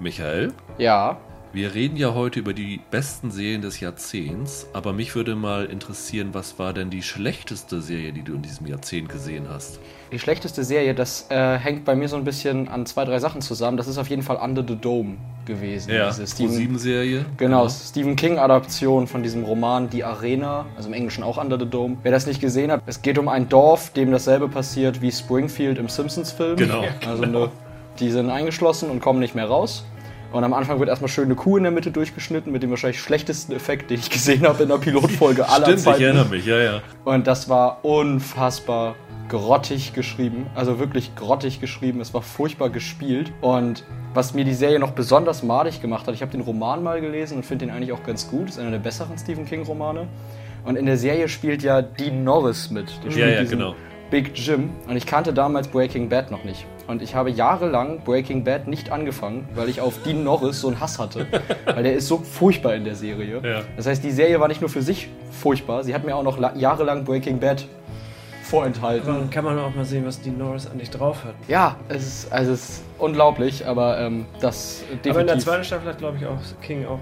Michael? Ja. Wir reden ja heute über die besten Serien des Jahrzehnts, aber mich würde mal interessieren, was war denn die schlechteste Serie, die du in diesem Jahrzehnt gesehen hast? Die schlechteste Serie, das äh, hängt bei mir so ein bisschen an zwei, drei Sachen zusammen. Das ist auf jeden Fall Under the Dome gewesen. Ja, diese Stephen, Stephen, serie Genau, Stephen King-Adaption von diesem Roman Die Arena, also im Englischen auch Under the Dome. Wer das nicht gesehen hat, es geht um ein Dorf, dem dasselbe passiert wie Springfield im Simpsons-Film. Genau. Also eine, die sind eingeschlossen und kommen nicht mehr raus. Und am Anfang wird erstmal schön eine Kuh in der Mitte durchgeschnitten mit dem wahrscheinlich schlechtesten Effekt, den ich gesehen habe in der Pilotfolge aller Stimmt, Zeiten. ich erinnere mich, ja, ja. Und das war unfassbar grottig geschrieben. Also wirklich grottig geschrieben. Es war furchtbar gespielt. Und was mir die Serie noch besonders madig gemacht hat, ich habe den Roman mal gelesen und finde den eigentlich auch ganz gut. Ist einer der besseren Stephen King-Romane. Und in der Serie spielt ja Dean Norris mit. Der Ja, spielt ja, diesen genau. Big Jim. Und ich kannte damals Breaking Bad noch nicht. Und ich habe jahrelang Breaking Bad nicht angefangen, weil ich auf Dean Norris so einen Hass hatte. weil der ist so furchtbar in der Serie. Ja. Das heißt, die Serie war nicht nur für sich furchtbar, sie hat mir auch noch la- jahrelang Breaking Bad vorenthalten. Dann kann man auch mal sehen, was die Norris an dich drauf hat. Ja, es ist, also es ist unglaublich, aber ähm, das definitiv. Aber in der zweiten Staffel hat, glaube ich, auch King auch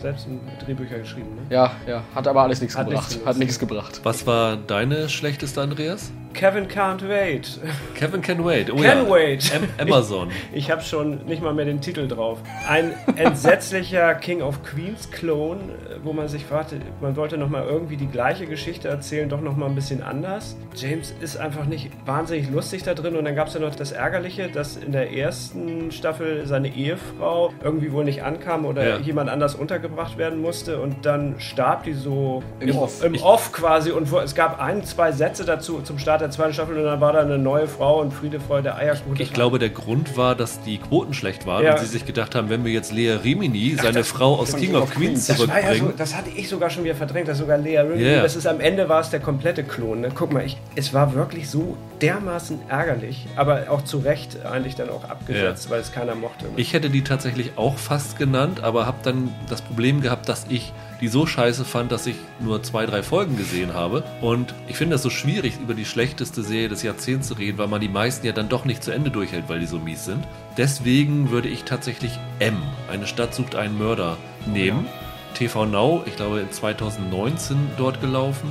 selbst Drehbücher geschrieben. Ne? ja, ja, hat aber alles nichts Hat gebracht. nichts hat nichts gebracht. Was war deine schlechteste, Andreas? Kevin Can't Wait. Kevin Can Wait. Oh Can ja. Wait. Am Amazon. Ich habe schon nicht mal mehr den Titel drauf. Ein entsetzlicher King of Queens Clone, äh, wo man sich fragte, man wollte noch mal irgendwie die gleiche Geschichte erzählen, doch noch mal ein bisschen anders. James ist einfach nicht wahnsinnig lustig da drin und dann gab es ja noch das Ärgerliche, dass in der ersten Staffel seine Ehefrau irgendwie wohl nicht ankam oder Ja. jemand anders untergebracht werden musste und dann starb die so Im Off. im Off quasi und es gab ein, zwei Sätze dazu zum Start der zweiten Staffel und dann war da eine neue Frau und Friede, Freude, Eierkuchen. Ich glaube, der Grund war, dass die Quoten schlecht waren Ja. und sie sich gedacht haben, wenn wir jetzt Lea Rimini, seine Frau aus King of Queens, Das, war ja so, zurückbringen. das hatte ich sogar schon wieder verdrängt, dass sogar Lea Rimini, Ja. das ist am Ende war es der komplette Klon. Ne? Guck mal, ich, es war wirklich so dermaßen ärgerlich, aber auch zu Recht eigentlich dann auch abgesetzt, weil es keiner mochte. Ne? Ich hätte die tatsächlich auch fast genannt, aber habe dann das Problem gehabt, dass ich die so scheiße fand, dass ich nur zwei, drei Folgen gesehen habe. Und ich finde das so schwierig, über die schlechteste Serie des Jahrzehnts zu reden, weil man die meisten ja dann doch nicht zu Ende durchhält, weil die so mies sind. Deswegen würde ich tatsächlich M, eine Stadt sucht einen Mörder, nehmen. TV Now, ich glaube in 2019 dort gelaufen.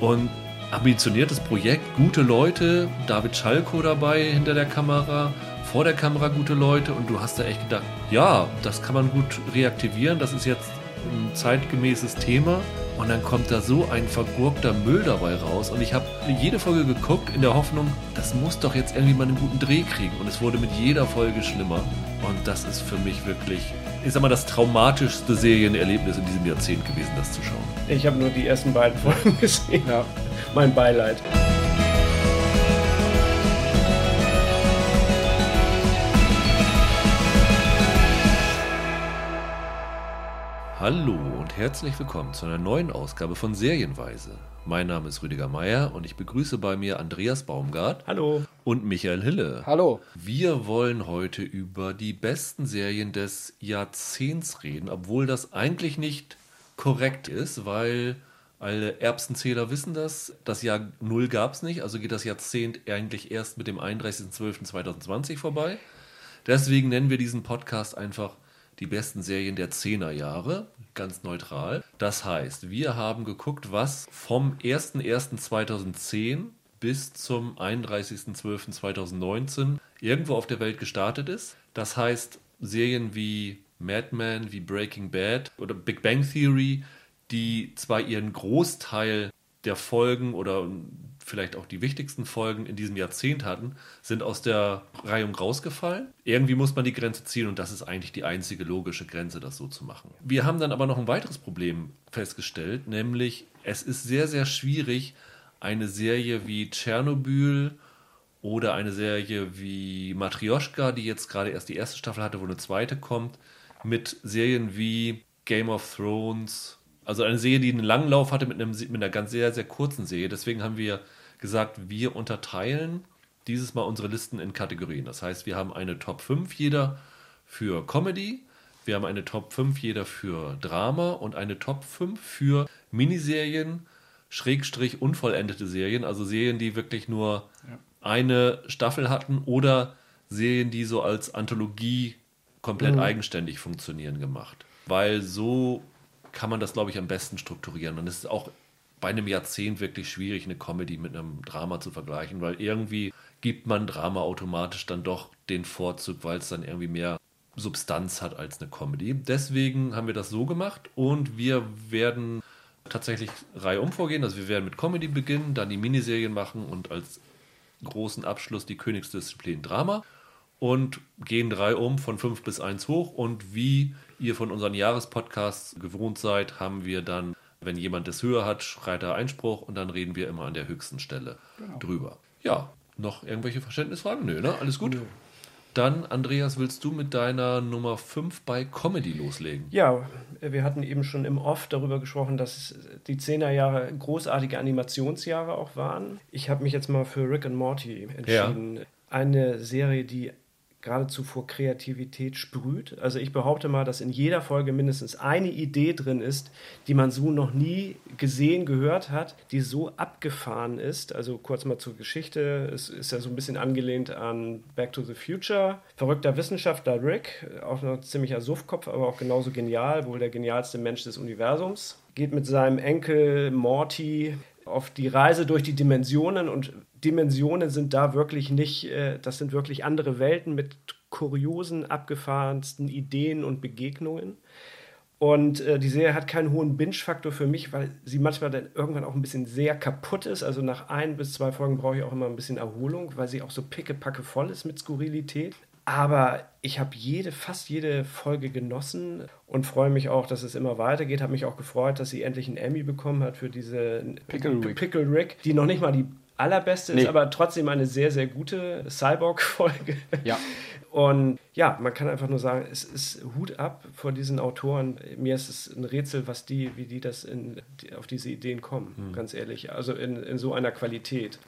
Und ambitioniertes Projekt, gute Leute, David Schalko dabei hinter der Kamera, vor der Kamera gute Leute und du hast da echt gedacht, ja, das kann man gut reaktivieren, das ist jetzt ein zeitgemäßes Thema und dann kommt da so ein vergurkter Müll dabei raus und ich habe jede Folge geguckt in der Hoffnung, das muss doch jetzt irgendwie mal einen guten Dreh kriegen und es wurde mit jeder Folge schlimmer und das ist für mich wirklich, ich sag mal, das traumatischste Serienerlebnis in diesem Jahrzehnt gewesen, das zu schauen. Ich habe nur die ersten beiden Folgen gesehen. Ja. Mein Beileid. Hallo und herzlich willkommen zu einer neuen Ausgabe von Serienweise. Mein Name ist Rüdiger Meier und ich begrüße bei mir Andreas Baumgart Hallo. und Michael Hille. Hallo. Wir wollen heute über die besten Serien des Jahrzehnts reden, obwohl das eigentlich nicht korrekt ist, weil alle Erbsenzähler wissen das. Das Jahr Null gab es nicht, also geht das Jahrzehnt eigentlich erst mit dem 31.12.2020 vorbei. Deswegen nennen wir diesen Podcast einfach die besten Serien der 10er Jahre, ganz neutral. Das heißt, wir haben geguckt, was vom 01.01.2010 bis zum 31.12.2019 irgendwo auf der Welt gestartet ist. Das heißt, Serien wie Mad Men, wie Breaking Bad oder Big Bang Theory, die zwar ihren Großteil der Folgen oder vielleicht auch die wichtigsten Folgen in diesem Jahrzehnt hatten, sind aus der Reihung rausgefallen. Irgendwie muss man die Grenze ziehen und das ist eigentlich die einzige logische Grenze, das so zu machen. Wir haben dann aber noch ein weiteres Problem festgestellt, nämlich es ist sehr, sehr schwierig, eine Serie wie Tschernobyl oder eine Serie wie Matryoshka, die jetzt gerade erst die erste Staffel hatte, wo eine zweite kommt, mit Serien wie Game of Thrones, also eine Serie, die einen langen Lauf hatte mit, einem, mit einer ganz sehr, sehr kurzen Serie. Deswegen haben wir gesagt, wir unterteilen dieses Mal unsere Listen in Kategorien. Das heißt, wir haben eine Top 5 jeder für Comedy, wir haben eine Top 5 jeder für Drama und eine Top 5 für Miniserien, Schrägstrich unvollendete Serien, also Serien, die wirklich nur eine Staffel hatten oder Serien, die so als Anthologie komplett eigenständig funktionieren gemacht. Weil so kann man das, glaube ich, am besten strukturieren. Und es ist auch bei einem Jahrzehnt wirklich schwierig, eine Comedy mit einem Drama zu vergleichen, weil irgendwie gibt man Drama automatisch dann doch den Vorzug, weil es dann irgendwie mehr Substanz hat als eine Comedy. Deswegen haben wir das so gemacht und wir werden tatsächlich reihum vorgehen. Also wir werden mit Comedy beginnen, dann die Miniserien machen und als großen Abschluss die Königsdisziplin Drama und gehen reihum von 5 bis 1 hoch. Und wie ihr von unseren Jahrespodcasts gewohnt seid, haben wir dann, wenn jemand das höher hat, schreit er Einspruch und dann reden wir immer an der höchsten Stelle drüber. Ja, noch irgendwelche Verständnisfragen? Nö, ne? Alles gut? Dann, Andreas, willst du mit deiner Nummer 5 bei Comedy loslegen? Ja, wir hatten eben schon im Off darüber gesprochen, dass die 10er Jahre großartige Animationsjahre auch waren. Ich habe mich jetzt mal für Rick and Morty entschieden. Eine Serie, die geradezu vor Kreativität sprüht. Also ich behaupte mal, dass in jeder Folge mindestens eine Idee drin ist, die man so noch nie gesehen, gehört hat, die so abgefahren ist. Also kurz mal zur Geschichte. Es ist ja so ein bisschen angelehnt an Back to the Future. Verrückter Wissenschaftler Rick, auch noch ziemlicher Suffkopf, aber auch genauso genial, wohl der genialste Mensch des Universums. Geht mit seinem Enkel Morty auf die Reise durch die Dimensionen und Dimensionen sind da wirklich nicht, äh, das sind wirklich andere Welten mit kuriosen, abgefahrensten Ideen und Begegnungen. Und äh, die Serie hat keinen hohen Binge-Faktor für mich, weil sie manchmal dann irgendwann auch ein bisschen sehr kaputt ist. Also nach ein bis zwei Folgen brauche ich auch immer ein bisschen Erholung, weil sie auch so pickepacke voll ist mit Skurrilität. Aber ich habe jede, fast jede Folge genossen und freue mich auch, dass es immer weitergeht. Habe mich auch gefreut, dass sie endlich einen Emmy bekommen hat für diese Pickle Rick. Pickle Rick, die noch nicht mal die allerbeste Nee. ist, aber trotzdem eine sehr, sehr gute Cyborg-Folge. Ja. Und ja, man kann einfach nur sagen, es ist Hut ab vor diesen Autoren. Mir ist es ein Rätsel, was die, wie die das in, auf diese Ideen kommen, Hm. ganz ehrlich. Also in, in so einer Qualität.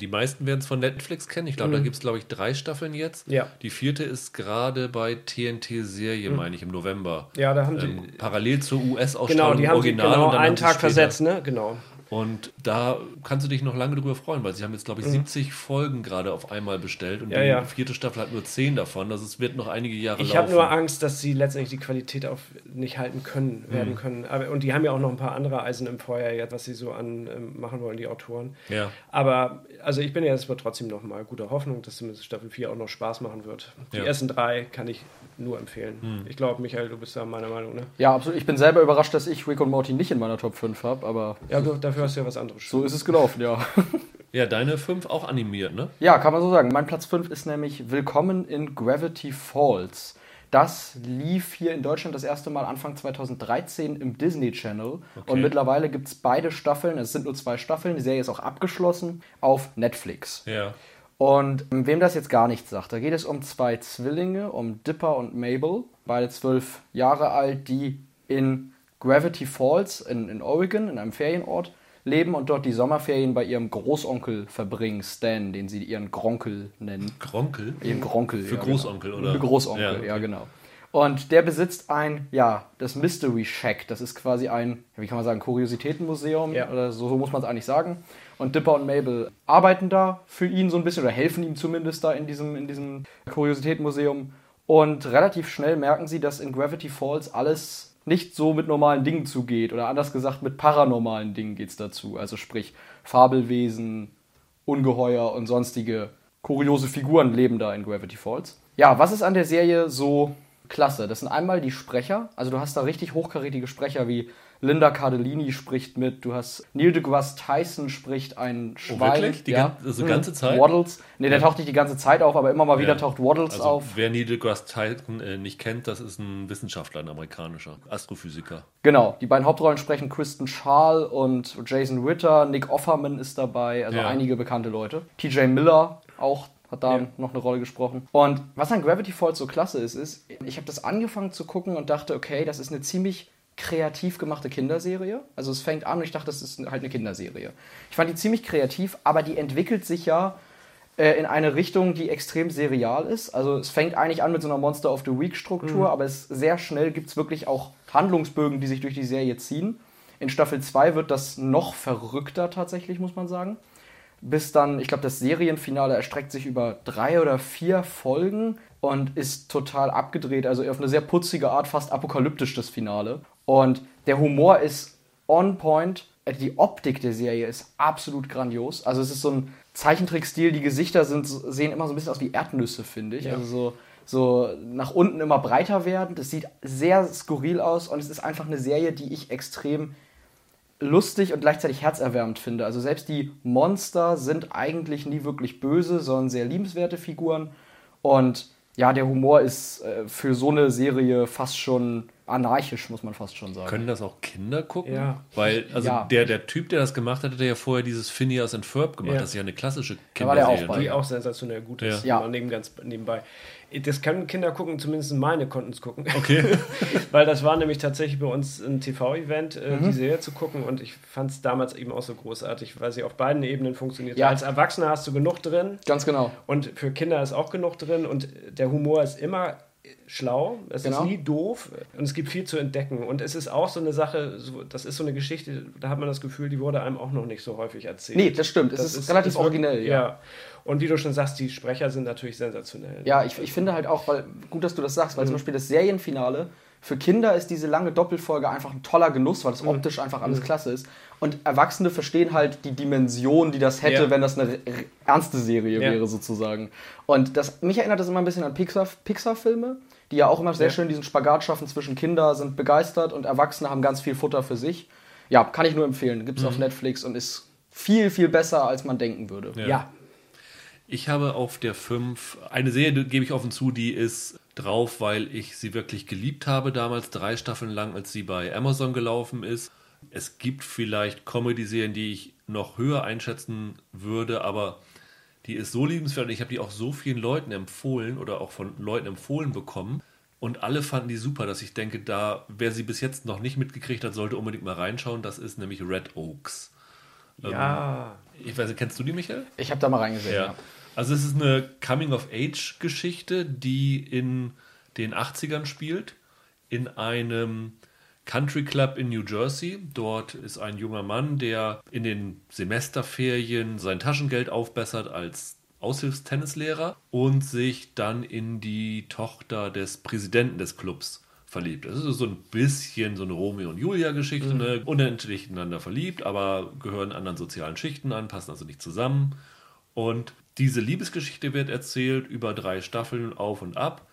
Die meisten werden es von Netflix kennen. Ich glaube, da gibt es, glaube ich, drei Staffeln jetzt. Mhm. Ja. Mhm. Die vierte ist gerade bei TNT-Serie, meine ich, im November. Ja, da haben Ähm, die. parallel zur US-Ausstrahlung Genau, die im haben sie Original. genau und dann einen Tag versetzt, ne? Genau. Und da kannst du dich noch lange drüber freuen, weil sie haben jetzt, glaube ich, 70 Folgen gerade auf einmal bestellt und Mhm. Ja, die ja. vierte Staffel hat nur 10 davon. Also es wird noch einige Jahre Ich habe nur Angst, dass sie letztendlich die Qualität auf nicht halten können, Mhm. werden können. Aber, und die haben ja auch noch ein paar andere Eisen im Feuer, jetzt, was sie so an ähm, machen wollen, die Autoren. Ja. Aber also ich bin ja jetzt aber trotzdem noch mal guter Hoffnung, dass zumindest Staffel 4 auch noch Spaß machen wird. Die Ja. ersten drei kann ich nur empfehlen. Ich glaube, Michael, du bist da meiner Meinung, ne? Ja, absolut. Ich bin selber überrascht, dass ich Rick und Morty nicht in meiner Top 5 habe, aber Ja, du, dafür hast du ja was anderes. so ist es gelaufen, ja. ja, deine 5 auch animiert, ne? Ja, kann man so sagen. Mein Platz 5 ist nämlich Willkommen in Gravity Falls. Das lief hier in Deutschland das erste Mal Anfang 2013 im Disney Channel. Und mittlerweile gibt es beide Staffeln, es sind nur zwei Staffeln, die Serie ist auch abgeschlossen, auf Netflix. Ja. Und ähm, wem das jetzt gar nichts sagt, da geht es um zwei Zwillinge, um Dipper und Mabel, beide zwölf Jahre alt, die in Gravity Falls in, in Oregon, in einem Ferienort, leben und dort die Sommerferien bei ihrem Großonkel verbringen, Stan, den sie ihren Gronkel nennen. Gronkel? Ihren Gronkel. Für ja, Großonkel, genau. oder? Für Großonkel, Ja, ja, okay. genau. Und der besitzt ein, ja, das Mystery Shack. Das ist quasi ein, wie kann man sagen, Kuriositätenmuseum Ja. oder so, so muss man es eigentlich sagen. Und Dipper und Mabel arbeiten da für ihn so ein bisschen oder helfen ihm zumindest da in diesem, in diesem Kuriositätenmuseum. Und relativ schnell merken sie, dass in Gravity Falls alles nicht so mit normalen Dingen zugeht. Oder anders gesagt, mit paranormalen Dingen geht es dazu. Also sprich, Fabelwesen, Ungeheuer und sonstige kuriose Figuren leben da in Gravity Falls. Ja, was ist an der Serie so klasse? Das sind einmal die Sprecher. Also du hast da richtig hochkarätige Sprecher wie Linda Cardellini spricht mit, du hast Neil deGrasse Tyson spricht ein Schwein. Oh, wirklich? Die gan- also ganze Zeit? Waddles. Nee, der taucht nicht die ganze Zeit auf, aber immer mal wieder Ja. taucht Waddles Also, auf. wer Neil deGrasse Tyson äh, nicht kennt, das ist ein Wissenschaftler, ein amerikanischer Astrophysiker. Genau, die beiden Hauptrollen sprechen Kristen Schaal und Jason Ritter, Nick Offerman ist dabei, also Ja. einige bekannte Leute. TJ Miller auch hat da Ja. noch eine Rolle gesprochen. Und was an Gravity Falls so klasse ist, ist, ich habe das angefangen zu gucken und dachte, okay, das ist eine ziemlich kreativ gemachte Kinderserie. Also es fängt an und ich dachte, das ist halt eine Kinderserie. Ich fand die ziemlich kreativ, aber die entwickelt sich ja äh, in eine Richtung, die extrem serial ist. Also es fängt eigentlich an mit so einer Monster of the Week Struktur, aber es sehr schnell gibt es wirklich auch Handlungsbögen, die sich durch die Serie ziehen. In Staffel 2 wird das noch verrückter tatsächlich, muss man sagen. bis dann, ich glaube, das Serienfinale erstreckt sich über drei oder vier Folgen und ist total abgedreht, also auf eine sehr putzige Art, fast apokalyptisch das Finale. Und der Humor ist on point. Die Optik der Serie ist absolut grandios. Also es ist so ein Zeichentrickstil, die Gesichter sind, sehen immer so ein bisschen aus wie Erdnüsse, finde ich. Ja. Also so, so nach unten immer breiter werden. Das sieht sehr skurril aus und es ist einfach eine Serie, die ich extrem lustig und gleichzeitig herzerwärmend finde. Also selbst die Monster sind eigentlich nie wirklich böse, sondern sehr liebenswerte Figuren. Und ja, der Humor ist äh, für so eine Serie fast schon anarchisch, muss man fast schon sagen. Können das auch Kinder gucken? Ja. Weil, also Ja. der, der Typ, der das gemacht hat, hat ja vorher dieses Phineas and Ferb gemacht. Ja. Das ist ja eine klassische Da war der auch Kinderserie. bei. ne? Die auch sensationell gut ist. Ja. Neben, ganz nebenbei. Das können Kinder gucken, zumindest meine konnten es gucken. Okay. Weil das war nämlich tatsächlich bei uns ein TV-Event, äh, Mhm. die Serie zu gucken und ich fand es damals eben auch so großartig, weil sie auf beiden Ebenen funktioniert. Ja. Als Erwachsener hast du genug drin Ganz genau. und für Kinder ist auch genug drin und der Humor ist immer schlau, es Genau. ist nie doof und es gibt viel zu entdecken und es ist auch so eine Sache, so, das ist so eine Geschichte, da hat man das Gefühl, die wurde einem auch noch nicht so häufig erzählt. Nee, das stimmt. Es ist, relativ wirklich- originell, ja. ja. Und wie du schon sagst, die Sprecher sind natürlich sensationell. Ja, ich, ich finde halt auch, weil gut, dass du das sagst, weil zum Beispiel das Serienfinale für Kinder ist diese lange Doppelfolge einfach ein toller Genuss, weil das optisch einfach alles klasse ist. Und Erwachsene verstehen halt die Dimension, die das hätte, Ja. wenn das eine ernste Serie Ja. wäre, sozusagen. Und das, mich erinnert das immer ein bisschen an Pixar- Pixar-Filme, die ja auch immer sehr Ja. schön diesen Spagat schaffen zwischen Kinder sind begeistert und Erwachsene haben ganz viel Futter für sich. Ja, kann ich nur empfehlen. Gibt es auf Netflix und ist viel, viel besser, als man denken würde. Ja. ja. Ich habe auf der 5 eine Serie, gebe ich offen zu, die ist drauf, weil ich sie wirklich geliebt habe damals, drei Staffeln lang, als sie bei Amazon gelaufen ist. Es gibt vielleicht Comedy-Serien, die ich noch höher einschätzen würde, aber die ist so liebenswert und ich habe die auch so vielen Leuten empfohlen oder auch von Leuten empfohlen bekommen. Und alle fanden die super, dass ich denke, da, wer sie bis jetzt noch nicht mitgekriegt hat, sollte unbedingt mal reinschauen. Das ist nämlich Red Oaks. Ja. Ich weiß nicht, kennst du die, Michael? Ich habe da mal reingesehen. Ja. Ja. Also es ist eine Coming-of-Age-Geschichte, die in den 80ern spielt, in einem Country Club in New Jersey. Dort ist ein junger Mann, der in den Semesterferien sein Taschengeld aufbessert als Aushilfstennislehrer und sich dann in die Tochter des Präsidenten des Clubs verliebt. Das ist so ein bisschen so eine Romeo und Julia-Geschichte, ne? unendlich ineinander verliebt, aber gehören anderen sozialen Schichten an, passen also nicht zusammen. Und diese Liebesgeschichte wird erzählt über drei Staffeln auf und ab,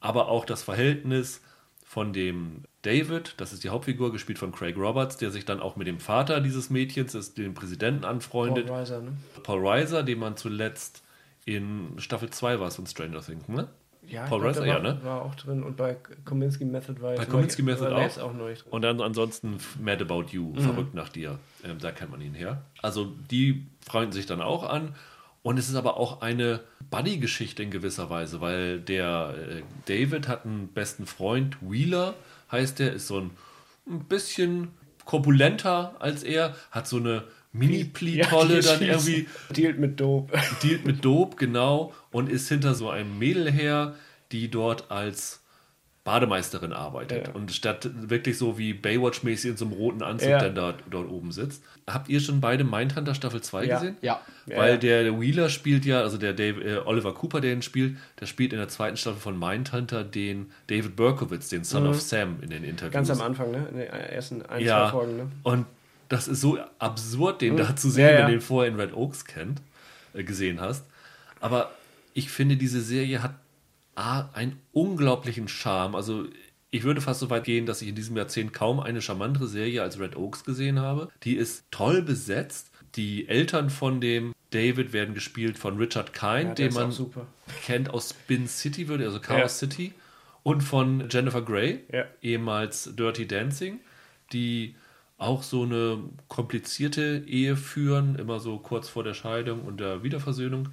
aber auch das Verhältnis von dem David, das ist die Hauptfigur, gespielt von Craig Roberts, der sich dann auch mit dem Vater dieses Mädchens, dem Präsidenten anfreundet, Paul Reiser, ne? Paul Reiser, den man zuletzt in Staffel 2 war von Stranger Things, ne? Ja, Paul Reiser, ja, ne? war auch drin und bei Kominsky Method war Bei Kominsky neu- Method auch. auch neu drin. Und dann ansonsten Mad About You, verrückt nach dir. Ähm, da kennt man ihn her. Also die freunden sich dann auch an. Und es ist aber auch eine Buddy-Geschichte in gewisser Weise, weil der äh, David hat einen besten Freund, Wheeler heißt der, ist so ein, ein bisschen korpulenter als er, hat so eine Mini-Pli-Tolle Ja, dann irgendwie Dealt mit Dope. dealt mit Dope, genau, und ist hinter so einem Mädel her, die dort als Bademeisterin arbeitet. Ja. Und statt wirklich so wie Baywatch-mäßig in so einem roten Anzug Ja. dann dort, dort oben sitzt. Habt ihr schon beide Mindhunter Staffel 2 Ja. gesehen? Ja. Weil der, Wheeler spielt ja, also der Dave, äh, Oliver Cooper, der ihn spielt, der spielt in der zweiten Staffel von Mindhunter den David Berkowitz, den Son of Sam in den Interviews. Ganz am Anfang, ne? In den ersten ein, Ja, zwei Folgen, ne? und das ist so absurd, den da zu sehen, wenn du den vorher in Red Oaks kennt, äh, gesehen hast. Aber ich finde, diese Serie hat A, einen unglaublichen Charme. Also ich würde fast so weit gehen, dass ich in diesem Jahrzehnt kaum eine charmantere Serie als Red Oaks gesehen habe. Die ist toll besetzt. Die Eltern von dem David werden gespielt von Richard Kind, Ja, den man kennt aus Spin City, würde also Chaos Ja. City. Und von Jennifer Grey, Ja. ehemals Dirty Dancing, die auch so eine komplizierte Ehe führen, immer so kurz vor der Scheidung und der Wiederversöhnung.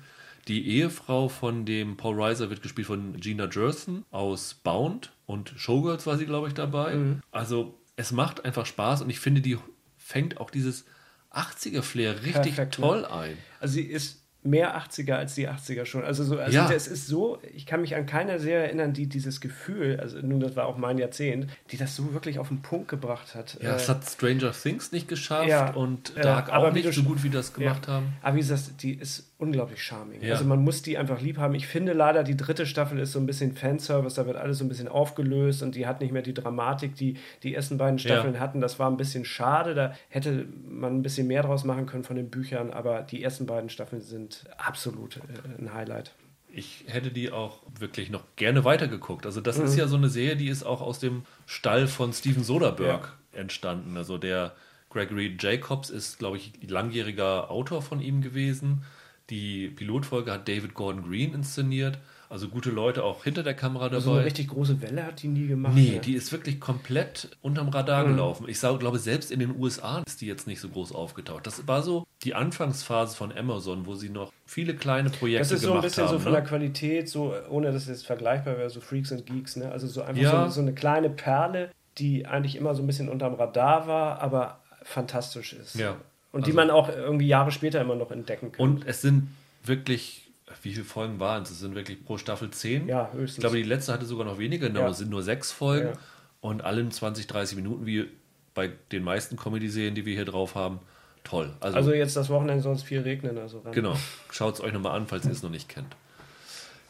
Die Ehefrau von dem Paul Reiser wird gespielt von Gina Gerson aus Bound und Showgirls war sie, glaube ich, dabei. Mhm. Also es macht einfach Spaß und ich finde, die fängt auch dieses 80er-Flair richtig Perfekt, toll ein. Also sie ist mehr 80er als die 80er schon. Also, so, also Ja. es ist so, ich kann mich an keine Serie erinnern, die dieses Gefühl, also nun, das war auch mein Jahrzehnt, die das so wirklich auf den Punkt gebracht hat. Ja, Äh, es hat Stranger Things nicht geschafft Ja, und ja, Dark aber auch nicht so gut, wie das gemacht ja. haben. Aber wie gesagt, die ist unglaublich charming. Ja. Also man muss die einfach lieb haben. Ich finde leider, die dritte Staffel ist so ein bisschen Fanservice, da wird alles so ein bisschen aufgelöst und die hat nicht mehr die Dramatik, die die ersten beiden Staffeln Ja. hatten. Das war ein bisschen schade, da hätte man ein bisschen mehr draus machen können von den Büchern, aber die ersten beiden Staffeln sind absolut äh, ein Highlight. Ich hätte die auch wirklich noch gerne weitergeguckt. Also das Mhm. ist ja so eine Serie, die ist auch aus dem Stall von Steven Soderbergh entstanden. Also der Gregory Jacobs ist, glaube ich, langjähriger Autor von ihm gewesen. Die Pilotfolge hat David Gordon Green inszeniert. Also gute Leute auch hinter der Kamera dabei. So eine richtig große Welle hat die nie gemacht. Nee, ne? die ist wirklich komplett unterm Radar Mhm. gelaufen. Ich sag, glaube, selbst in den USA ist die jetzt nicht so groß aufgetaucht. Das war so die Anfangsphase von Amazon, wo sie noch viele kleine Projekte Das ist so ein gemacht bisschen haben. so von ne? der Qualität, so ohne dass es jetzt vergleichbar wäre, so Freaks and Geeks, ne? Also so einfach Ja. so, so eine kleine Perle, die eigentlich immer so ein bisschen unterm Radar war, aber fantastisch ist. Ja. Und die Also- man auch irgendwie Jahre später immer noch entdecken kann. Und es sind wirklich, wie viele Folgen waren es? Es sind wirklich pro Staffel zehn. Ja, höchstens. Ich glaube, die letzte hatte sogar noch weniger, genau, Ja. es sind nur sechs Folgen. Ja. Und allen 20, 30 Minuten, wie bei den meisten Comedy-Serien, die wir hier drauf haben. Toll. Also, also jetzt das Wochenende soll es viel regnen, also ran. genau. Schaut es euch nochmal an, falls ihr es noch nicht kennt.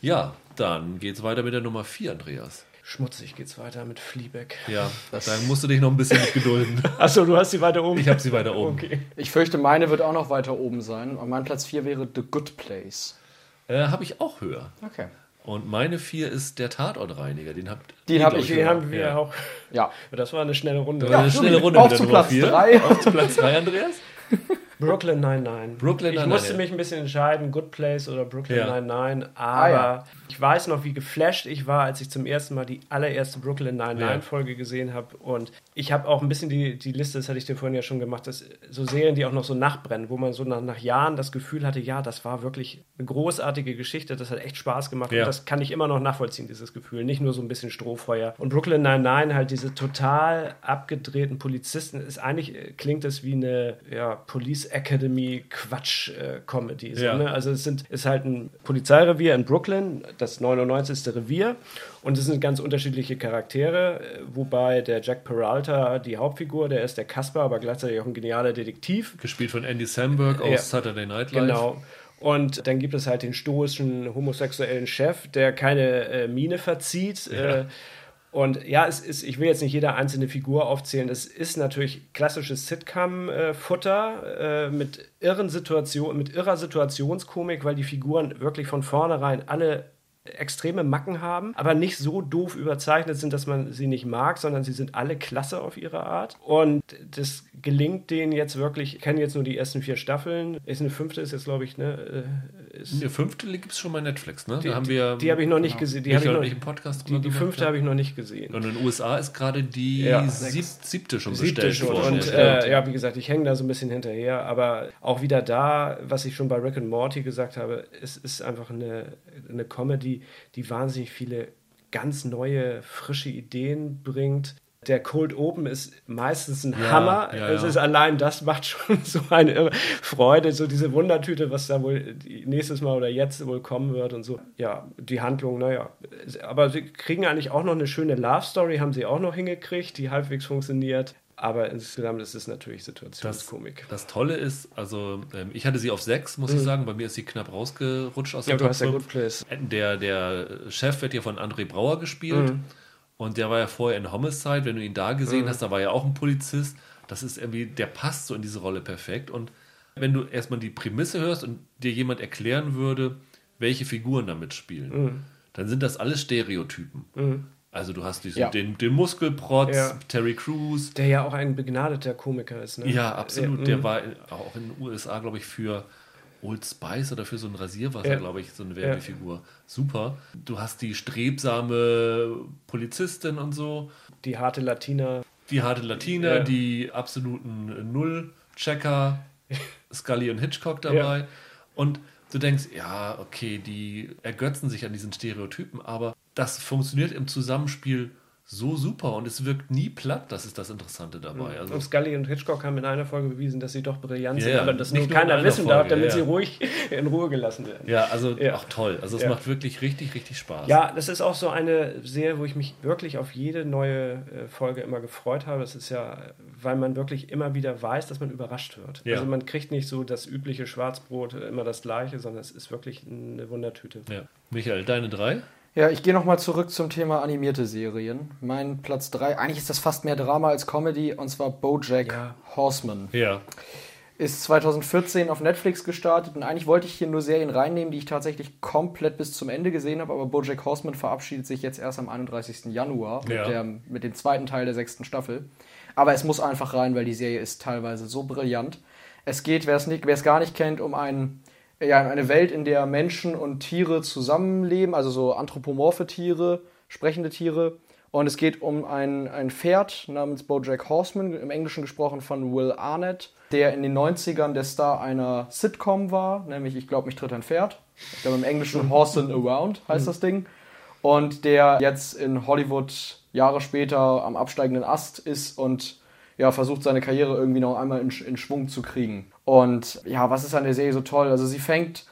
Ja, dann geht es weiter mit der Nummer 4, Andreas. Schmutzig geht's weiter mit Fleabag. Ja, dann musst du dich noch ein bisschen gedulden. Achso, du hast sie weiter oben. Ich habe sie weiter oben. Okay. Ich fürchte, meine wird auch noch weiter oben sein. Und mein Platz 4 wäre The Good Place. Äh, habe ich auch höher. Okay. Und meine 4 ist der Tatortreiniger. Den habt Den ihr, hab glaub ich Den haben wir Ja. auch. Ja. Das war eine schnelle Runde. War eine schnelle Runde auf zu Platz 4. drei. Auf zu Platz 3, Andreas? Brooklyn 99. Brooklyn ich Nine-Nine, musste ja. mich ein bisschen entscheiden, Good Place oder Brooklyn Ja. 99, aber Ah, ja. ich weiß noch, wie geflasht ich war, als ich zum ersten Mal die allererste Brooklyn 99 Ja. Folge gesehen habe und ich habe auch ein bisschen die, die Liste, das hatte ich dir vorhin ja schon gemacht, dass so Serien, die auch noch so nachbrennen, wo man so nach, nach Jahren das Gefühl hatte, ja, das war wirklich eine großartige Geschichte, das hat echt Spaß gemacht Ja. und das kann ich immer noch nachvollziehen, dieses Gefühl, nicht nur so ein bisschen Strohfeuer. Und Brooklyn 99 halt diese total abgedrehten Polizisten, ist eigentlich, äh, klingt das wie eine ja, Police Academy Quatsch-Comedy. so, Ja. ne? Also es sind, ist halt ein Polizeirevier in Brooklyn, das 99. Revier und es sind ganz unterschiedliche Charaktere, äh, wobei der Jack Peralta die Hauptfigur, der ist der Kasper, aber gleichzeitig auch ein genialer Detektiv. Gespielt von Andy Samberg aus Ja. Saturday Night Live. Genau. Und dann gibt es halt den stoischen homosexuellen Chef, der keine äh, Miene verzieht. Äh, und ja, es ist, ich will jetzt nicht jede einzelne Figur aufzählen. Es ist natürlich klassisches Sitcom-Futter äh, mit irren Situationen, mit irrer Situationskomik, weil die Figuren wirklich von vornherein alle extreme Macken haben, aber nicht so doof überzeichnet sind, dass man sie nicht mag, sondern sie sind alle klasse auf ihre Art. Und das gelingt denen jetzt wirklich, ich kenne jetzt nur die ersten vier Staffeln, ist eine fünfte, ist jetzt glaube ich, ne, äh, ist, Der fünfte gibt es schon bei Netflix, ne? die, da haben wir die habe ich noch nicht gesehen. Die, die hab ich noch, nicht im Podcast die, die fünfte habe ich noch nicht gesehen. Und in den USA ist gerade die Ja. sieb siebte schon Siebte bestellt schon. worden. Und äh, ja, wie gesagt, ich hänge da so ein bisschen hinterher, aber auch wieder da, was ich schon bei Rick and Morty gesagt habe, es ist einfach eine, eine Comedy, die wahnsinnig viele ganz neue, frische Ideen bringt. Der Cold Open ist meistens ein Ja, Hammer. ja, es ist allein das macht schon so eine Freude, so diese Wundertüte, was da wohl nächstes Mal oder jetzt wohl kommen wird und so. Ja, die Handlung, naja. Aber sie kriegen eigentlich auch noch eine schöne Love Story, haben sie auch noch hingekriegt, die halbwegs funktioniert. Aber insgesamt ist es natürlich das, Situationskomik. das Tolle ist, also ähm, ich hatte sie auf sechs, muss ich sagen. Bei mir ist sie knapp rausgerutscht aus Mhm. Ja, der du Top hast ja. Good Place. Der, der Chef wird hier von André Brauer gespielt. Mhm. Und der war ja vorher in Homicide. Wenn du ihn da gesehen Mhm. hast, da war ja auch ein Polizist. Das ist irgendwie, der passt so in diese Rolle perfekt. Und wenn du erstmal die Prämisse hörst und dir jemand erklären würde, welche Figuren da mitspielen, Mhm. dann sind das alles Stereotypen. Also du hast diesen, Ja. den, den Muskelprotz, Ja. Terry Crews. Der ja auch ein begnadeter Komiker ist. Ne? Ja, absolut. Ja, der mhm. war auch in den USA, glaube ich, für Old Spice oder für so ein Rasierwasser, Ja. glaube ich, so eine Werbefigur. Super. Du hast die strebsame Polizistin und so, Die harte Latina. die harte Latina, Ja. die absoluten Null-Checker, Scully und Hitchcock dabei. Ja. Und du denkst, ja, okay, die ergötzen sich an diesen Stereotypen, aber das funktioniert im Zusammenspiel so super und es wirkt nie platt, das ist das Interessante dabei. Also, Und Scully und Hitchcock haben in einer Folge bewiesen, dass sie doch brillant Ja, sind, aber das nicht nur nur in keiner einer wissen darf, Folge, damit ja, sie ruhig in Ruhe gelassen werden. ja, also Ja. auch toll. Also es Ja. macht wirklich richtig, richtig Spaß. Ja, das ist auch so eine Serie, wo ich mich wirklich auf jede neue äh, Folge immer gefreut habe. Es ist ja, weil man wirklich immer wieder weiß, dass man überrascht wird. Also man kriegt nicht so das übliche Schwarzbrot, äh, immer das gleiche, sondern es ist wirklich eine Wundertüte. Ja. Michael, deine drei? Ja, ich gehe nochmal zurück zum Thema animierte Serien. Mein Platz 3, eigentlich ist das fast mehr Drama als Comedy, und zwar Bojack Ja. Horseman. Ja. Ist 2014 auf Netflix gestartet und eigentlich wollte ich hier nur Serien reinnehmen, die ich tatsächlich komplett bis zum Ende gesehen habe, aber Bojack Horseman verabschiedet sich jetzt erst am 31. Januar mit, Ja. der, mit dem zweiten Teil der sechsten Staffel. Aber es muss einfach rein, weil die Serie ist teilweise so brillant. Es geht, wer es gar nicht kennt, um ein, ja, eine Welt, in der Menschen und Tiere zusammenleben, also so anthropomorphe Tiere, sprechende Tiere. Und es geht um ein, ein Pferd namens Bojack Horseman, im Englischen gesprochen von Will Arnett, der in den 90ern der Star einer Sitcom war, nämlich Ich glaube, mich tritt ein Pferd. Ich glaube, im Englischen Horse and Around heißt das Ding. Und der jetzt in Hollywood Jahre später am absteigenden Ast ist und ja, versucht seine Karriere irgendwie noch einmal in, in Schwung zu kriegen. Und ja, was ist an der Serie so toll? Also sie fängt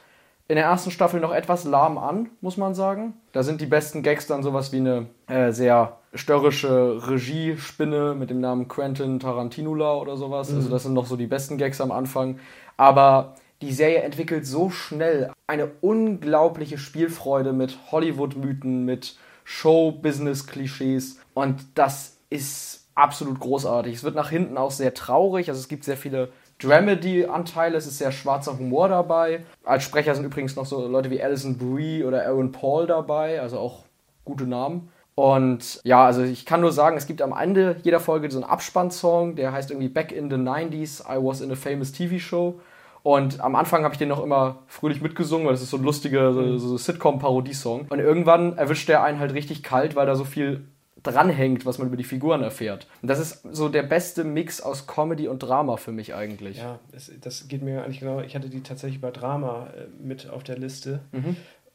in der ersten Staffel noch etwas lahm an, muss man sagen. Da sind die besten Gags dann sowas wie eine äh, sehr störrische Regiespinne mit dem Namen Quentin Tarantinula oder sowas. Also das sind noch so die besten Gags am Anfang. Aber die Serie entwickelt so schnell eine unglaubliche Spielfreude mit Hollywood-Mythen, mit Show-Business-Klischees. Und das ist absolut großartig. Es wird nach hinten auch sehr traurig. Also es gibt sehr viele Dramedy-Anteile, es ist sehr schwarzer Humor dabei. Als Sprecher sind übrigens noch so Leute wie Alison Brie oder Aaron Paul dabei, also auch gute Namen. Und ja, also ich kann nur sagen, es gibt am Ende jeder Folge so einen Abspannsong, der heißt irgendwie Back in the 90s, I was in a famous TV show. Und am Anfang habe ich den noch immer fröhlich mitgesungen, weil das ist so ein lustiger so, so Sitcom-Parodiesong. Und irgendwann erwischt der einen halt richtig kalt, weil da so viel dranhängt, was man über die Figuren erfährt. Und das ist so der beste Mix aus Comedy und Drama für mich eigentlich. Ja, das, das geht mir eigentlich genau. Ich hatte die tatsächlich bei Drama äh, mit auf der Liste.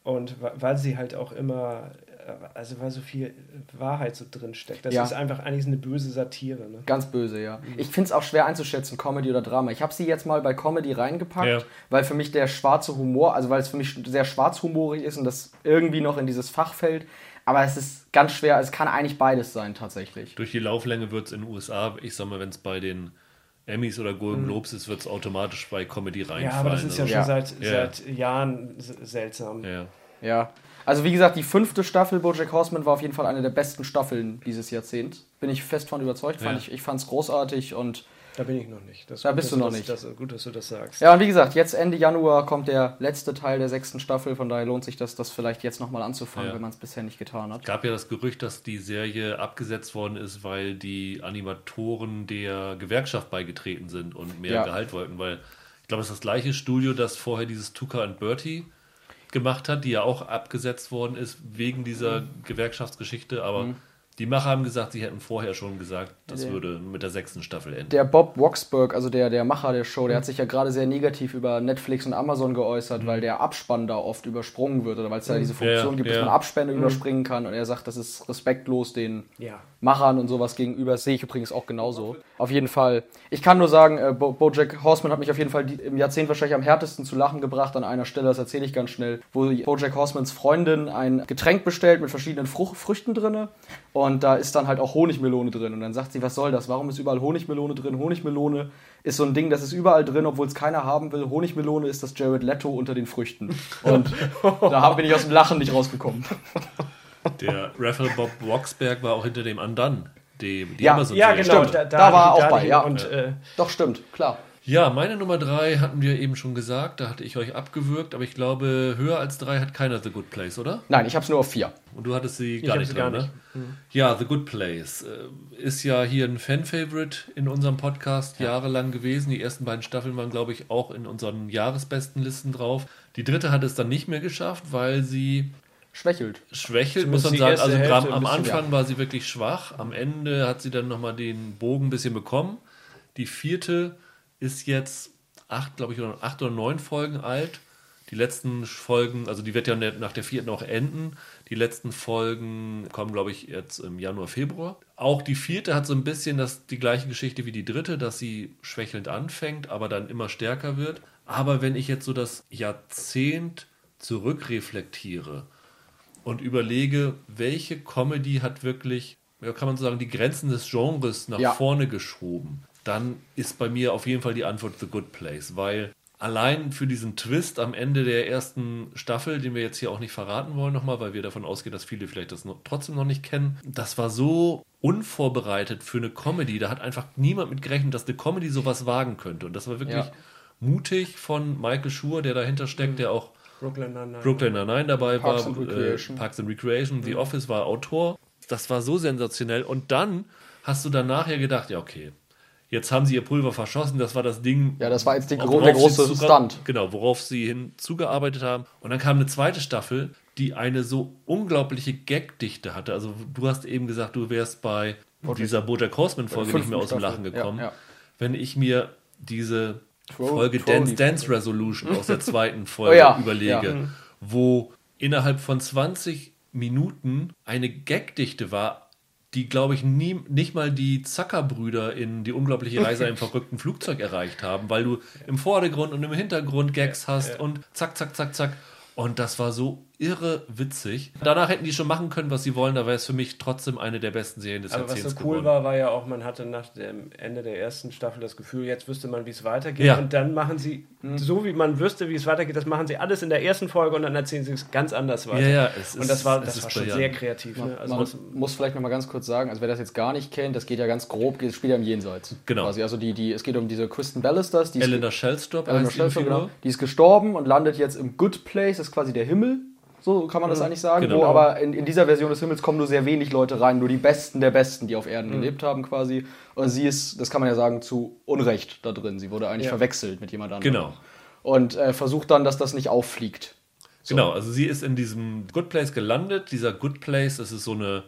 Und wa- weil sie halt auch immer, äh, also weil so viel Wahrheit so drin steckt. Das Ja. ist einfach eigentlich eine böse Satire. Ne? Ganz böse, ja. Ich finde es auch schwer einzuschätzen, Comedy oder Drama. Ich habe sie jetzt mal bei Comedy reingepackt, Ja. weil für mich der schwarze Humor, also weil es für mich sehr schwarzhumorig ist und das irgendwie noch in dieses Fach fällt. Aber es ist ganz schwer, es kann eigentlich beides sein tatsächlich. Durch die Lauflänge wird es in den USA, ich sag mal, wenn es bei den Emmys oder Golden Globes ist, wird es automatisch bei Comedy reinfallen. Ja, aber das ist ja Also, schon Ja. seit, Ja. seit Jahren seltsam. ja. Ja. Also wie gesagt, die fünfte Staffel Bojack Horseman war auf jeden Fall eine der besten Staffeln dieses Jahrzehnts. Bin ich fest von überzeugt. Fand Ja. ich ich fand es großartig und Da bin ich noch nicht. Das Da gut, bist du noch das, nicht. Das, gut, dass du das sagst. Ja, und wie gesagt, jetzt Ende Januar kommt der letzte Teil der sechsten Staffel, von daher lohnt sich das, das vielleicht jetzt nochmal anzufangen, Ja. wenn man es bisher nicht getan hat. gab ja das Gerücht, dass die Serie abgesetzt worden ist, weil die Animatoren der Gewerkschaft beigetreten sind und mehr Ja. Gehalt wollten, weil ich glaube, es ist das gleiche Studio, das vorher dieses Tuca and Bertie gemacht hat, die ja auch abgesetzt worden ist wegen dieser Gewerkschaftsgeschichte, aber die Macher haben gesagt, sie hätten vorher schon gesagt, das Ja. würde mit der sechsten Staffel enden. Der Bob Woxberg, also der, der Macher der Show, der hat sich ja gerade sehr negativ über Netflix und Amazon geäußert, weil der Abspann da oft übersprungen wird oder weil es da diese Funktion Ja, gibt, ja. dass man Abspänne überspringen kann und er sagt, das ist respektlos den Ja. Machern und sowas gegenüber. Das sehe ich übrigens auch genauso. Auf jeden Fall. Ich kann nur sagen, äh, Bo Bojack Horseman hat mich auf jeden Fall im Jahrzehnt wahrscheinlich am härtesten zu lachen gebracht an einer Stelle, das erzähle ich ganz schnell, wo Bojack Horsemans Freundin ein Getränk bestellt mit verschiedenen Fruch Früchten drin und da ist dann halt auch Honigmelone drin und dann sagt sie, was soll das? Warum ist überall Honigmelone drin? Honigmelone ist so ein Ding, das ist überall drin, obwohl es keiner haben will. Honigmelone ist das Jared Leto unter den Früchten. Und da bin ich aus dem Lachen nicht rausgekommen. Der Raphael Bob Roxberg war auch hinter dem Undone, die, die Ja, Amazon-Serie. Ja, genau. Stimmt, da war er da auch bei, ich ja. Und, äh, Doch, stimmt, klar. Ja, meine Nummer drei hatten wir eben schon gesagt, da hatte ich euch abgewürgt, aber ich glaube, höher als drei hat keiner The Good Place, oder? Nein, ich habe es nur auf vier. Und du hattest sie Ich gar hab nicht sie dran, gar ne? Ja, The Good Place äh, ist ja hier ein Fan-Favorite in unserem Podcast jahrelang gewesen. Die ersten beiden Staffeln waren, glaube ich, auch in unseren Jahresbestenlisten drauf. Die dritte hat es dann nicht mehr geschafft, weil sie Schwächelt. schwächelt, muss man sagen. Also Hälfte am bisschen, Anfang war sie wirklich schwach. Am Ende hat sie dann nochmal den Bogen ein bisschen bekommen. Die vierte ist jetzt acht, glaube ich, oder acht oder neun Folgen alt. Die letzten Folgen, also die wird ja nach der vierten auch enden. Die letzten Folgen kommen, glaube ich, jetzt im Januar, Februar. Auch die vierte hat so ein bisschen das, die gleiche Geschichte wie die dritte, dass sie schwächelnd anfängt, aber dann immer stärker wird. Aber wenn ich jetzt so das Jahrzehnt zurückreflektiere und überlege, welche Comedy hat wirklich, ja, kann man so sagen, die Grenzen des Genres nach ja. vorne geschoben, dann ist bei mir auf jeden Fall die Antwort The Good Place, weil allein für diesen Twist am Ende der ersten Staffel, den wir jetzt hier auch nicht verraten wollen nochmal, weil wir davon ausgehen, dass viele vielleicht das noch, trotzdem noch nicht kennen, das war so unvorbereitet für eine Comedy. Da hat einfach niemand mit gerechnet, dass eine Comedy sowas wagen könnte. Und das war wirklich ja. mutig von Michael Schur, der dahinter steckt, mhm. der auch Brooklyn Nine-Nine Brooklyn Nine dabei Parks war, and äh, Parks and Recreation, mhm. The Office war Autor. Das war so sensationell. Und dann hast du danach ja gedacht, ja okay, Jetzt haben sie ihr Pulver verschossen, das war das Ding. Ja, das war jetzt die, der große Stunt. Genau, worauf sie hinzugearbeitet haben. Und dann kam eine zweite Staffel, die eine so unglaubliche Gagdichte hatte. Also du hast eben gesagt, du wärst bei Bojack. dieser Bojack Horseman-Folge nicht mehr aus dem Lachen gekommen. Ja, ja. Wenn ich mir diese Folge Troll Dance Dance Resolution aus der zweiten Folge oh, ja. überlege, wo innerhalb von 20 Minuten eine Gagdichte war, die, glaube ich, nie, nicht mal die Zuckerbrüder in die unglaubliche Reise im verrückten Flugzeug erreicht haben, weil du im Vordergrund und im Hintergrund Gags hast ja. und zack, zack, zack, zack. Und das war so irre witzig. Danach hätten die schon machen können, was sie wollen, da wäre es für mich trotzdem eine der besten Serien des Aber Jahrzehnts was so cool geworden. war, war ja auch, man hatte nach dem Ende der ersten Staffel das Gefühl, jetzt wüsste man, wie es weitergeht. Ja. Und dann machen sie, mhm. so wie man wüsste, wie es weitergeht, das machen sie alles in der ersten Folge und dann erzählen sie es ganz anders weiter. Ja, ja, es und das war, das war schon sehr kreativ. Ne? Also man muss vielleicht noch mal ganz kurz sagen, also wer das jetzt gar nicht kennt, das geht ja ganz grob, es spielt ja im Jenseits. Genau. Quasi. Also die, die, es geht um diese Kristen Ballisters. Die Elena Shellstrop. Elena Shellstrop, genau. Die ist gestorben und landet jetzt im Good Place, das ist quasi der Himmel so kann man das eigentlich sagen. Genau. Wo aber in, in, dieser Version des Himmels kommen nur sehr wenig Leute rein, nur die Besten der Besten, die auf Erden mhm. gelebt haben quasi. Und sie ist, das kann man ja sagen, zu Unrecht da drin. Sie wurde eigentlich ja. verwechselt mit jemand anderem. Genau. Und äh, versucht dann, dass das nicht auffliegt. So. Genau, also sie ist in diesem Good Place gelandet. Dieser Good Place, das ist so eine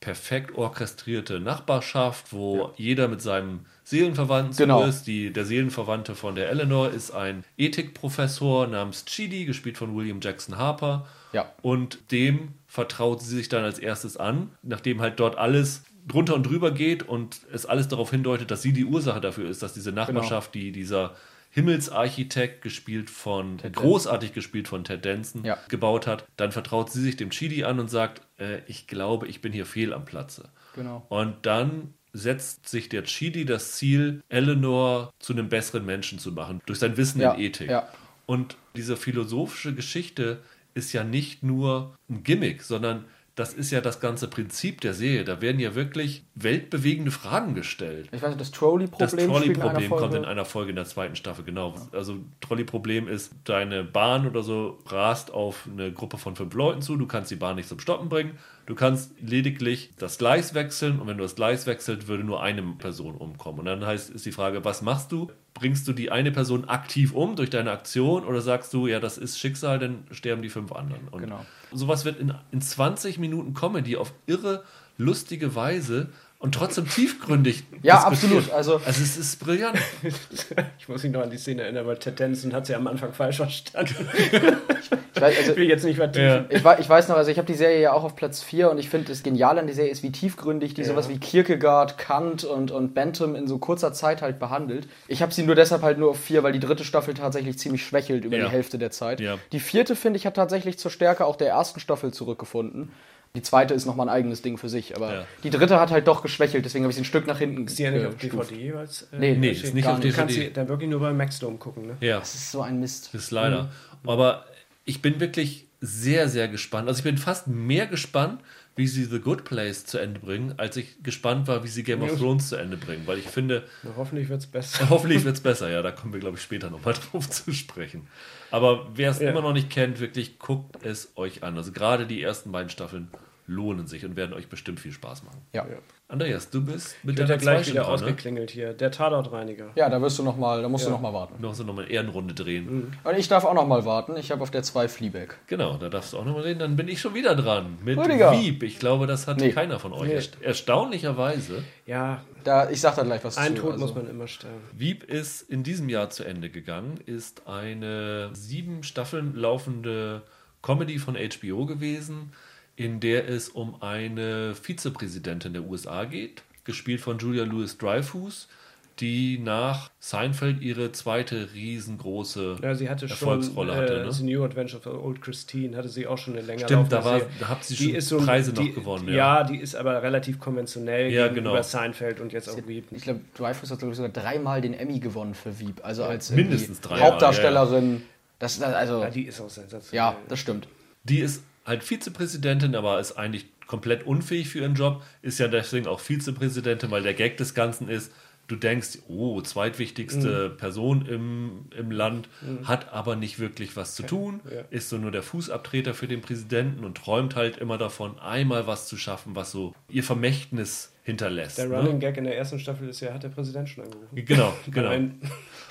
perfekt orchestrierte Nachbarschaft, wo ja. jeder mit seinem Seelenverwandten genau. ist. Die, der Seelenverwandte von der Eleanor ist ein Ethikprofessor namens Chidi, gespielt von William Jackson Harper. Ja. Und dem vertraut sie sich dann als erstes an, nachdem halt dort alles drunter und drüber geht und es alles darauf hindeutet, dass sie die Ursache dafür ist, dass diese genau. Nachbarschaft, genau. die dieser Himmelsarchitekt, gespielt von, Ted großartig gespielt von Ted Danson, ja. gebaut hat, dann vertraut sie sich dem Chidi an und sagt, äh, ich glaube, ich bin hier fehl am Platze. Genau. Und dann setzt sich der Chidi das Ziel, Eleanor zu einem besseren Menschen zu machen, durch sein Wissen ja. in Ethik. Ja. Und diese philosophische Geschichte ist ja nicht nur ein Gimmick, sondern das ist ja das ganze Prinzip der Serie. Da werden ja wirklich weltbewegende Fragen gestellt. Ich weiß nicht, das Trolley-Problem Das Trolley-Problem kommt in einer Folge in der zweiten Staffel, genau. Also Trolley-Problem ist, deine Bahn oder so rast auf eine Gruppe von fünf Leuten zu, du kannst die Bahn nicht zum Stoppen bringen, du kannst lediglich das Gleis wechseln und wenn du das Gleis wechselt, würde nur eine Person umkommen. Und dann heißt, ist die Frage, was machst du? bringst du die eine Person aktiv um durch deine Aktion oder sagst du, ja, das ist Schicksal, dann sterben die fünf anderen. Und genau. sowas wird in, in 20 Minuten Comedy auf irre lustige Weise und trotzdem tiefgründig. Ja, absolut. Also, also es ist brillant. ich muss mich noch an die Szene erinnern, weil Ted Danson hat sie am Anfang falsch verstanden. ich, weiß, also, ich will jetzt nicht vertiefen. Ja. Ich, ich, weiß noch, also ich habe die Serie ja auch auf Platz 4 und ich finde, das Geniale an der Serie ist, wie tiefgründig die ja. sowas wie Kierkegaard, Kant und, und Bentham in so kurzer Zeit halt behandelt. Ich habe sie nur deshalb halt nur auf 4, weil die dritte Staffel tatsächlich ziemlich schwächelt über ja. die Hälfte der Zeit. Die vierte, finde ich, hat tatsächlich zur Stärke auch der ersten Staffel zurückgefunden. Die zweite ist nochmal ein eigenes Ding für sich, aber ja. die dritte hat halt doch geschwächelt, deswegen habe ich sie ein Stück nach hinten Ist die ja nicht auf DVD jeweils? Äh, nee, nee, ist nicht auf DVD. Du kannst sie dann wirklich nur beim Maxdome gucken, ne? Ja. Das ist so ein Mist. Das ist leider. Mhm. Aber ich bin wirklich sehr, sehr gespannt. Also ich bin fast mehr gespannt, wie sie The Good Place zu Ende bringen, als ich gespannt war, wie sie Game of Thrones zu Ende bringen. Weil ich finde. Na, hoffentlich wird es besser. Hoffentlich wird es besser, ja. Da kommen wir, glaube ich, später nochmal drauf zu sprechen. Aber wer es ja. immer noch nicht kennt, wirklich guckt es euch an. Also gerade die ersten beiden Staffeln lohnen sich und werden euch bestimmt viel Spaß machen. Ja. Andreas, du bist mit deiner gleich zweiten wieder dran, ne? ausgeklingelt hier. Der Tatortreiniger. Ja, da wirst du noch mal, da musst du Ja. noch mal warten. Noch so nochmal eine Ehrenrunde drehen. Und ich darf auch noch mal warten. Ich habe auf der 2 Fleabag. Genau, da darfst du auch nochmal reden. Dann bin ich schon wieder dran. Mit Rüdiger. Wieb. Ich glaube, das hat Nee. keiner von euch. Nee. Erst- Erstaunlicherweise. Ja, Da, ich sag da gleich was ein zu. Tod also. muss man immer sterben. Wieb ist in diesem Jahr zu Ende gegangen, ist eine sieben Staffeln laufende Comedy von HBO gewesen, in der es um eine Vizepräsidentin der USA geht, gespielt von Julia Louis Dreyfus, die nach Seinfeld ihre zweite riesengroße Ja, sie hatte schon Erfolgsrolle äh, hatte. Ne? The New Adventures of Old Christine, hatte sie auch schon eine länger Stimmt, da, war, da hat sie Die schon ist so Preise die, noch gewonnen. Ja. die ist aber relativ konventionell Ja, gegenüber genau. Seinfeld und jetzt auch Weep. Ich glaube, Dreyfus hat glaub ich, sogar dreimal den Emmy gewonnen für Wieb. Also als Mindestens dreimal, Hauptdarstellerin. Das, also, Ja, die ist auch sensationell. ja, das stimmt. Die ist halt Vizepräsidentin, aber ist eigentlich komplett unfähig für ihren Job, ist ja deswegen auch Vizepräsidentin, weil der Gag des Ganzen ist, du denkst, oh, zweitwichtigste Mhm. Person im, im Land, hat aber nicht wirklich was zu tun, Ja. ist so nur der Fußabtreter für den Präsidenten und träumt halt immer davon, einmal was zu schaffen, was so ihr Vermächtnis hinterlässt. Der ne? Running Gag in der ersten Staffel ist ja, hat der Präsident schon angerufen. Genau, genau.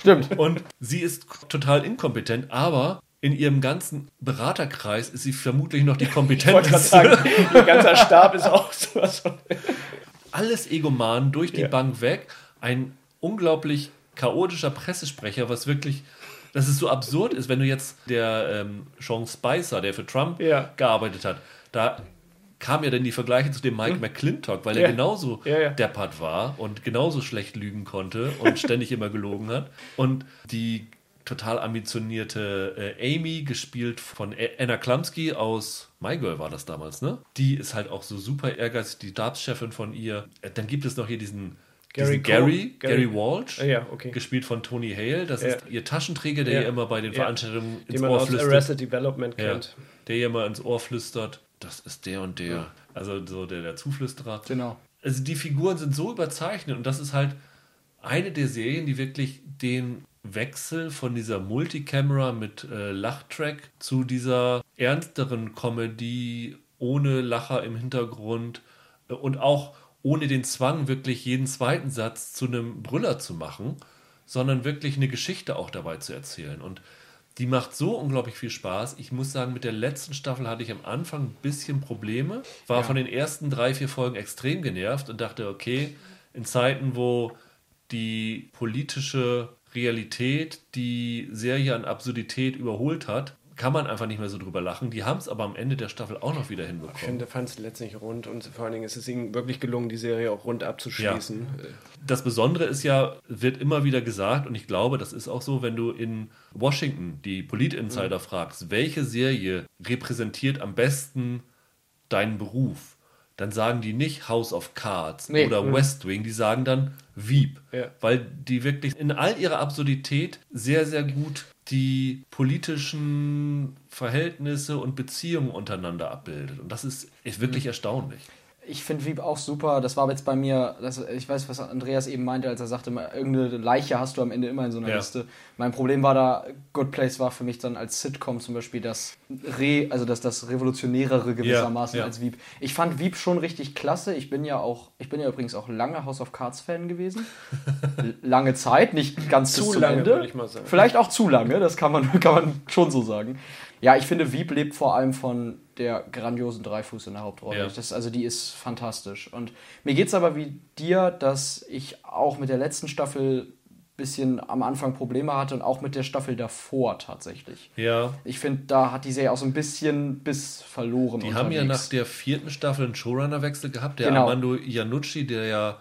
Stimmt. Und sie ist total inkompetent, aber in ihrem ganzen Beraterkreis ist sie vermutlich noch die Ich kompetenteste. sagen, ihr ganzer Stab ist auch sowas alles Egoman durch die Ja. Bank weg. Ein unglaublich chaotischer Pressesprecher, was wirklich, dass es so absurd ist, wenn du jetzt der ähm, Sean Spicer, der für Trump Ja. gearbeitet hat, da kam ja dann die Vergleiche zu dem Mike McClintock, weil er Ja. genauso Ja, ja. deppert war und genauso schlecht lügen konnte und ständig immer gelogen hat. Und die total ambitionierte äh, Amy, gespielt von Anna Klumsky aus My Girl war das damals, ne? Die ist halt auch so super ehrgeizig, die Stabschefin von ihr. Äh, Dann gibt es noch hier diesen Gary diesen Gary? Gary, Gary- Walsh, Ah, ja, okay. gespielt von Tony Hale. Das Ja. ist ihr Taschenträger, der Ja. ihr immer bei den Ja. Veranstaltungen ins Ohr aus flüstert. Arrested Development Ja, kennt. der ihr immer ins Ohr flüstert, das ist der und der. Also so der, der Zuflüsterer. Genau. Also die Figuren sind so überzeichnet und das ist halt eine der Serien, die wirklich den Wechsel von dieser Multicamera mit äh, Lachtrack zu dieser ernsteren Comedy ohne Lacher im Hintergrund äh, und auch ohne den Zwang, wirklich jeden zweiten Satz zu einem Brüller zu machen, sondern wirklich eine Geschichte auch dabei zu erzählen. Und die macht so unglaublich viel Spaß. Ich muss sagen, mit der letzten Staffel hatte ich am Anfang ein bisschen Probleme. War von den ersten drei, vier Folgen extrem genervt und dachte, okay, in Zeiten, wo die politische Realität die Serie an Absurdität überholt hat, kann man einfach nicht mehr so drüber lachen. Die haben es aber am Ende der Staffel auch noch wieder Ich hinbekommen. finde, fand es letztlich rund und vor allen Dingen ist es ihnen wirklich gelungen, die Serie auch rund abzuschließen. Das Besondere ist ja, wird immer wieder gesagt, und ich glaube, das ist auch so, wenn du in Washington die Polit-Insider fragst, welche Serie repräsentiert am besten deinen Beruf, dann sagen die nicht House of Cards Nee. oder West Wing, die sagen dann Veep, Ja. weil die wirklich in all ihrer Absurdität sehr, sehr gut die politischen Verhältnisse und Beziehungen untereinander abbildet. Und das ist, ist wirklich erstaunlich. Ich finde Wieb auch super. Das war jetzt bei mir, das, ich weiß, was Andreas eben meinte, als er sagte, irgendeine Leiche hast du am Ende immer in so einer Ja. Liste. Mein Problem war da, Good Place war für mich dann als Sitcom zum Beispiel das Re, also das, das Revolutionärere gewissermaßen Ja, ja. als Wieb. Ich fand Wieb schon richtig klasse. Ich bin ja auch, ich bin ja übrigens auch lange House of Cards Fan gewesen. Lange Zeit, nicht ganz Zu bis lange, Ende. ich mal sagen. Vielleicht auch zu lange, das kann man, kann man schon so sagen. Ja, ich finde, Wieb lebt vor allem von der grandiosen Dreifuß in der Hauptrolle. Ja. Das, also die ist fantastisch. Und mir geht es aber wie dir, dass ich auch mit der letzten Staffel bisschen am Anfang Probleme hatte und auch mit der Staffel davor tatsächlich. Ja, Ich finde, da hat die Serie auch so ein bisschen bis verloren. Die haben ja nach unterwegs. der vierten Staffel einen Showrunner-Wechsel gehabt. Der Genau. Armando Iannucci, der ja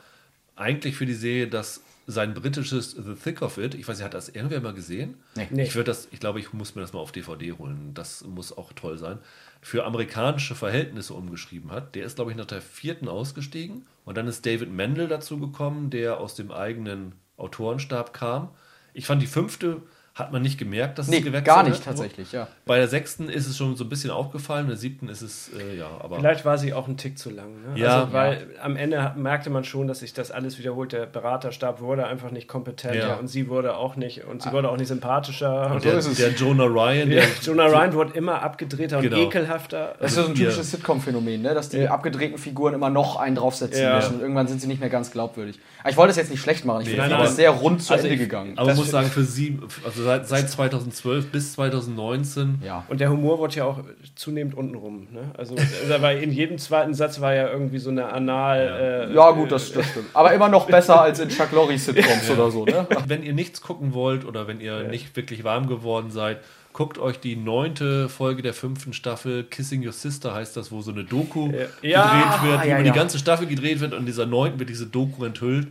eigentlich für die Serie das sein britisches The Thick of It, ich weiß nicht, hat das irgendwer mal gesehen? Nee. Nee. Ich würde das, ich glaube, ich muss mir das mal auf DVD holen. Das muss auch toll sein. Für amerikanische Verhältnisse umgeschrieben hat. Der ist, glaube ich, nach der vierten ausgestiegen. Und dann ist David Mendel dazu gekommen, der aus dem eigenen Autorenstab kam. Ich fand die fünfte hat man nicht gemerkt, dass Nee, es gewechselt gar nicht hat. tatsächlich, ja. Bei der sechsten ist es schon so ein bisschen aufgefallen, bei der siebten ist es, äh, ja, aber. Vielleicht war sie auch ein Tick zu lang. Ne? Ja. also, weil am Ende merkte man schon, dass sich das alles wiederholt. Der Beraterstab wurde einfach nicht kompetenter Ja. und sie wurde auch nicht und sie wurde auch nicht sympathischer. Und der, ist es. der Jonah Ryan, der, Ja, Jonah Ryan wurde immer abgedrehter und Genau. ekelhafter. Das ist so ein typisches Sitcom-Phänomen, ne? dass die Ja. abgedrehten Figuren immer noch einen draufsetzen Ja. müssen und irgendwann sind sie nicht mehr ganz glaubwürdig. Aber ich wollte es jetzt nicht schlecht machen, ich finde, nein, das sehr rund zu Also Ende ich- gegangen. aber man muss sagen, für sie, also seit, seit 2012 bis 2019, Ja. Und der Humor wurde ja auch zunehmend untenrum. Ne? Also war in jedem zweiten Satz war ja irgendwie so eine Anal. Äh, Ja, gut, das, das stimmt. Aber immer noch besser als in Chuck Lorre Sitcoms oder so, ne? wenn ihr nichts gucken wollt oder wenn ihr nicht wirklich warm geworden seid, guckt euch die neunte Folge der fünften Staffel, Kissing Your Sister heißt das, wo so eine Doku Ja, gedreht wird, ja, über ja. die ganze Staffel gedreht wird und in dieser neunten wird diese Doku enthüllt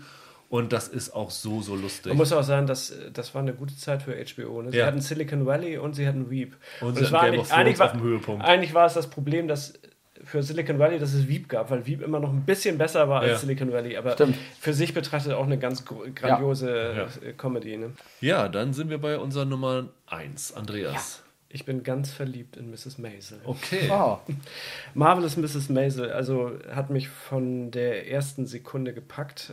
und das ist auch so, so lustig. Man muss auch sagen, das, das war eine gute Zeit für HBO. Ne? Sie Ja. hatten Silicon Valley und sie hatten Veep. Und sie es hatten war Game of Thrones war, auf dem Höhepunkt. eigentlich war es das Problem, dass für Silicon Valley, dass es Veep gab, weil Veep immer noch ein bisschen besser war als Ja. Silicon Valley, aber Stimmt. für sich betrachtet auch eine ganz grandiose äh, Comedy. Ne? ja, dann sind wir bei unserer Nummer 1, Andreas. Ich bin ganz verliebt in Mrs. Maisel. Okay. Ah, Marvelous Mrs. Maisel, also hat mich von der ersten Sekunde gepackt.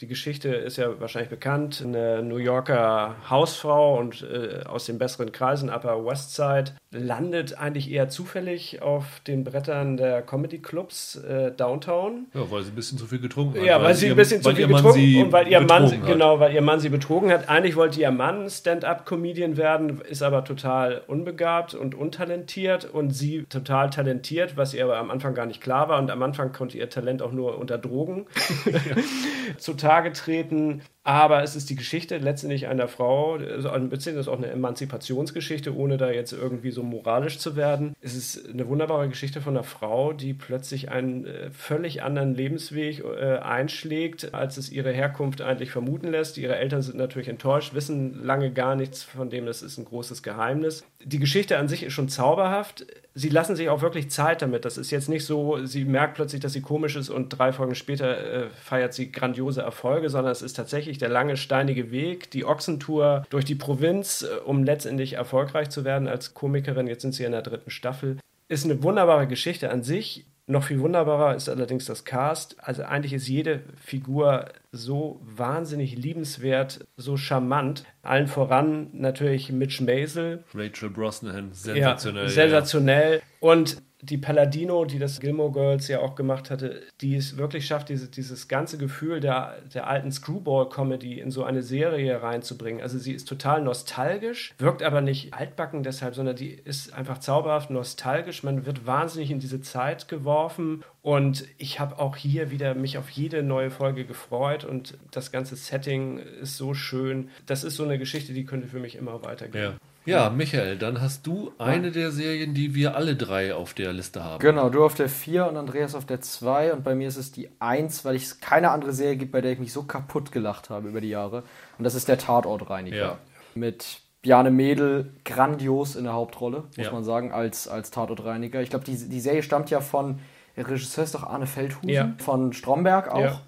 Die Geschichte ist ja wahrscheinlich bekannt. Eine New Yorker Hausfrau und äh, aus den besseren Kreisen, Upper West Side, landet eigentlich eher zufällig auf den Brettern der Comedy-Clubs äh, Downtown. Ja, weil sie ein bisschen zu viel getrunken hat. Ja, weil, sie ihr- ein bisschen zu weil viel getrunken sie und weil ihr Mann, hat. genau, weil ihr Mann sie betrogen hat. Eigentlich wollte ihr Mann Stand-up-Comedian werden, ist aber total unbegabt und untalentiert und sie total talentiert, was ihr aber am Anfang gar nicht klar war. Und am Anfang konnte ihr Talent auch nur unter Drogen zutage treten. Aber es ist die Geschichte letztendlich einer Frau, also bisschen ist auch eine Emanzipationsgeschichte, ohne da jetzt irgendwie so moralisch zu werden. Es ist eine wunderbare Geschichte von einer Frau, die plötzlich einen äh, völlig anderen Lebensweg äh, einschlägt, als es ihre Herkunft eigentlich vermuten lässt. Ihre Eltern sind natürlich enttäuscht, wissen lange gar nichts von dem, das ist ein großes Geheimnis. Die Geschichte an sich ist schon zauberhaft. Sie lassen sich auch wirklich Zeit damit. Das ist jetzt nicht so, sie merkt plötzlich, dass sie komisch ist und drei Folgen später äh, feiert sie grandiose Erfolge, sondern es ist tatsächlich der lange steinige Weg, die Ochsentour durch die Provinz, äh, um letztendlich erfolgreich zu werden als Komikerin. Jetzt sind sie in der dritten Staffel. Ist eine wunderbare Geschichte an sich. Noch viel wunderbarer ist allerdings das Cast. Also eigentlich ist jede Figur so wahnsinnig liebenswert, so charmant. Allen voran natürlich Mitch Maisel, Rachel Brosnahan, sensationell. ja, sensationell. Und die Palladino, die das Gilmore Girls ja auch gemacht hatte, die es wirklich schafft, diese, dieses ganze Gefühl der, der alten Screwball-Comedy in so eine Serie reinzubringen. Also sie ist total nostalgisch, wirkt aber nicht altbacken deshalb, sondern die ist einfach zauberhaft nostalgisch. Man wird wahnsinnig in diese Zeit geworfen und ich habe auch hier wieder mich auf jede neue Folge gefreut und das ganze Setting ist so schön. Das ist so eine Geschichte, die könnte für mich immer weitergehen. Ja. Ja, Michael, dann hast du eine der Serien, die wir alle drei auf der Liste haben. genau, du auf der 4 und Andreas auf der 2 und bei mir ist es die 1, weil es keine andere Serie gibt, bei der ich mich so kaputt gelacht habe über die Jahre. Und das ist der Tatortreiniger. Ja. Mit Bjarne Mädel grandios in der Hauptrolle, muss Ja. man sagen, als, als Tatortreiniger. Ich glaube, die, die Serie stammt ja von, der Regisseur ist doch Arne Feldhusen, Ja. von Stromberg auch. Ja.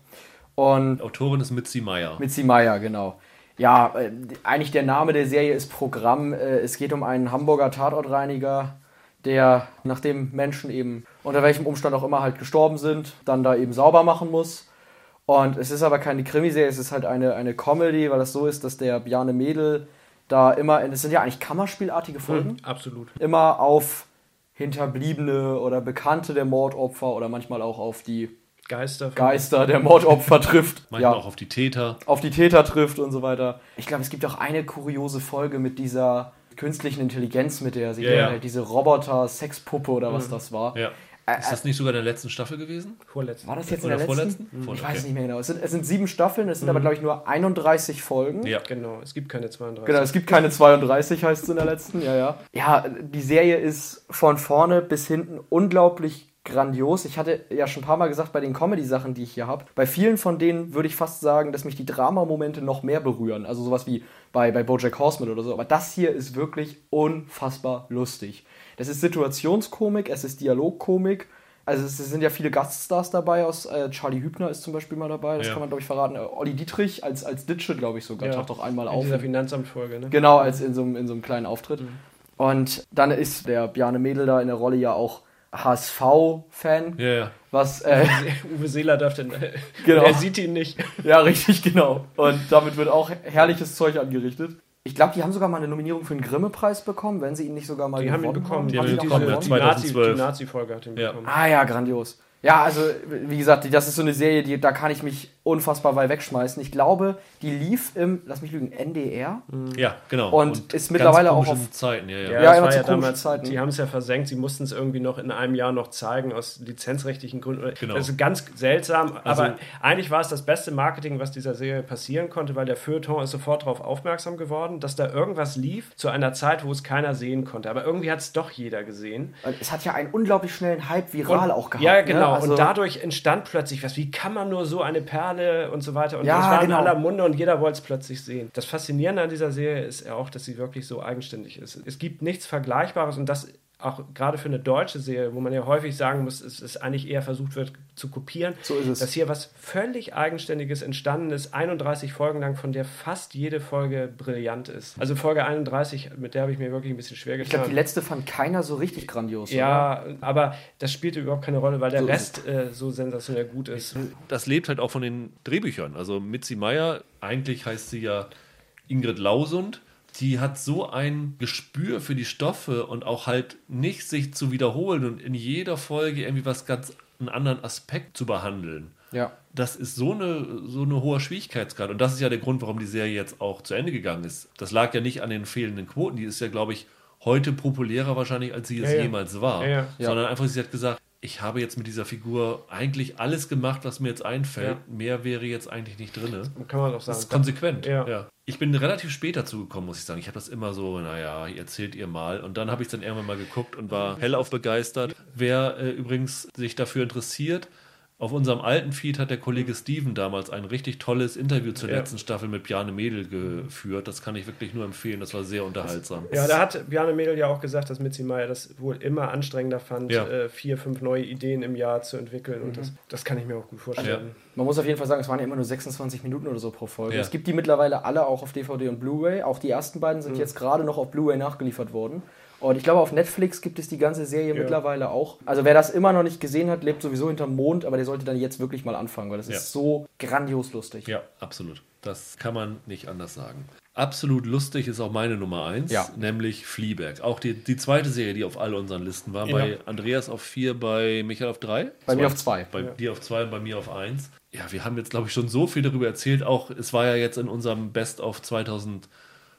Und Autorin ist Mitzi Meyer. Mitzi Meyer, genau. Ja, äh, eigentlich der Name der Serie ist Programm. Äh, es geht um einen Hamburger Tatortreiniger, der, nachdem Menschen eben unter welchem Umstand auch immer halt gestorben sind, dann da eben sauber machen muss. Und es ist aber keine Krimiserie, es ist halt eine, eine Comedy, weil das so ist, dass der Bjarne Mädel da immer, es sind ja eigentlich Kammerspielartige Folgen, Absolut. immer auf Hinterbliebene oder Bekannte der Mordopfer oder manchmal auch auf die Geister. Geister der Mordopfer trifft. Manchmal auch auf die Täter. auf die Täter trifft und so weiter. Ich glaube, es gibt auch eine kuriose Folge mit dieser künstlichen Intelligenz, mit der sie Ja, ja. halt diese Roboter-Sexpuppe oder was das war. Ja. Ist das nicht sogar in der letzten Staffel gewesen? Vorletzten. War das jetzt in Oder der letzten? vorletzten? Vor- Ich weiß es nicht mehr genau. Es sind, es sind sieben Staffeln, es sind aber, glaube ich, nur 31 Folgen. Ja. Genau, es gibt keine 32. Genau, es gibt keine 32, heißt es in der letzten, ja, ja. Ja, die Serie ist von vorne bis hinten unglaublich grandios. Ich hatte ja schon ein paar Mal gesagt, bei den Comedy-Sachen, die ich hier habe, bei vielen von denen würde ich fast sagen, dass mich die Dramamomente noch mehr berühren. Also sowas wie bei, bei Bojack Horseman oder so. Aber das hier ist wirklich unfassbar lustig. Das ist Situationskomik, es ist Dialogkomik, Also es sind ja viele Gaststars dabei aus äh, Charlie Hübner ist zum Beispiel mal dabei, das Ja. kann man glaube ich verraten. Äh, Olli Dietrich als, als Ditsche, glaube ich sogar, Ja. taucht auch einmal In auf. dieser Finanzamtfolge, ne? Genau, als in so, einem- in so einem kleinen Auftritt. Und dann ist der Bjarne Mädel da in der Rolle ja auch HSV-Fan, Ja, ja. was, äh, Uwe Seeler darf den. Genau. Er sieht ihn nicht. ja, richtig, genau. Und damit wird auch herrliches Zeug angerichtet. Ich glaube, die haben sogar mal eine Nominierung für den Grimme-Preis bekommen, wenn sie ihn nicht sogar mal Die haben ihn gewonnen bekommen. Die haben Haben ihn bekommen, gewonnen? die Nazi- 2012. Die Nazi-Folge hat ihn Ja. bekommen. Ah ja, grandios. Ja, also wie gesagt, das ist so eine Serie, die, da kann ich mich unfassbar weit wegschmeißen. Ich glaube, die lief im, lass mich lügen, NDR. Ja, genau. Und ist ganz mittlerweile auch auf- Zeiten, ja, ja. Ja, Ja, ja damals, Zeiten. die haben es ja versenkt, sie mussten es irgendwie noch in einem Jahr noch zeigen, aus lizenzrechtlichen Gründen. Genau. Das ist ganz seltsam, Also- aber eigentlich war es das beste Marketing, was dieser Serie passieren konnte, weil der Feuilleton ist sofort darauf aufmerksam geworden, dass da irgendwas lief zu einer Zeit, wo es keiner sehen konnte. Aber irgendwie hat es doch jeder gesehen. Und Es hat ja einen unglaublich schnellen Hype viral Und- auch gehabt. Ja, genau. Ne? Also, und dadurch entstand plötzlich was. Wie kann man nur so eine Perle und so weiter? Und Ja, das war genau. in aller Munde und jeder wollte es plötzlich sehen. Das Faszinierende an dieser Serie ist ja auch, dass sie wirklich so eigenständig ist. Es gibt nichts Vergleichbares und das auch gerade für eine deutsche Serie, wo man ja häufig sagen muss, es ist eigentlich eher versucht wird zu kopieren, So ist es. dass hier was völlig Eigenständiges entstanden ist, 31 Folgen lang, von der fast jede Folge brillant ist. Also Folge 31, mit der habe ich mir wirklich ein bisschen schwer ich getan. glaube, die letzte fand keiner so richtig grandios. oder? Ja, aber das spielte überhaupt keine Rolle, weil der So Rest äh, so sensationell gut ist. das lebt halt auch von den Drehbüchern. Also Mitzi Meyer, eigentlich heißt sie ja Ingrid Lausund, die hat so ein Gespür für die Stoffe und auch halt nicht sich zu wiederholen und in jeder Folge irgendwie was ganz einen anderen Aspekt zu behandeln. Ja. Das ist so eine, so eine hohe Schwierigkeitsgrad. Und das ist ja der Grund, warum die Serie jetzt auch zu Ende gegangen ist. Das lag ja nicht an den fehlenden Quoten. Die ist ja, glaube ich, heute populärer wahrscheinlich, als sie es Ja, ja. jemals war. Ja. Sondern einfach, sie hat gesagt, ich habe jetzt mit dieser Figur eigentlich alles gemacht, was mir jetzt einfällt. Mehr wäre jetzt eigentlich nicht drin. Kann man doch sagen. Das ist konsequent. Ja. Ich bin relativ spät dazu gekommen, muss ich sagen. Ich habe das immer so, naja, erzählt ihr mal. Und dann habe ich dann irgendwann mal geguckt und war hellauf begeistert. Wer äh, übrigens sich dafür interessiert, auf unserem alten Feed hat der Kollege Steven damals ein richtig tolles Interview zur Ja. letzten Staffel mit Bjarne Mädel geführt. Das kann ich wirklich nur empfehlen. Das war sehr unterhaltsam. Ja, da hat Bjarne Mädel ja auch gesagt, dass Mitzi Meier das wohl immer anstrengender fand, Ja. äh, vier, fünf neue Ideen im Jahr zu entwickeln. Mhm. Und das, das kann ich mir auch gut vorstellen. Man muss auf jeden Fall sagen, es waren ja immer nur 26 Minuten oder so pro Folge. Ja. Es gibt die mittlerweile alle auch auf DVD und Blu-ray. Auch die ersten beiden Mhm. sind jetzt gerade noch auf Blu-ray nachgeliefert worden. Und ich glaube, auf Netflix gibt es die ganze Serie Ja. mittlerweile auch. Also wer das immer noch nicht gesehen hat, lebt sowieso hinterm Mond, aber der sollte dann jetzt wirklich mal anfangen, weil das Ja. ist so grandios lustig. Ja, absolut. Das kann man nicht anders sagen. Absolut lustig ist auch meine Nummer eins, Ja. nämlich Fleabag. Auch die, die zweite Serie, die auf all unseren Listen war. Bei Andreas auf vier, bei Michael auf drei. Bei mir auf zwei. Bei dir auf zwei und bei mir auf eins. Ja, wir haben jetzt, glaube ich, schon so viel darüber erzählt. Auch es war ja jetzt in unserem Best of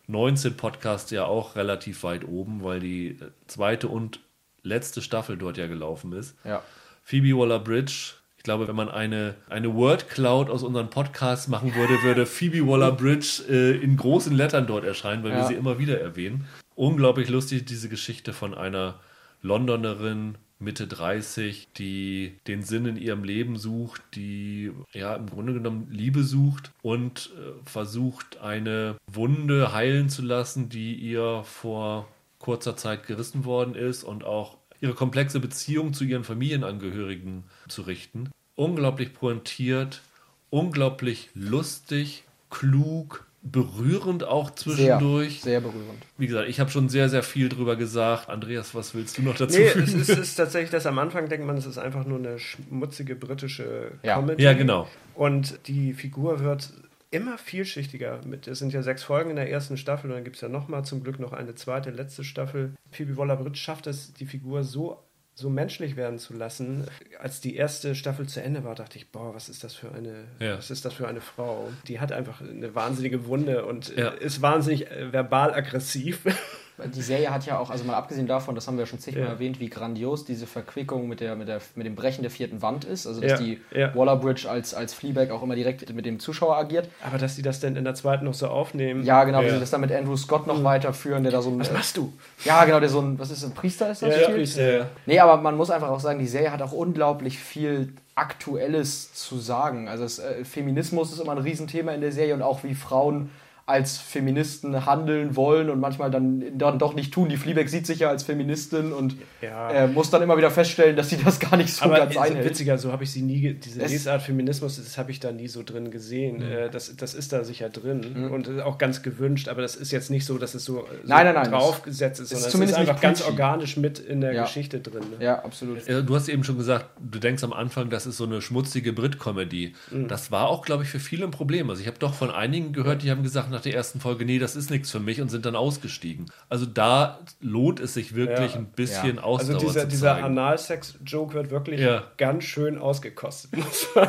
2019 Podcast ja auch relativ weit oben, weil die äh, zweite und letzte Staffel dort ja gelaufen ist. Ja. Phoebe Waller-Bridge. Ich glaube, wenn man eine, eine Word Cloud aus unseren Podcasts machen würde, würde Phoebe Waller-Bridge äh, in großen Lettern dort erscheinen, weil wir Ja. sie immer wieder erwähnen. Unglaublich lustig, diese Geschichte von einer Londonerin, Mitte 30, die den Sinn in ihrem Leben sucht, die ja im Grunde genommen Liebe sucht und äh, versucht, eine Wunde heilen zu lassen, die ihr vor kurzer Zeit gerissen worden ist und auch ihre komplexe Beziehung zu ihren Familienangehörigen zu richten. Unglaublich pointiert, unglaublich lustig, klug, berührend auch zwischendurch. Sehr, sehr berührend. Wie gesagt, ich habe schon sehr, sehr viel drüber gesagt. Andreas, was willst du noch dazu Nee, fügen? es ist, es ist tatsächlich das am Anfang, denkt man, es ist einfach nur eine schmutzige britische Ja. Comedy. Ja, genau. Und die Figur wird immer vielschichtiger. Mit, es sind ja sechs Folgen in der ersten Staffel und dann gibt es ja nochmal zum Glück noch eine zweite, letzte Staffel. Phoebe Waller-Bridge schafft es, die Figur so so menschlich werden zu lassen. Als die erste Staffel zu Ende war, dachte ich, boah, was ist das für eine, Ja. was ist das für eine Frau? Die hat einfach eine wahnsinnige Wunde und Ja. ist wahnsinnig äh, verbal aggressiv. Die Serie hat ja auch, also mal abgesehen davon, das haben wir ja schon zigmal Ja. erwähnt, wie grandios diese Verquickung mit, der, mit, der, mit dem Brechen der vierten Wand ist. Also, dass Ja, die ja. Waller-Bridge als, als Fleabag auch immer direkt mit dem Zuschauer agiert. Aber dass die das denn in der zweiten noch so aufnehmen. Ja, genau, wie Ja. sie das dann mit Andrew Scott noch weiterführen, der da so ein. Was machst du? Ja, genau, der so ein, was ist ein Priester ist das? Ja? Priester, ja. Nee, aber man muss einfach auch sagen, die Serie hat auch unglaublich viel Aktuelles zu sagen. Also es, äh, Feminismus ist immer ein Riesenthema in der Serie und auch wie Frauen als Feministen handeln wollen und manchmal dann, dann doch nicht tun. Die Fleabag sieht sich ja als Feministin und Ja. äh, muss dann immer wieder feststellen, dass sie das gar nicht so Aber ganz ist einhält. witziger, so habe ich sie nie, diese Es- Lesart Feminismus, das habe ich da nie so drin gesehen. Äh, das, das ist da sicher drin und ist auch ganz gewünscht, aber das ist jetzt nicht so, dass es so, so Nein, nein, nein, draufgesetzt ist, ist sondern es ist zumindest nicht einfach ganz organisch mit in der Ja. Geschichte drin. Ne? Ja, absolut. Du hast eben schon gesagt, du denkst am Anfang, das ist so eine schmutzige Brit-Comedy. Das war auch, glaube ich, für viele ein Problem. Also ich habe doch von einigen gehört, die haben gesagt nach der ersten Folge, nee, das ist nichts für mich und sind dann ausgestiegen. Also da lohnt es sich wirklich Ja. ein bisschen Ja. Ausdauer Also dieser, dieser. Analsex-Joke wird wirklich Ja. ganz schön ausgekostet.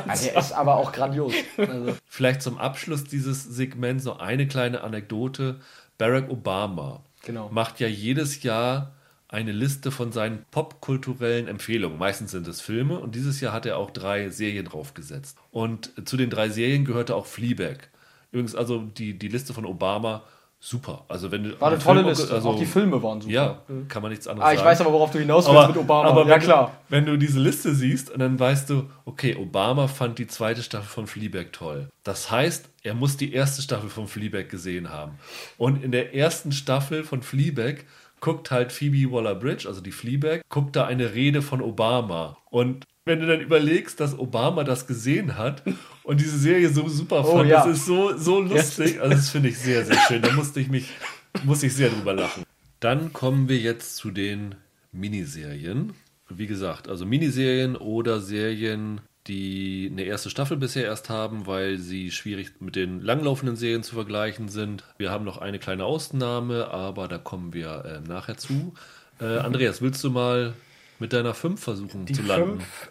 Also, der ist aber auch grandios. Also, Vielleicht zum Abschluss dieses Segments noch eine kleine Anekdote. Barack Obama Genau. macht ja jedes Jahr eine Liste von seinen popkulturellen Empfehlungen. Meistens sind es Filme und dieses Jahr hat er auch drei Serien draufgesetzt. Und zu den drei Serien gehörte auch Fleabag. Übrigens, also die, die Liste von Obama, super. Also wenn du war eine tolle Film- Liste. Also, auch die Filme waren super. Ja, kann man nichts anderes Ah, ich sagen. weiß aber, worauf du hinaus willst aber, mit Obama. aber ja, wenn, klar. Du, wenn du diese Liste siehst und dann weißt du, okay, Obama fand die zweite Staffel von Fleabag toll. Das heißt, er muss die erste Staffel von Fleabag gesehen haben. Und in der ersten Staffel von Fleabag guckt halt Phoebe Waller-Bridge, also die Fleabag, guckt da eine Rede von Obama. Und wenn du dann überlegst, dass Obama das gesehen hat und diese Serie so super Oh, fand, ja. das ist so, so lustig. Also das finde ich sehr, sehr schön. Da musste ich mich, muss ich sehr drüber lachen. Dann kommen wir jetzt zu den Miniserien. Wie gesagt, also Miniserien oder Serien, die eine erste Staffel bisher erst haben, weil sie schwierig mit den langlaufenden Serien zu vergleichen sind. Wir haben noch eine kleine Ausnahme, aber da kommen wir äh, nachher zu. Äh, Andreas, willst du mal mit deiner 5 versuchen Die zu landen? 5,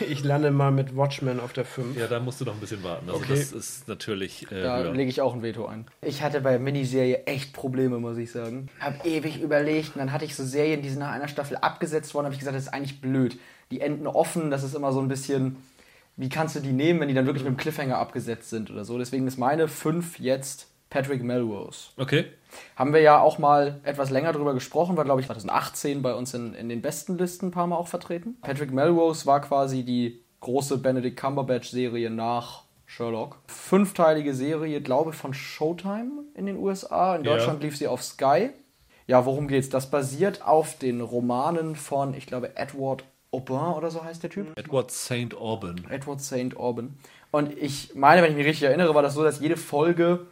äh, ich lande mal mit Watchmen auf der 5. Ja, da musst du noch ein bisschen warten. Also Okay. das ist natürlich äh, Da lege ich auch ein Veto ein. Ich hatte bei Miniserie echt Probleme, muss ich sagen. Hab ewig überlegt und dann hatte ich so Serien, die sind nach einer Staffel abgesetzt worden. Habe ich gesagt, das ist eigentlich blöd. Die enden offen, das ist immer so ein bisschen. Wie kannst du die nehmen, wenn die dann wirklich mit dem Cliffhanger abgesetzt sind oder so? Deswegen ist meine 5 jetzt Patrick Melrose. Okay. Haben wir ja auch mal etwas länger drüber gesprochen, war glaube ich 2018 bei uns in, in den besten Listen ein paar Mal auch vertreten. Patrick Melrose war quasi die große Benedict Cumberbatch-Serie nach Sherlock. Fünfteilige Serie, glaube ich, von Showtime in den USA. In. Deutschland lief sie auf Sky. Ja, worum geht's? Das basiert auf den Romanen von, ich glaube, Edward Aubin oder so heißt der Typ. Edward St. Auburn. Edward St. Auburn. Und ich meine, wenn ich mich richtig erinnere, war das so, dass jede Folge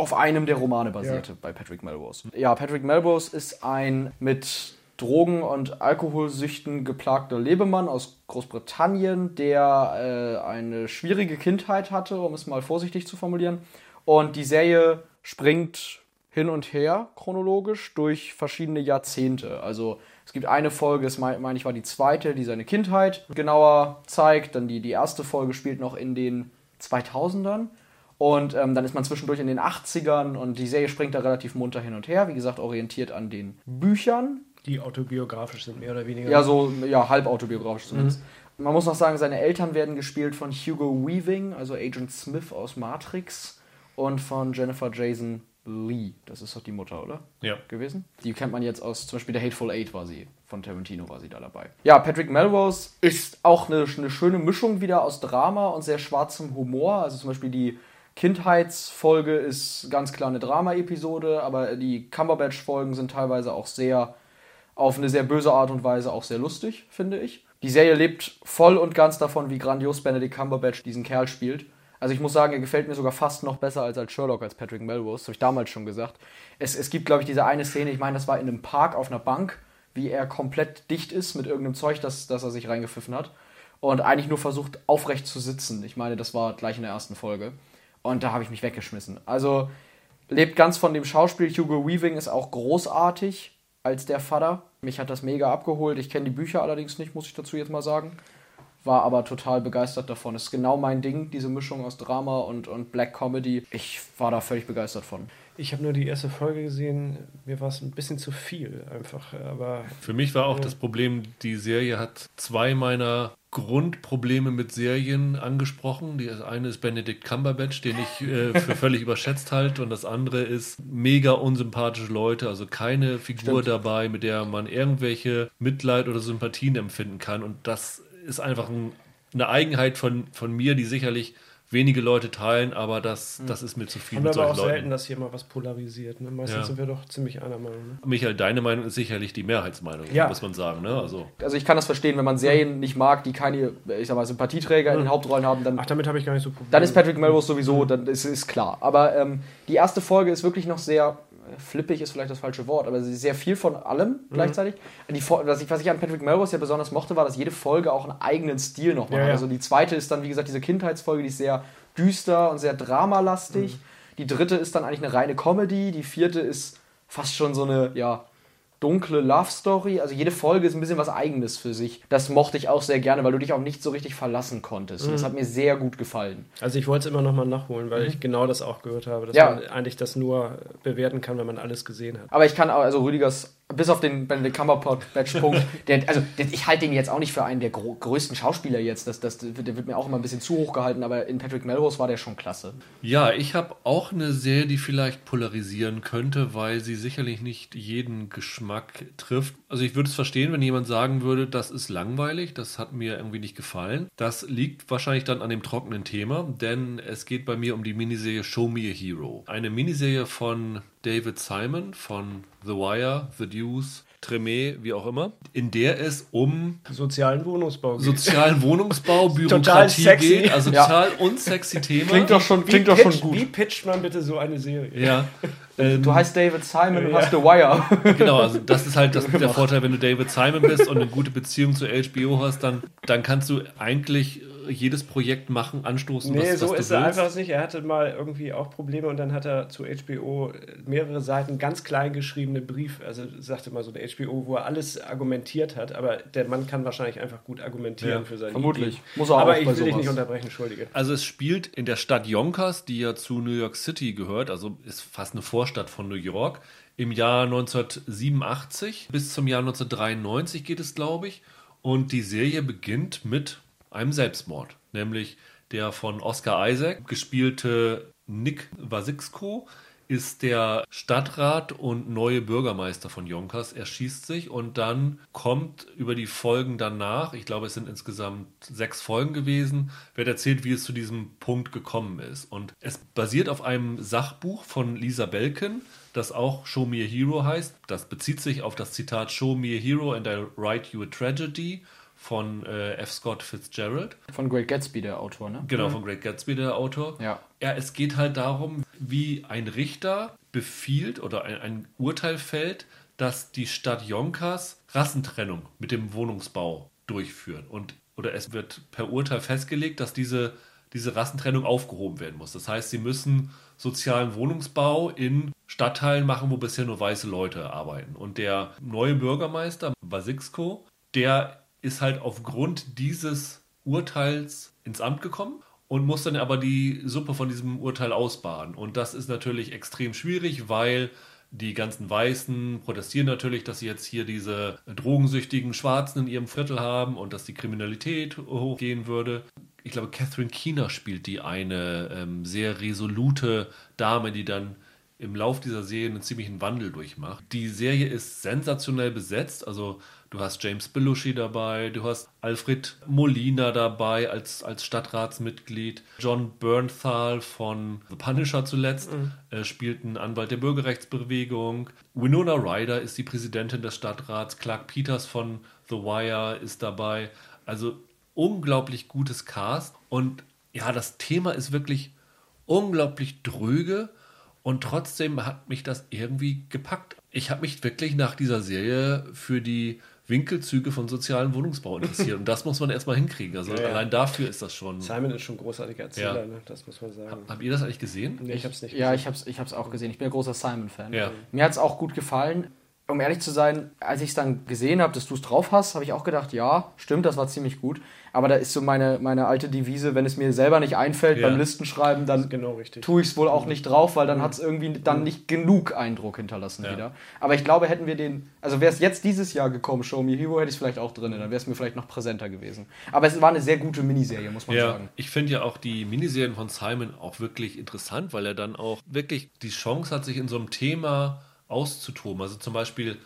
auf einem der Romane basierte bei Patrick Melrose. Ja, Patrick Melrose ist ein mit Drogen- und Alkoholsüchten geplagter Lebemann aus Großbritannien, der äh, eine schwierige Kindheit hatte, um es mal vorsichtig zu formulieren. Und die Serie springt hin und her chronologisch durch verschiedene Jahrzehnte. Also es gibt eine Folge, das meine mein ich war die zweite, die seine Kindheit genauer zeigt. Dann die, die erste Folge spielt noch in den 2000ern. Und ähm, dann ist man zwischendurch in den 80ern und die Serie springt da relativ munter hin und her. Wie gesagt, orientiert an den Büchern. Die autobiografisch sind, mehr oder weniger. Ja, so ja, halb autobiografisch zumindest. Man muss noch sagen, seine Eltern werden gespielt von Hugo Weaving, also Agent Smith aus Matrix, und von Jennifer Jason Lee. Das ist doch die Mutter, oder? Ja. gewesen. Die kennt man jetzt aus, zum Beispiel der Hateful Eight war sie, von Tarantino war sie da dabei. Ja, Patrick Melrose ist auch eine, eine schöne Mischung wieder aus Drama und sehr schwarzem Humor. Also zum Beispiel die Kindheitsfolge ist ganz klar eine Drama-Episode, aber die Cumberbatch-Folgen sind teilweise auch sehr, auf eine sehr böse Art und Weise auch sehr lustig, finde ich. Die Serie lebt voll und ganz davon, wie grandios Benedict Cumberbatch diesen Kerl spielt. Also ich muss sagen, er gefällt mir sogar fast noch besser als als Sherlock, als Patrick Melrose. Das habe ich damals schon gesagt. Es, es gibt, glaube ich, diese eine Szene, ich meine, das war in einem Park auf einer Bank, wie er komplett dicht ist mit irgendeinem Zeug, das, das er sich reingepfiffen hat. Und eigentlich nur versucht, aufrecht zu sitzen. Ich meine, das war gleich in der ersten Folge. Und da habe ich mich weggeschmissen. Also lebt ganz von dem Schauspiel. Hugo Weaving ist auch großartig als der Vater. Mich hat das mega abgeholt. Ich kenne die Bücher allerdings nicht, muss ich dazu jetzt mal sagen. War aber total begeistert davon. Ist genau mein Ding, diese Mischung aus Drama und, und Black Comedy. Ich war da völlig begeistert von. Ich habe nur die erste Folge gesehen. Mir war es ein bisschen zu viel einfach. Aber Für mich war auch das Problem, die Serie hat zwei meiner Grundprobleme mit Serien angesprochen. Das eine ist Benedict Cumberbatch, den ich äh, für völlig überschätzt halte, und das andere ist mega unsympathische Leute, also keine Figur Stimmt. dabei, mit der man irgendwelche Mitleid oder Sympathien empfinden kann. Und das ist einfach ein, eine Eigenheit von, von mir, die sicherlich wenige Leute teilen, aber das, das ist mir zu viel Haben mit wir aber auch solchen Leuten. selten, dass hier mal was polarisiert. Ne? Meistens Ja. sind wir doch ziemlich einer Meinung. Ne? Michael, deine Meinung ist sicherlich die Mehrheitsmeinung, Ja. muss man sagen. Ne? Also, Also ich kann das verstehen, wenn man Serien nicht mag, die keine, ich sag mal, Sympathieträger in den Hauptrollen haben, dann Ach, damit habe ich gar nicht so Probleme. Dann ist Patrick Melrose sowieso, dann ist, ist klar. Aber ähm, die erste Folge ist wirklich noch sehr flippig, ist vielleicht das falsche Wort, aber sehr viel von allem gleichzeitig. Die, was, ich, was ich an Patrick Melrose ja besonders mochte, war, dass jede Folge auch einen eigenen Stil nochmal Ja, hat. ja. Also die zweite ist dann, wie gesagt, diese Kindheitsfolge, die ist sehr düster und sehr dramalastig. Die dritte ist dann eigentlich eine reine Comedy. Die vierte ist fast schon so eine, ja, dunkle Love Story. Also jede Folge ist ein bisschen was Eigenes für sich. Das mochte ich auch sehr gerne, weil du dich auch nicht so richtig verlassen konntest. Und Das hat mir sehr gut gefallen. Also ich wollte es immer noch mal nachholen, weil ich genau das auch gehört habe, dass Ja. man eigentlich das nur bewerten kann, wenn man alles gesehen hat. Aber ich kann auch, also Rüdigers, bis auf den Benedict Cumberbatch-Punkt, also der, ich halte den jetzt auch nicht für einen der größten Schauspieler jetzt. Das, das, der wird mir auch immer ein bisschen zu hoch gehalten, aber in Patrick Melrose war der schon klasse. ja, ich habe auch eine Serie, die vielleicht polarisieren könnte, weil sie sicherlich nicht jeden Geschmack trifft. Also ich würde es verstehen, wenn jemand sagen würde, das ist langweilig, das hat mir irgendwie nicht gefallen. Das liegt wahrscheinlich dann an dem trockenen Thema, denn es geht bei mir um die Miniserie Show Me a Hero. Eine Miniserie von David Simon von The Wire, The Deuce, Tremé, wie auch immer, in der es um Sozialen Wohnungsbau geht. sozialen Wohnungsbau, Total Bürokratie sexy. geht, also Ja. total unsexy Thema. Klingt doch schon, Wie, klingt doch schon gut. wie pitcht man bitte so eine Serie? ja. Ähm, Du heißt David Simon und Ja. hast The Wire. Genau, also das ist halt das, der Vorteil, wenn du David Simon bist und eine gute Beziehung zu HBO hast, dann, dann kannst du eigentlich jedes Projekt machen, anstoßen, Nee, was, so was ist er einfach nicht. Er hatte mal irgendwie auch Probleme und dann hat er zu HBO mehrere Seiten ganz klein geschriebene Brief, also sagte mal so der HBO, wo er alles argumentiert hat, aber der Mann kann wahrscheinlich einfach gut argumentieren Ja, für seine vermutlich. Ideen. Muss er auch aber ich will dich sowas. nicht unterbrechen, entschuldige. Also es spielt in der Stadt Yonkers, die ja zu New York City gehört, also ist fast eine Vorstadt von New York. Im Jahr 1987 bis zum Jahr 1993 geht es, glaube ich. Und die Serie beginnt mit einem Selbstmord, nämlich der von Oscar Isaac gespielte Nick Wasixko ist der Stadtrat und neue Bürgermeister von Yonkers. Er schießt sich und dann kommt über die Folgen danach, ich glaube es sind insgesamt sechs Folgen gewesen, wird erzählt, wie es zu diesem Punkt gekommen ist. Und es basiert auf einem Sachbuch von Lisa Belkin, das auch Show Me a Hero heißt. Das bezieht sich auf das Zitat Show Me a Hero and I write you a tragedy von äh, F. Scott Fitzgerald. Von Great Gatsby, der Autor, ne? Genau, von Great Gatsby, der Autor. Ja. ja. Es geht halt darum, wie ein Richter befiehlt oder ein, ein Urteil fällt, dass die Stadt Yonkers Rassentrennung mit dem Wohnungsbau durchführen. Und, oder es wird per Urteil festgelegt, dass diese, diese Rassentrennung aufgehoben werden muss. Das heißt, sie müssen sozialen Wohnungsbau in Stadtteilen machen, wo bisher nur weiße Leute arbeiten. Und der neue Bürgermeister, Basixko, der ist halt aufgrund dieses Urteils ins Amt gekommen und muss dann aber die Suppe von diesem Urteil ausbaden. Und das ist natürlich extrem schwierig, weil die ganzen Weißen protestieren natürlich, dass sie jetzt hier diese drogensüchtigen Schwarzen in ihrem Viertel haben und dass die Kriminalität hochgehen würde. Ich glaube, Catherine Keener spielt die eine ähm, sehr resolute Dame, die dann im Lauf dieser Serie einen ziemlichen Wandel durchmacht. Die Serie ist sensationell besetzt, also du hast James Belushi dabei, du hast Alfred Molina dabei als, als Stadtratsmitglied, John Bernthal von The Punisher zuletzt äh, spielt einen Anwalt der Bürgerrechtsbewegung, Winona Ryder ist die Präsidentin des Stadtrats, Clark Peters von The Wire ist dabei, also unglaublich gutes Cast. Und ja, das Thema ist wirklich unglaublich dröge. Und trotzdem hat mich das irgendwie gepackt. Ich habe mich wirklich nach dieser Serie für die Winkelzüge von sozialen Wohnungsbau interessiert. Und das muss man erstmal hinkriegen. Also Ja, ja. allein dafür ist das schon. Simon ist schon ein großartiger Erzähler, Ja. ne? das muss man sagen. Habt ihr das eigentlich gesehen? Nee, ich hab's nicht Ja, ich hab's, ich hab's auch gesehen. Ich bin ein großer Simon-Fan. Ja. Mir hat's auch gut gefallen. Um ehrlich zu sein, als ich es dann gesehen habe, dass du es drauf hast, habe ich auch gedacht, ja, stimmt, das war ziemlich gut. Aber da ist so meine, meine alte Devise, wenn es mir selber nicht einfällt Ja. beim Listenschreiben, dann genau tue ich es wohl auch nicht drauf, weil dann hat es irgendwie dann nicht genug Eindruck hinterlassen Ja. wieder. Aber ich glaube, hätten wir den, also wäre es jetzt dieses Jahr gekommen, Show Me Hero, hätte ich es vielleicht auch drin, dann wäre es mir vielleicht noch präsenter gewesen. Aber es war eine sehr gute Miniserie, muss man Ja, sagen. ich finde ja auch die Miniserien von Simon auch wirklich interessant, weil er dann auch wirklich die Chance hat, sich in so einem Thema auszutoben. Also zum Beispiel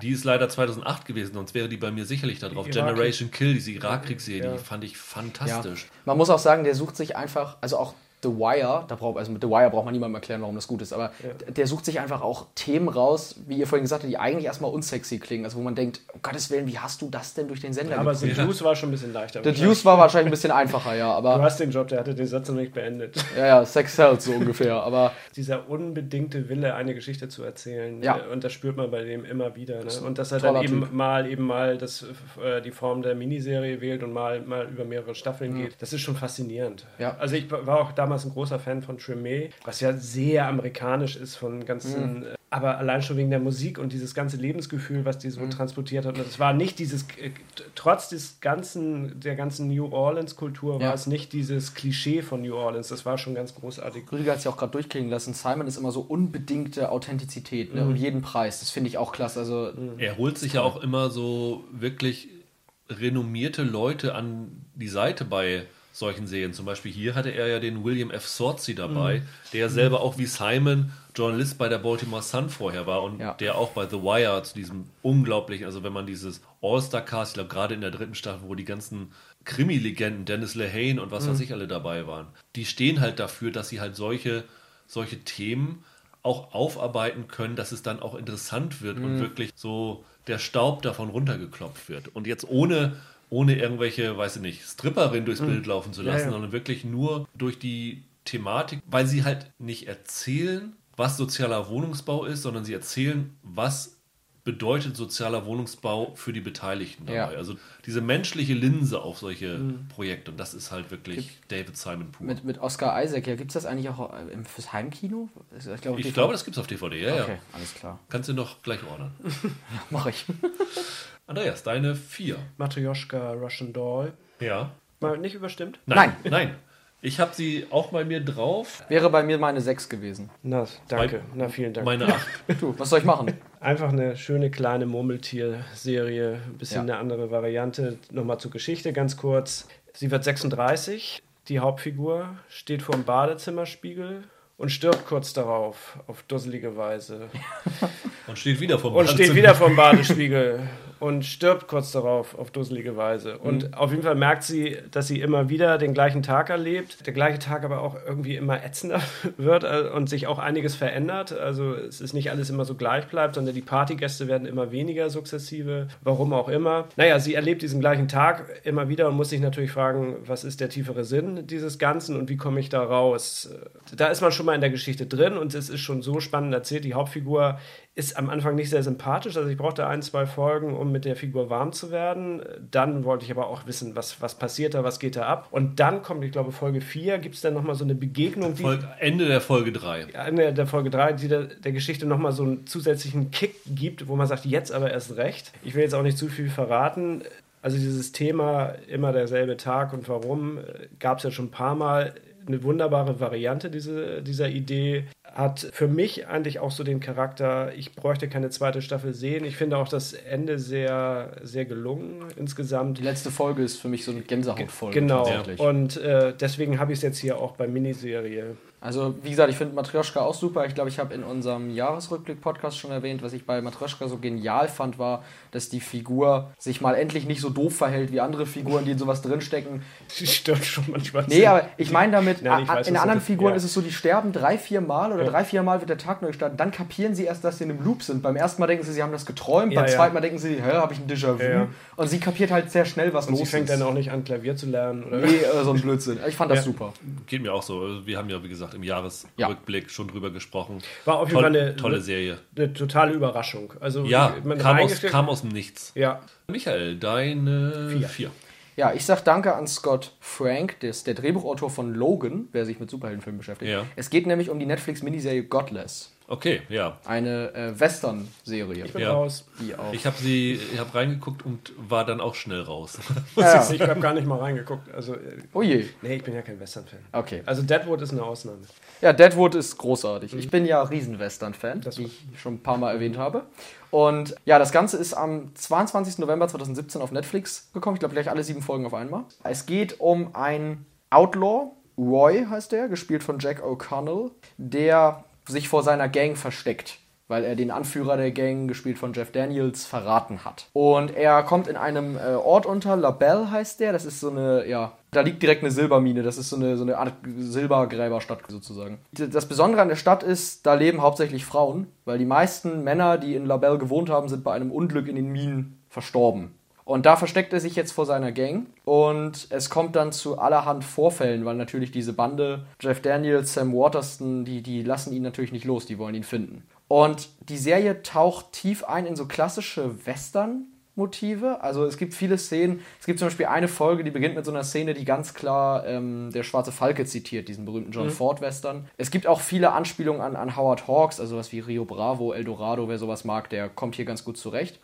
Die ist leider 2008 gewesen, sonst wäre die bei mir sicherlich da drauf. Generation Kill, diese Irakkriegsserie, Ja. die fand ich Ja. fantastisch. Man muss auch sagen, der sucht sich einfach, also auch The Wire, da braucht, also mit The Wire braucht man niemandem erklären, warum das gut ist, aber der sucht sich einfach auch Themen raus, wie ihr vorhin gesagt habt, die eigentlich erstmal unsexy klingen. Also wo man denkt, um Gottes Willen, wie hast du das denn durch den Sender Aber gekriegt? The Juice war schon ein bisschen leichter. The Deuce war wahrscheinlich ein bisschen einfacher, ja, Du aber hast den Job, der hatte den Satz noch nicht beendet. ja, ja, Sex sells so ungefähr, aber Dieser unbedingte Wille, eine Geschichte zu erzählen. Ja. äh, Und das spürt man bei dem immer wieder. Ne? Und dass er dann eben Typ. mal eben mal das, äh, die Form der Miniserie wählt und mal, mal über mehrere Staffeln geht. Das ist schon faszinierend. Ja. Also ich war auch damals ein großer Fan von Tremé, was ja sehr amerikanisch ist von ganzen, äh, aber allein schon wegen der Musik und dieses ganze Lebensgefühl, was die so transportiert hat. Und es war nicht dieses, äh, trotz des ganzen, der ganzen New Orleans-Kultur war Ja. es nicht dieses Klischee von New Orleans. Das war schon ganz großartig. Rüdiger hat es ja auch gerade durchklingen lassen. Simon ist immer so unbedingte Authentizität, ne? um jeden Preis. Das finde ich auch klasse. Also Er holt sich ja auch immer so wirklich renommierte Leute an die Seite bei solchen Serien. Zum Beispiel hier hatte er ja den William F. Sorcy dabei, der selber auch wie Simon Journalist bei der Baltimore Sun vorher war und Ja. der auch bei The Wire zu diesem unglaublichen, also wenn man dieses All-Star-Cast, ich glaube gerade in der dritten Staffel, wo die ganzen Krimi-Legenden, Dennis Lehane und was weiß ich alle dabei waren, die stehen halt dafür, dass sie halt solche, solche Themen auch aufarbeiten können, dass es dann auch interessant wird und wirklich so der Staub davon runtergeklopft wird. Und jetzt ohne, ohne irgendwelche, weiß ich nicht, Stripperin durchs Bild laufen zu lassen, ja. sondern wirklich nur durch die Thematik, weil sie halt nicht erzählen, was sozialer Wohnungsbau ist, sondern sie erzählen, was bedeutet sozialer Wohnungsbau für die Beteiligten dabei. Ja. Also diese menschliche Linse auf solche Projekte. Und das ist halt wirklich David Simon pur. mit, mit Oscar Isaac, ja, gibt es das eigentlich auch äh, im- fürs Heimkino? Ich, glaube, ich glaube, das gibt es auf DVD, ja, Okay, ja. alles klar. Kannst du noch gleich ordern. Mache ich. Andreas, deine vier. Matryoshka Russian Doll. Ja. Mal nicht überstimmt? Nein, nein. Ich habe sie auch bei mir drauf. Wäre bei mir meine 6 gewesen. Na, danke. Na, vielen Dank. Meine acht. Du, was soll ich machen? Einfach eine schöne kleine Murmeltier-Serie, ein bisschen Ja. eine andere Variante. Nochmal zur Geschichte ganz kurz. Sie wird 36, die Hauptfigur steht vor dem Badezimmerspiegel und stirbt kurz darauf auf dusselige Weise. Und steht wieder vom Und steht wieder vor dem Badespiegel und stirbt kurz darauf auf dusselige Weise. Und auf jeden Fall merkt sie, dass sie immer wieder den gleichen Tag erlebt, der gleiche Tag aber auch irgendwie immer ätzender wird äh, und sich auch einiges verändert. Also es ist nicht alles immer so gleich bleibt, sondern die Partygäste werden immer weniger sukzessive, warum auch immer. Naja, sie erlebt diesen gleichen Tag immer wieder und muss sich natürlich fragen, was ist der tiefere Sinn dieses Ganzen und wie komme ich da raus? Da ist man schon mal in der Geschichte drin und es ist schon so spannend erzählt. Die Hauptfigur ist am Anfang nicht sehr sympathisch. Also ich brauchte ein, zwei Folgen, um mit der Figur warm zu werden. Dann wollte ich aber auch wissen, was, was passiert da, was geht da ab. Und dann kommt, ich glaube, Folge 4, gibt es dann nochmal so eine Begegnung, die Folge- Ende der Folge 3. Ende der Folge 3, die der, der Geschichte nochmal so einen zusätzlichen Kick gibt, wo man sagt, jetzt aber erst recht. Ich will jetzt auch nicht zu viel verraten. Also dieses Thema, immer derselbe Tag und warum, gab es ja schon ein paar Mal. Eine wunderbare Variante diese, dieser Idee. Hat für mich eigentlich auch so den Charakter, ich bräuchte keine zweite Staffel sehen. Ich finde auch das Ende sehr, sehr gelungen insgesamt. Die letzte Folge ist für mich so eine Gänsehautfolge. Genau. Und äh, deswegen habe ich es jetzt hier auch bei Miniserie. Also, wie gesagt, ich finde Matryoshka auch super. Ich glaube, ich habe in unserem Jahresrückblick-Podcast schon erwähnt, was ich bei Matryoshka so genial fand, war, dass die Figur sich mal endlich nicht so doof verhält wie andere Figuren, die in sowas drinstecken. Die stört schon manchmal. Nee, aber ich meine damit, Nein, ich weiß, in anderen Figuren ja. ist es so, die sterben drei, vier Mal oder Ja. drei, vier Mal wird der Tag neu gestartet. Dann kapieren sie erst, dass sie in einem Loop sind. Beim ersten Mal denken sie, sie haben das geträumt. Ja, Beim ja. zweiten Mal denken sie, hä, habe ich ein Déjà-vu? Ja, ja. Und sie kapiert halt sehr schnell, was Und los sie fängt ist. dann auch nicht an, Klavier zu lernen. Oder? Nee, äh, so ein Blödsinn. Ich fand das Ja. super. Geht mir auch so. Also Wir haben ja, wie gesagt, im Jahresrückblick schon drüber gesprochen. War auf jeden Fall eine, tolle Serie. eine totale Überraschung. Also Ja, man kam aus, kam aus dem Nichts. Ja, Michael, deine Vier. vier. Ja, ich sag danke an Scott Frank, der ist der Drehbuchautor von Logan, wer sich mit Superheldenfilmen beschäftigt. Ja. Es geht nämlich um die Netflix-Miniserie Godless. Okay, ja. Eine äh, Western-Serie. ich bin Ja. raus. Die auch. Ich habe sie, ich habe reingeguckt und war dann auch schnell raus. Ja. Ich habe gar nicht mal reingeguckt. Also, äh, Oh je. nee, ich bin ja kein Western-Fan. Okay. Also Deadwood ist eine Ausnahme. Ja, Deadwood ist großartig. Ich bin ja Riesen-Western-Fan, Das wie ich schon ein paar Mal erwähnt habe. Und ja, das Ganze ist am 22. November 2017 auf Netflix gekommen. Ich glaube, gleich alle sieben Folgen auf einmal. Es geht um einen Outlaw, Roy heißt der, gespielt von Jack O'Connell, der sich vor seiner Gang versteckt. weil er den Anführer der Gang, gespielt von Jeff Daniels, verraten hat. Und er kommt in einem äh, Ort unter, La Belle heißt der, das ist so eine, ja, da liegt direkt eine Silbermine, das ist so eine, so eine Art Silbergräberstadt sozusagen. Das Besondere an der Stadt ist, da leben hauptsächlich Frauen, weil die meisten Männer, die in La Belle gewohnt haben, sind bei einem Unglück in den Minen verstorben. Und da versteckt er sich jetzt vor seiner Gang und es kommt dann zu allerhand Vorfällen, weil natürlich diese Bande, Jeff Daniels, Sam Waterston, die, die lassen ihn natürlich nicht los, die wollen ihn finden. Und die Serie taucht tief ein in so klassische Western. Motive. Also es gibt viele Szenen. Es gibt zum Beispiel eine Folge, die beginnt mit so einer Szene, die ganz klar ähm, der Schwarze Falke zitiert, diesen berühmten John mhm. Ford Western. Es gibt auch viele Anspielungen an, an Howard Hawks, also was wie Rio Bravo, El Dorado, wer sowas mag, der kommt hier ganz gut zurecht.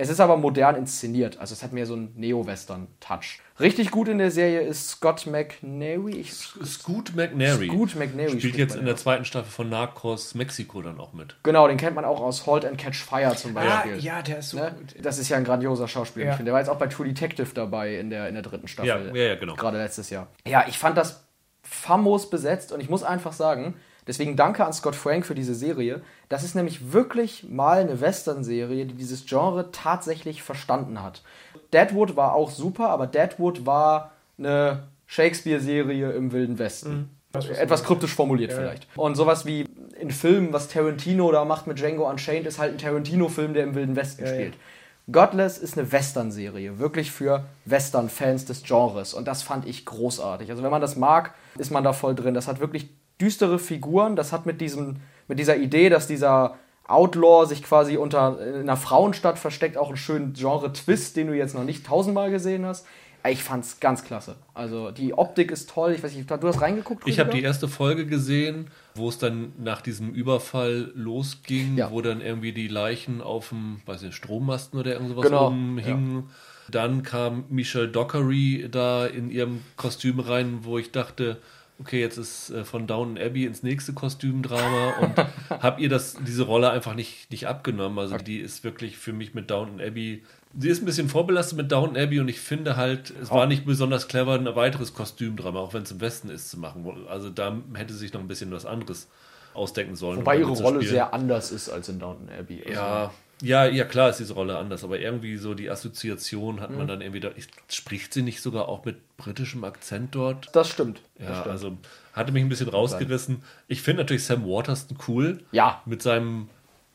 Es ist aber modern inszeniert, also es hat mehr so einen Neo-Western-Touch. Richtig gut in der Serie ist Scott McNary. Ich, Scoot McNary. Scoot McNary spielt jetzt in der zweiten Staffel von Narcos Mexiko dann auch mit. Genau, den kennt man auch aus Halt and Catch Fire zum ah, Beispiel. Ah, ja, der ist so ne? gut. Das ist ja ein grandioser Schauspieler. Ja. Ich finde, der war jetzt auch bei True Detective dabei in der, in der dritten Staffel. Ja, ja, ja, genau. Gerade letztes Jahr. Ja, ich fand das famos besetzt und ich muss einfach sagen, Deswegen danke an Scott Frank für diese Serie. Das ist nämlich wirklich mal eine Western-Serie, die dieses Genre tatsächlich verstanden hat. Deadwood war auch super, aber Deadwood war eine Shakespeare-Serie im Wilden Westen. Mhm. Etwas kryptisch formuliert ja. vielleicht. Und sowas wie in Filmen, was Tarantino da macht mit Django Unchained, ist halt ein Tarantino-Film, der im Wilden Westen ja, spielt. Ja. Godless ist eine Western-Serie, wirklich für Western-Fans des Genres. Und das fand ich großartig. Also wenn man das mag, ist man da voll drin. Das hat wirklich düstere Figuren. Das hat mit, diesem, mit dieser Idee, dass dieser Outlaw sich quasi unter einer Frauenstadt versteckt, auch einen schönen Genre-Twist, den du jetzt noch nicht tausendmal gesehen hast. Ich fand's ganz klasse. Also die Optik ist toll. Ich weiß nicht, du hast reingeguckt? Ich habe die erste Folge gesehen, wo es dann nach diesem Überfall losging, ja. wo dann irgendwie die Leichen auf dem, weiß nicht, Strommasten oder irgendwas genau. rumhingen. Ja. Dann kam Michelle Dockery da in ihrem Kostüm rein, wo ich dachte, okay, jetzt ist äh, von Downton Abbey ins nächste Kostümdrama und habe ihr das, diese Rolle einfach nicht, nicht abgenommen. Also die ist wirklich für mich mit Downton Abbey, sie ist ein bisschen vorbelastet mit Downton Abbey und ich finde halt, es war nicht besonders clever, ein weiteres Kostümdrama, auch wenn es im Westen ist, zu machen. Also da hätte sich noch ein bisschen was anderes ausdenken sollen. Wobei ihre Rolle sehr anders ist als in Downton Abbey. Also ja, ja, ja, klar ist diese Rolle anders, aber irgendwie so die Assoziation hat man mhm. dann irgendwie da. Spricht sie nicht sogar auch mit britischem Akzent dort? Das stimmt. Ja, das stimmt. also hatte mich ein bisschen rausgerissen. Ich finde natürlich Sam Waterston cool. Ja. Mit seinem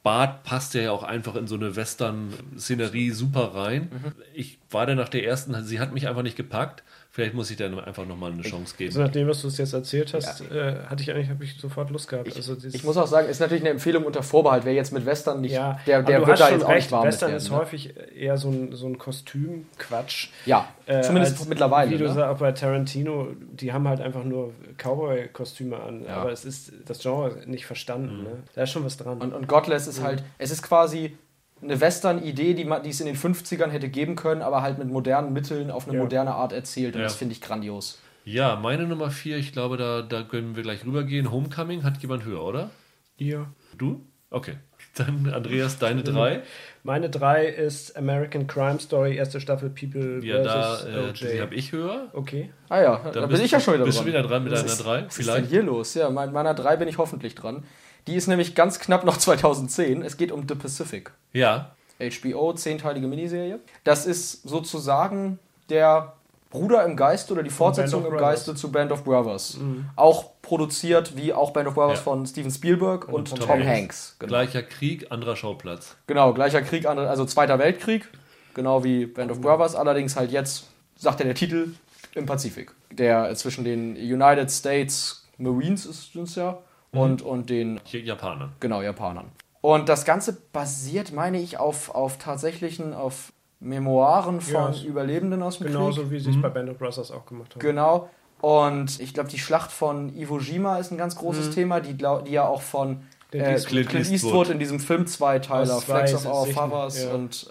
Bart passt er ja auch einfach in so eine Western-Szenerie super rein. Mhm. Ich war dann nach der ersten, sie hat mich einfach nicht gepackt. Vielleicht muss ich dann einfach nochmal eine Chance geben. Also nachdem, was du es jetzt erzählt hast, ja. äh, hatte ich eigentlich ich sofort Lust gehabt. Ich, also ich muss auch sagen, ist natürlich eine Empfehlung unter Vorbehalt. Wer jetzt mit Western nicht, ja, der, der wird da jetzt auch nicht warm Western ist ne? häufig eher so ein, so ein Kostümquatsch. Ja, äh, zumindest als, mittlerweile. Wie du ne? sagst, auch bei Tarantino, die haben halt einfach nur Cowboy-Kostüme an. Ja. Aber es ist das Genre nicht verstanden. Mhm. Ne? Da ist schon was dran. Und, und Godless ist mhm. halt, es ist quasi eine Western-Idee, die, die es in den 50ern hätte geben können, aber halt mit modernen Mitteln auf eine ja. moderne Art erzählt. Und ja. das finde ich grandios. Ja, meine Nummer 4, ich glaube, da, da können wir gleich rübergehen. Homecoming hat jemand höher, oder? Ja. Du? Okay. Dann, Andreas, deine drei. Meine drei ist American Crime Story, erste Staffel People ja, vs. Da, äh, Die habe ich höher. Okay. Ah ja, Dann da bin ich ja schon wieder bist dran. Bist du wieder dran mit was deiner drei? Was Vielleicht. ist denn hier los? Ja, mit meiner drei bin ich hoffentlich dran. Die ist nämlich ganz knapp noch 2010. Es geht um The Pacific. Ja. HBO, zehnteilige Miniserie. Das ist sozusagen der Bruder im Geiste oder die Fortsetzung im Geiste zu Band of Brothers. Mhm. Auch produziert wie auch Band of Brothers ja. von Steven Spielberg und, und Tom, Tom, Hanks. Hanks. Genau. Gleicher Krieg, anderer Schauplatz. Genau, gleicher Krieg, also Zweiter Weltkrieg, genau wie Band of Brothers, allerdings halt jetzt, sagt ja der Titel, im Pazifik. Der zwischen den United States Marines ist es ja mhm. und, und den Japanern. Genau, Japanern. Und das Ganze basiert, meine ich, auf, auf tatsächlichen, auf Memoiren von ja, Überlebenden aus dem genauso Krieg. Genauso wie sie es mhm. bei Band of Brothers auch gemacht haben. Genau. Und ich glaube, die Schlacht von Iwo Jima ist ein ganz großes mhm. Thema, die, die ja auch von äh, Clint, Clint Eastwood in diesem Film Zweiteiler, Flags of Our Fathers ja. und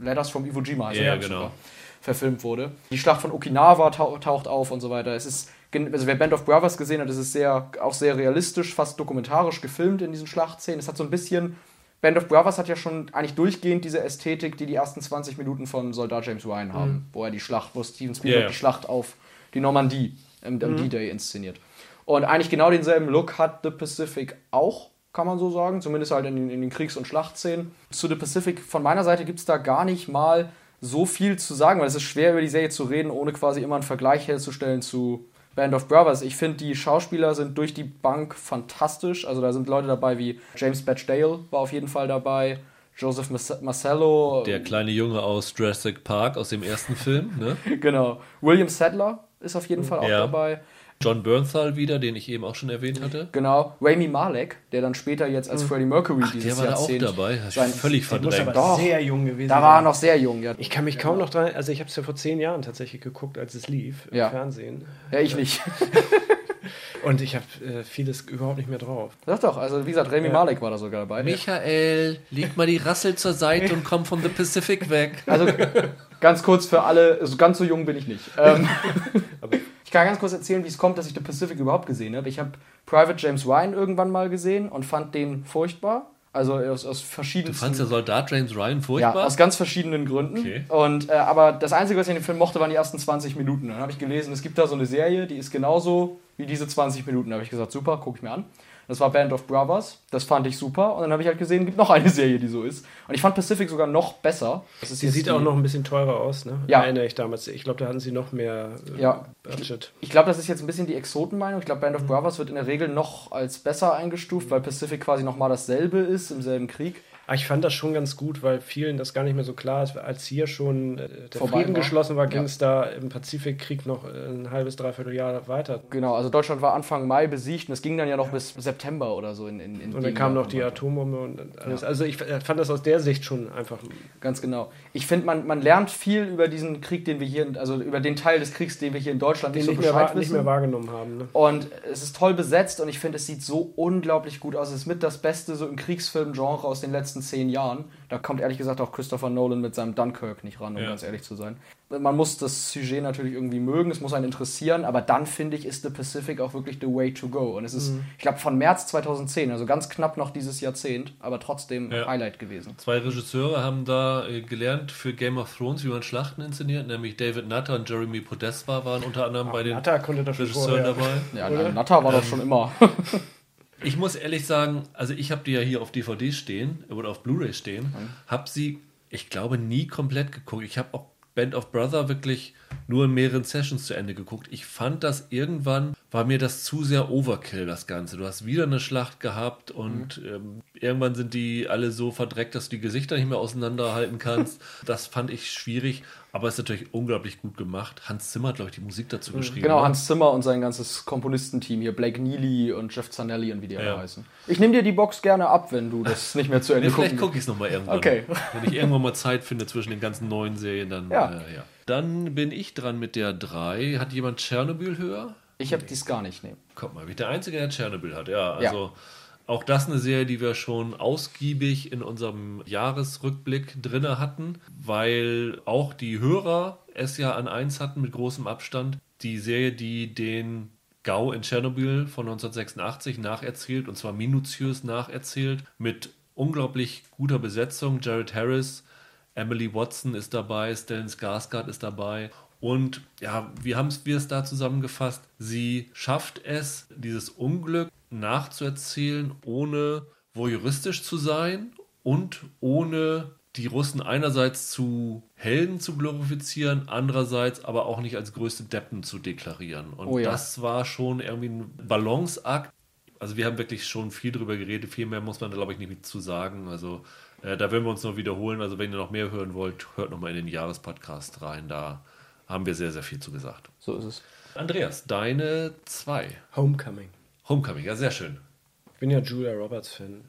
äh, Letters from Iwo Jima, also ja, genau. verfilmt wurde. Die Schlacht von Okinawa taucht auf und so weiter. Es ist also wer Band of Brothers gesehen hat, ist es sehr, auch sehr realistisch, fast dokumentarisch gefilmt in diesen Schlachtszenen. Es hat so ein bisschen, Band of Brothers hat ja schon eigentlich durchgehend diese Ästhetik, die die ersten 20 Minuten von Soldat James Ryan haben, mhm. wo er die Schlacht, wo Steven Spielberg yeah. die Schlacht auf die Normandie, ähm, mhm. D-Day inszeniert. Und eigentlich genau denselben Look hat The Pacific auch. kann man so sagen. Zumindest halt in, den- in den Kriegs- und Schlachtszenen. Zu The Pacific von meiner Seite gibt es da gar nicht mal so viel zu sagen, weil es ist schwer über die Serie zu reden, ohne quasi immer einen Vergleich herzustellen zu Band of Brothers. Ich finde, die Schauspieler sind durch die Bank fantastisch. Also da sind Leute dabei wie James Batchdale war auf jeden Fall dabei, Joseph Marcello, Der kleine Junge aus Jurassic Park aus dem ersten Film, ne? genau. William Sadler ist auf jeden Fall auch Ja. dabei. John Bernthal wieder, den ich eben auch schon erwähnt hatte. Genau, Rami Malek, der dann später jetzt als Freddie Mercury dieses Der war da auch Jahrzehnt dabei. Ich sein- völlig Der muss aber verdrängt. Doch. sehr jung gewesen Da war er noch sehr jung, ja. Ich kann mich kaum noch dran, also ich habe es ja vor zehn Jahren tatsächlich geguckt, als es lief im Ja. Fernsehen. Ja, ich nicht. Und ich habe äh, vieles überhaupt nicht mehr drauf. Sag doch, also wie gesagt, Rami Malek war da sogar dabei. Michael, leg mal die Rassel zur Seite und komm vom The Pacific weg. Also ganz kurz für alle, also ganz so jung bin ich nicht. Ähm, ich kann ganz kurz erzählen, wie es kommt, dass ich The Pacific überhaupt gesehen habe. Ich habe Private James Ryan irgendwann mal gesehen und fand den furchtbar. Also aus, aus Du verschiedensten fandst der Soldat James Ryan Ja, furchtbar? aus ganz verschiedenen Gründen. Okay. Und, äh, aber das Einzige, was ich in dem Film mochte, waren die ersten 20 Minuten. Dann habe ich gelesen, es gibt da so eine Serie, die ist genauso wie diese 20 Minuten. Da habe ich gesagt, super, gucke ich mir an. Das war Band of Brothers. Das fand ich super. Und dann habe ich halt gesehen, es gibt noch eine Serie, die so ist. Und ich fand Pacific sogar noch besser. Das Die sieht die- auch noch ein bisschen teurer aus, ne? Ja. Erinnere ich damals. Ich glaube, da hatten sie noch mehr äh, Ja. Budget. Ich glaube, das ist jetzt ein bisschen die Exotenmeinung. Ich glaube, Band of Brothers wird in der Regel noch als besser eingestuft, weil Pacific quasi nochmal dasselbe ist im selben Krieg. Aber ich fand das schon ganz gut, weil vielen das gar nicht mehr so klar ist. Als hier schon äh, der Vorbei Frieden war. geschlossen war, ging Ja. es da im Pazifikkrieg noch äh, ein halbes, dreiviertel Jahr weiter. Genau, also Deutschland war Anfang Mai besiegt und es ging dann ja noch bis September oder so in, in, in Und dann kam noch die Atombombe und alles. Also ich äh, fand das aus der Sicht schon einfach. Ganz genau. Ich finde, man, man lernt viel über diesen Krieg, den wir hier, also über den Teil des Kriegs, den wir hier in Deutschland Den nicht so nicht mehr, Bescheid wahr- nicht wissen. mehr wahrgenommen haben. Ne? Und es ist toll besetzt und ich finde, es sieht so unglaublich gut aus. Es ist mit das Beste so im Kriegsfilm-Genre aus den letzten zehn Jahren. Da kommt ehrlich gesagt auch Christopher Nolan mit seinem Dunkirk nicht ran, um Ja. ganz ehrlich zu sein. Man muss das Sujet natürlich irgendwie mögen, es muss einen interessieren, aber dann finde ich, ist The Pacific auch wirklich the way to go. Und es ist, ich glaube, von März 2010, also ganz knapp noch dieses Jahrzehnt, aber trotzdem Ja. Highlight gewesen. Zwei Regisseure haben da äh, gelernt für Game of Thrones, wie man Schlachten inszeniert, nämlich David Nutter und Jeremy Podeswa waren unter anderem bei den Natta konnte das schon Regisseuren vorher. dabei. Ja? Natta war doch schon immer. Ich muss ehrlich sagen, also ich habe die ja hier auf DVD stehen oder auf Blu-ray stehen, habe sie, ich glaube, nie komplett geguckt. Ich habe auch Band of Brother wirklich nur in mehreren Sessions zu Ende geguckt. Ich fand das irgendwann, war mir das zu sehr Overkill, das Ganze. Du hast wieder eine Schlacht gehabt und ähm, irgendwann sind die alle so verdreckt, dass du die Gesichter nicht mehr auseinanderhalten kannst. das fand ich schwierig, aber es ist natürlich unglaublich gut gemacht. Hans Zimmer hat, glaube ich, die Musik dazu geschrieben. Genau, ne? Hans Zimmer und sein ganzes Komponistenteam hier, Blake Neely und Jeff Zanelli und wie die alle Ja. heißen. Ich nehme dir die Box gerne ab, wenn du das nicht mehr zu Ende Nee, vielleicht gucke ich es nochmal irgendwann. Okay. Wenn ich irgendwann mal Zeit finde zwischen den ganzen neuen Serien, dann Ja. Äh, ja. Dann bin ich dran mit der 3. Hat jemand Tschernobyl höher? Ich habe dies gar nicht, nee. Guck mal, ich der Einzige, der Tschernobyl hat. Ja, also auch das eine Serie, die wir schon ausgiebig in unserem Jahresrückblick drinne hatten, weil auch die Hörer es ja an eins hatten mit großem Abstand. Die Serie, die den Gau in Tschernobyl von 1986 nacherzählt, und zwar minutiös nacherzählt, mit unglaublich guter Besetzung. Jared Harris, Emily Watson ist dabei, Stellan Skarsgård ist dabei. Und ja, wie haben wir es da zusammengefasst? Sie schafft es, dieses Unglück nachzuerzählen, ohne voyeuristisch zu sein und ohne die Russen einerseits zu Helden zu glorifizieren, andererseits aber auch nicht als größte Deppen zu deklarieren. Und Oh ja. das war schon irgendwie ein Balanceakt. Also wir haben wirklich schon viel drüber geredet, viel mehr muss man da glaube ich nicht zu sagen. Also äh, da werden wir uns noch wiederholen. Also wenn ihr noch mehr hören wollt, hört noch mal in den Jahrespodcast rein. Da haben wir sehr, sehr viel zu gesagt. So ist es. Andreas, deine zwei. Homecoming. Homecoming, ja, sehr schön. Ich bin ja Julia Roberts-Fan.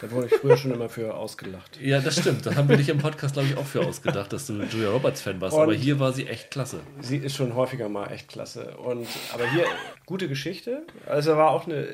Da wurde ich früher schon immer für ausgelacht. Ja, das stimmt. Da haben wir dich im Podcast, glaube ich, auch für ausgedacht, dass du Julia Roberts-Fan warst. Und- Aber hier war sie echt klasse. Sie ist schon häufiger mal echt klasse. Und, aber hier, gute Geschichte. Also war auch eine,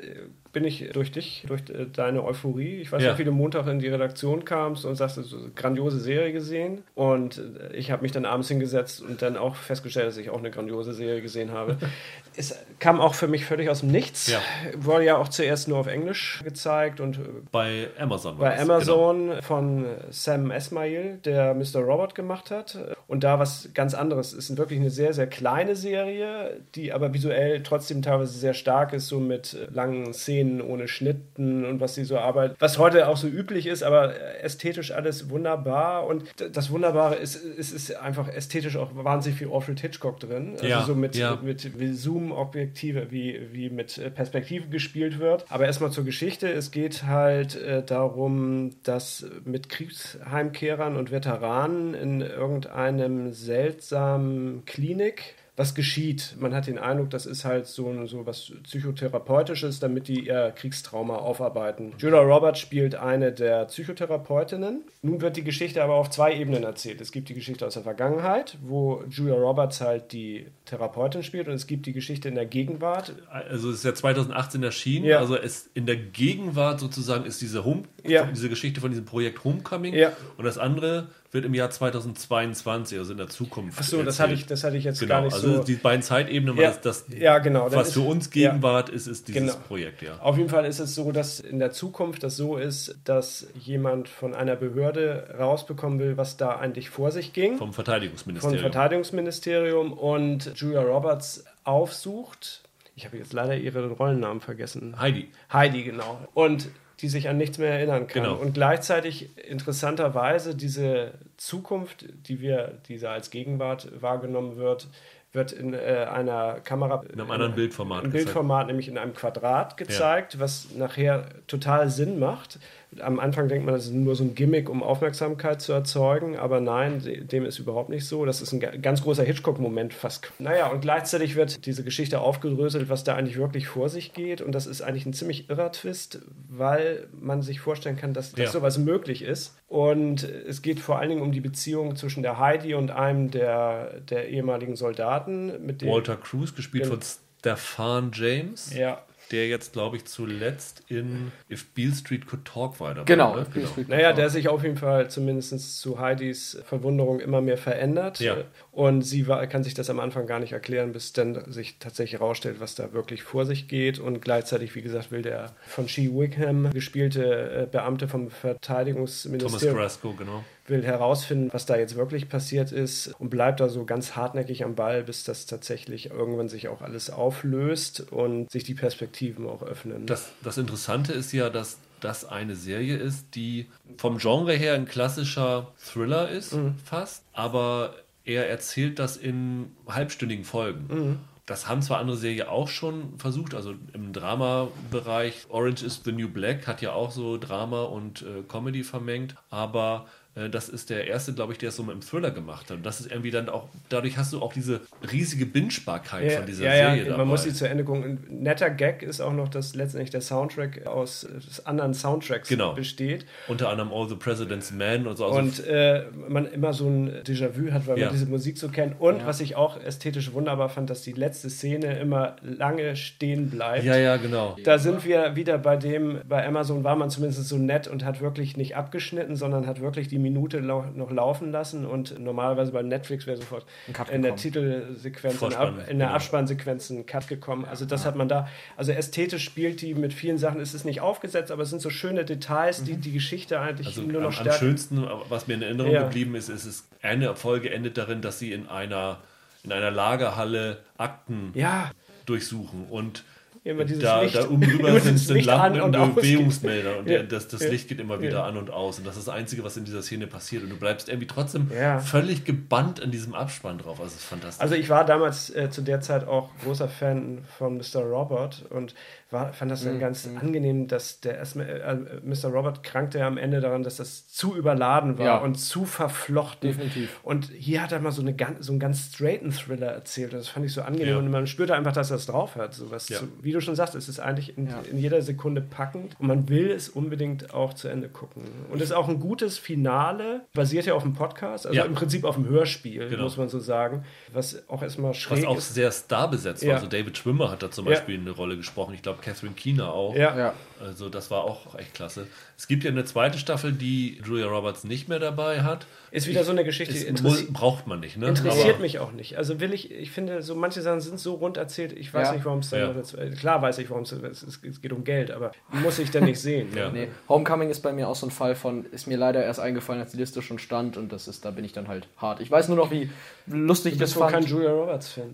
bin ich durch dich, durch äh, deine Euphorie. Ich weiß Ja. noch, wie du Montag in die Redaktion kamst und sagst, so grandiose Serie gesehen. Und äh, ich habe mich dann abends hingesetzt und dann auch festgestellt, dass ich auch eine grandiose Serie gesehen habe. es kam auch für mich völlig aus dem Nichts. Ja. Wurde ja auch zuerst nur auf Englisch gezeigt und äh, Bei Amazon bei das, genau. Amazon von Sam Esmail, der Mr. Robot gemacht hat. und da was ganz anderes. Es ist wirklich eine sehr, sehr kleine Serie, die aber visuell trotzdem teilweise sehr stark ist, so mit langen Szenen ohne Schnitten und was sie so arbeitet. Was heute auch so üblich ist, aber ästhetisch alles wunderbar. Und das Wunderbare ist, es ist einfach ästhetisch auch wahnsinnig viel Alfred Hitchcock drin. Also Ja, so mit, ja. mit, mit Zoom-Objektive, wie, wie mit Perspektive gespielt wird. Aber erstmal zur Geschichte. Es geht halt äh, darum, dass mit Kriegsheimkehrern und Veteranen in irgendeinem seltsamen Klinik was geschieht. Man hat den Eindruck, das ist halt so, so was Psychotherapeutisches, damit die ihr Kriegstrauma aufarbeiten. Julia Roberts spielt eine der Psychotherapeutinnen. Nun wird die Geschichte aber auf zwei Ebenen erzählt. Es gibt die Geschichte aus der Vergangenheit, wo Julia Roberts halt die Therapeutin spielt, und es gibt die Geschichte in der Gegenwart. Also es ist ja 2018 erschienen, Ja. also es in der Gegenwart sozusagen ist diese Home, Ja. diese Geschichte von diesem Projekt Homecoming Ja. und das andere wird im Jahr 2022, also in der Zukunft. Ach so, das hatte ich, das hatte ich jetzt Genau, gar nicht also so. die beiden Zeitebenen, Ja, das, ja, genau. was ist- für uns ja. Gegenwart ist, ist dieses Genau. Projekt, ja. Auf jeden Fall ist es so, dass in der Zukunft das so ist, dass jemand von einer Behörde rausbekommen will, was da eigentlich vor sich ging. Vom vom Verteidigungsministerium. Verteidigungsministerium und Julia Roberts aufsucht. Ich habe jetzt leider ihren Rollennamen vergessen. Heidi. Heidi, genau. Und die sich an nichts mehr erinnern kann. Genau. Und gleichzeitig interessanterweise diese Zukunft, die wir, die da als Gegenwart wahrgenommen wird, wird in äh, einer Kamera. In einem anderen Bildformat Im. Bildformat, nämlich in einem Quadrat gezeigt, was nachher total Sinn macht. Am Anfang denkt man, das ist nur so ein Gimmick, um Aufmerksamkeit zu erzeugen, aber nein, de- dem ist überhaupt nicht so. Das ist ein ga- ganz großer Hitchcock-Moment fast. Naja, und gleichzeitig wird diese Geschichte aufgedröselt, was da eigentlich wirklich vor sich geht. Und das ist eigentlich ein ziemlich irrer Twist, weil man sich vorstellen kann, dass, dass Ja. sowas möglich ist. Und es geht vor allen Dingen um die Beziehung zwischen der Heidi und einem der, der ehemaligen Soldaten, mit dem. Walter Cruz, gespielt von Stefan James, Ja. Der jetzt, glaube ich, zuletzt in If Beale Street Could Talk war dabei. Genau, ne? Street Naja, der sich auf jeden Fall zumindest zu Heidis Verwunderung immer mehr verändert. Ja. Und sie war, kann sich das am Anfang gar nicht erklären, bis dann sich tatsächlich herausstellt, was da wirklich vor sich geht. Und gleichzeitig, wie gesagt, will der von She Wickham gespielte äh, Beamte vom Thomas Verteidigungsministerium Grasco, genau. Will herausfinden, was da jetzt wirklich passiert ist und bleibt da so ganz hartnäckig am Ball, bis das tatsächlich irgendwann sich auch alles auflöst und sich die Perspektiven auch öffnen. Das, das Interessante ist ja, dass das eine Serie ist, die vom Genre her ein klassischer Thriller ist, Mhm. fast, aber er erzählt das in halbstündigen Folgen. Das haben zwar andere Serien auch schon versucht, also im Drama-Bereich. Orange is the New Black hat ja auch so Drama und äh, Comedy vermengt, aber das ist der erste, glaube ich, der es so mit dem Thriller gemacht hat. Und das ist irgendwie dann auch, dadurch hast du auch diese riesige Bingebarkeit von dieser ja, Serie ja, dabei. man muss sie zu Ende gucken. Ein netter Gag ist auch noch, dass letztendlich der Soundtrack aus äh, anderen Soundtracks Genau. besteht Unter anderem All the President's Men und so. Also und äh, man immer so ein Déjà-vu hat, weil Ja. man diese Musik so kennt. Und was ich auch ästhetisch wunderbar fand, dass die letzte Szene immer lange stehen bleibt. Ja, ja, genau. Da sind wir wieder bei dem, bei Amazon war man zumindest so nett und hat wirklich nicht abgeschnitten, sondern hat wirklich die Minute lau noch laufen lassen und normalerweise bei Netflix wäre sofort in der. Titelsequenz, in der, Vorspann, Ab in der genau. Abspannsequenz ein Cut gekommen. Also das hat man da, also ästhetisch spielt die mit vielen Sachen, es ist nicht aufgesetzt, aber es sind so schöne Details, die die Geschichte eigentlich Also nur am, noch am stärker... schönsten, was mir in Erinnerung Ja. geblieben ist, ist es, eine Folge endet darin, dass sie in einer, in einer Lagerhalle Akten Ja, durchsuchen und Immer dieses da, Licht- da oben drüber sind, sind Lampen und. Bewegungsmelder und Ja. das, das Ja. Licht geht immer wieder Ja. an und aus und das ist das Einzige, was in dieser Szene passiert und du bleibst irgendwie trotzdem völlig gebannt an diesem Abspann drauf. Also es ist fantastisch. Also ich war damals äh, zu der Zeit auch großer Fan von Mr. Robert und war, fand Mhm, das dann ganz angenehm, dass der erstmal, äh, Mr. Robert krankte ja am Ende daran, dass das zu überladen war Ja. und zu verflochten. Definitiv. Und hier hat er mal so, eine, so einen ganz straighten Thriller erzählt und das fand ich so angenehm Ja. und man spürte einfach, dass er es drauf hat. Sowas Ja. zu, wie du schon sagst, es ist eigentlich in, in jeder Sekunde packend und man will es unbedingt auch zu Ende gucken. Und es ist auch ein gutes Finale, basiert ja auf dem Podcast, also im Prinzip auf dem Hörspiel, Genau. muss man so sagen, was auch erstmal schräg was auch ist. sehr starbesetzt war. Also David Schwimmer hat da zum. Beispiel eine Rolle gesprochen. Ich glaube, Catherine Keener auch. Ja. Ja. Also das war auch echt klasse. Es gibt ja eine zweite Staffel, die Julia Roberts nicht mehr dabei hat. Ist wieder so eine Geschichte, muss, braucht man nicht, ne? interessiert Aber- mich auch nicht. Also will ich, ich finde, so manche Sachen sind so rund erzählt, ich weiß Ja. nicht, warum es da Ja. jetzt, äh, klar weiß ich, warum es, es, geht um Geld, aber muss ich denn nicht sehen. Ja. Nee, Homecoming ist bei mir auch so ein Fall von, ist mir leider erst eingefallen, als die Liste schon stand und das ist, da bin ich dann halt hart. Ich weiß nur noch, wie lustig Du das bist wohl kein fand. Julia Roberts-Fan.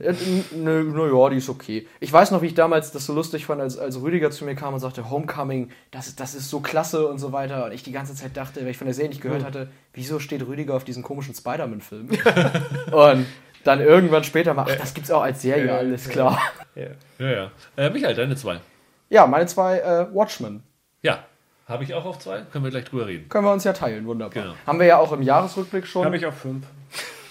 Nö, nö, ja, die ist okay. Ich weiß noch, wie ich damals das so lustig fand, als, als Rüdiger zu mir kam und sagte, Homecoming, das, ist- das ist so klasse und so weiter. Und ich die ganze Zeit dachte, weil ich von der Serie nicht gehört hatte, wieso steht Rüdiger auf diesen komischen Spider-Man-Film? und dann irgendwann später mal, ach, das gibt's auch als Serie, Ja, alles klar. Ja. Ja, ja. Äh, Michael, deine zwei. Ja, meine zwei äh, Watchmen. Ja, habe ich auch auf zwei. Können wir gleich drüber reden. Können wir uns ja teilen, wunderbar. Genau. Haben wir ja auch im Jahresrückblick schon Habe ich auf fünf.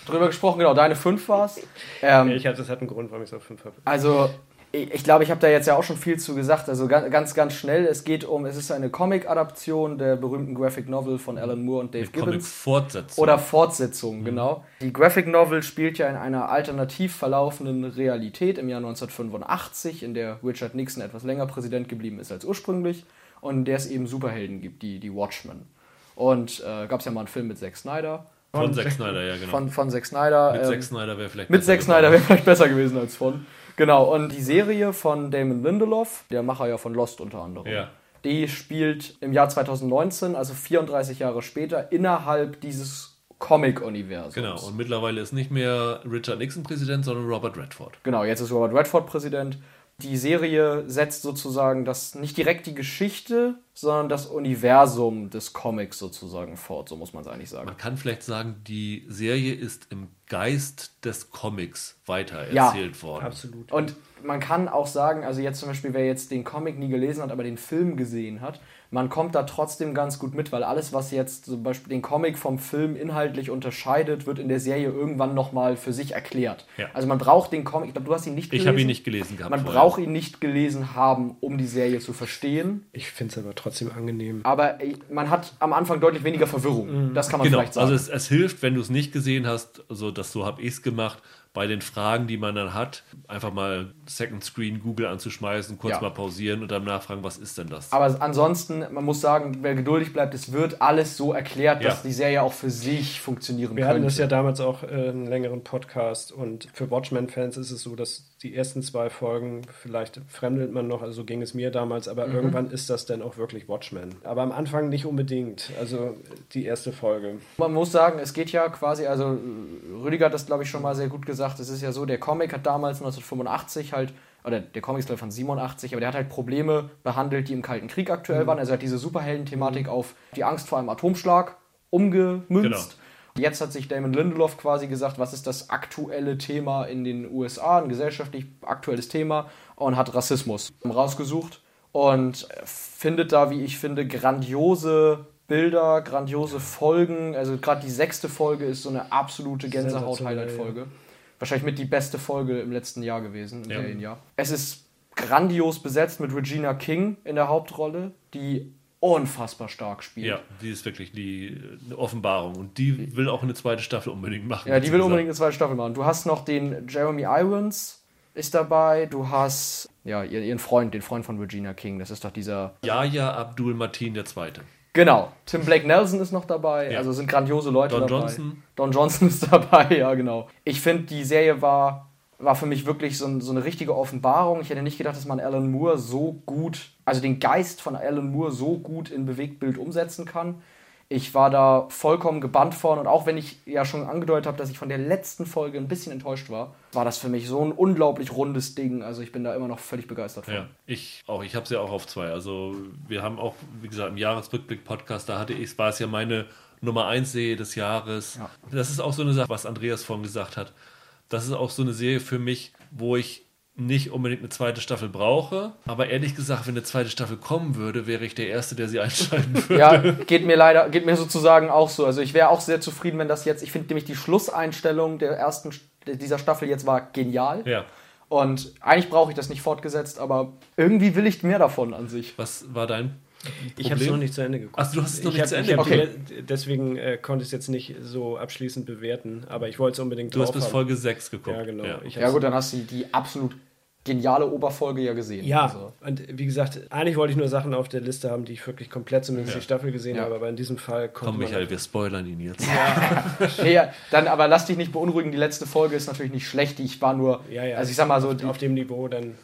drüber gesprochen, genau, deine fünf war's. Ähm, Ich hatte, das hat einen Grund, warum ich es auf fünf habe. Also, ich, glaube, ich habe da jetzt ja auch schon viel zu gesagt. Also ganz, ganz, schnell. Es geht um, es ist eine Comic-Adaption der berühmten Graphic Novel von Alan Moore und Dave Gibbons. Comic-Fortsetzung. Oder Fortsetzung, genau. Die Graphic Novel spielt ja in einer alternativ verlaufenden Realität im Jahr 1985, in der Richard Nixon etwas länger Präsident geblieben ist als ursprünglich und in der es eben Superhelden gibt, die, die Watchmen. Und äh, gab es ja mal einen Film mit Zack Snyder. Von Zack Snyder, ja, genau. Von, von Zack Snyder. mit ähm, Zack Snyder wäre vielleicht geworden. vielleicht besser gewesen als von. Genau, und die Serie von Damon Lindelof, der Macher ja von Lost unter anderem, Ja. die spielt im Jahr 2019, also 34 Jahre später, innerhalb dieses Comic-Universums. Genau, und mittlerweile ist nicht mehr Richard Nixon Präsident, sondern Robert Redford. Genau, jetzt ist Robert Redford Präsident. Die Serie setzt sozusagen das nicht direkt die Geschichte, sondern das Universum des Comics sozusagen fort, so muss man es eigentlich sagen. Man kann vielleicht sagen, die Serie ist im Geist des Comics weiter Ja, erzählt worden. Absolut. Und man kann auch sagen, also jetzt zum Beispiel, wer jetzt den Comic nie gelesen hat, aber den Film gesehen hat, man kommt da trotzdem ganz gut mit, weil alles, was jetzt zum Beispiel den Comic vom Film inhaltlich unterscheidet, wird in der Serie irgendwann nochmal für sich erklärt. Ja. Also man braucht den Comic, ich glaube, du hast ihn nicht Ich gelesen. habe ihn nicht gelesen gehabt. Man vorher. braucht ihn nicht gelesen haben, um die Serie zu verstehen. Ich finde es aber trotzdem angenehm. Aber äh, man hat am Anfang deutlich weniger Verwirrung. Das kann man Genau, vielleicht sagen. also es, es hilft, wenn du es nicht gesehen hast, so dass so habe ich es gemacht, bei den Fragen, die man dann hat, einfach mal Second Screen Google anzuschmeißen, kurz Ja. mal pausieren und dann nachfragen, was ist denn das? Aber ansonsten, man muss sagen, wer geduldig bleibt, es wird alles so erklärt, Ja. dass die Serie auch für sich funktionieren Wir könnte. hatten das ja damals auch äh, einen längeren Podcast und für Watchmen-Fans ist es so, dass die ersten zwei Folgen vielleicht fremdelt man noch, also so ging es mir damals, aber irgendwann ist das dann auch wirklich Watchmen. Aber am Anfang nicht unbedingt, also die erste Folge. Man muss sagen, es geht ja quasi, also Rüdiger hat das glaube ich schon mal sehr gut gesagt, es ist ja so, der Comic hat damals 1985 halt, oder der Comic ist glaube ich von 87, aber der hat halt Probleme behandelt, die im Kalten Krieg aktuell waren. Also er hat diese Superhelden-Thematik auf die Angst vor einem Atomschlag umgemünzt. Genau. Jetzt hat sich Damon Lindelof quasi gesagt, was ist das aktuelle Thema in den USA, ein gesellschaftlich aktuelles Thema, und hat Rassismus rausgesucht und findet da, wie ich finde, grandiose Bilder, grandiose Folgen. Also gerade die sechste Folge ist so eine absolute Gänsehaut-Highlight-Folge. Wahrscheinlich mit die beste Folge im letzten Jahr gewesen, im Ja. Serienjahr. Es ist grandios besetzt mit Regina King in der Hauptrolle, die unfassbar stark spielt. ja, die ist wirklich die eine Offenbarung und die will auch eine zweite Staffel unbedingt machen. Ja, die will unbedingt eine zweite Staffel machen. Du hast noch den Jeremy Irons ist dabei. Du hast ja ihren, Freund, den Freund von Regina King. Das ist doch dieser. Yahya Abdul Mateen der Zweite. Genau. Tim Blake Nelson ist noch dabei. Ja. Also sind grandiose Leute Don dabei. Johnson. Don Johnson ist dabei. Ja, genau. Ich finde, die Serie war war für mich wirklich so, ein, so eine richtige Offenbarung. Ich hätte nicht gedacht, dass man Alan Moore so gut, also den Geist von Alan Moore so gut in Bewegtbild umsetzen kann. Ich war da vollkommen gebannt von und auch wenn ich ja schon angedeutet habe, dass ich von der letzten Folge ein bisschen enttäuscht war, war das für mich so ein unglaublich rundes Ding. Also ich bin da immer noch völlig begeistert von. Ja, ich auch. Ich habe es ja auch auf zwei. Also wir haben auch, wie gesagt, im Jahresrückblick-Podcast, da hatte ich, war es ja meine Nummer 1 Serie des Jahres. Ja. Das ist auch so eine Sache, was Andreas vorhin gesagt hat. Das ist auch so eine Serie für mich, wo ich nicht unbedingt eine zweite Staffel brauche. Aber ehrlich gesagt, wenn eine zweite Staffel kommen würde, wäre ich der Erste, der sie einschalten würde. Ja, geht mir leider, geht mir sozusagen auch so. Also ich wäre auch sehr zufrieden, wenn das jetzt, ich finde nämlich die Schlusseinstellung der ersten, dieser Staffel jetzt war genial. Ja. Und eigentlich brauche ich das nicht fortgesetzt, aber irgendwie will ich mehr davon an sich. Was war dein Ich habe es noch nicht zu Ende geguckt. Ach, du hast es noch Ich nicht hab- zu Ende geguckt. die- Deswegen äh, konnte ich es jetzt nicht so abschließend bewerten, aber ich wollte es unbedingt Du hast bis haben. Folge 6 geguckt. Ja, genau. Ich Ja hab's- gut, dann hast du die absolut geniale Oberfolge ja gesehen. Ja, Also, und wie gesagt, eigentlich wollte ich nur Sachen auf der Liste haben, die ich wirklich komplett zumindest Ja. die Staffel gesehen Ja. habe, aber in diesem Fall konnte Komm, Michael, wir spoilern ihn jetzt. nee, ja, dann aber lass dich nicht beunruhigen, die letzte Folge ist natürlich nicht schlecht. Ich war nur, Ja, ja. also ich sag mal so, die, auf dem Niveau dann. ne.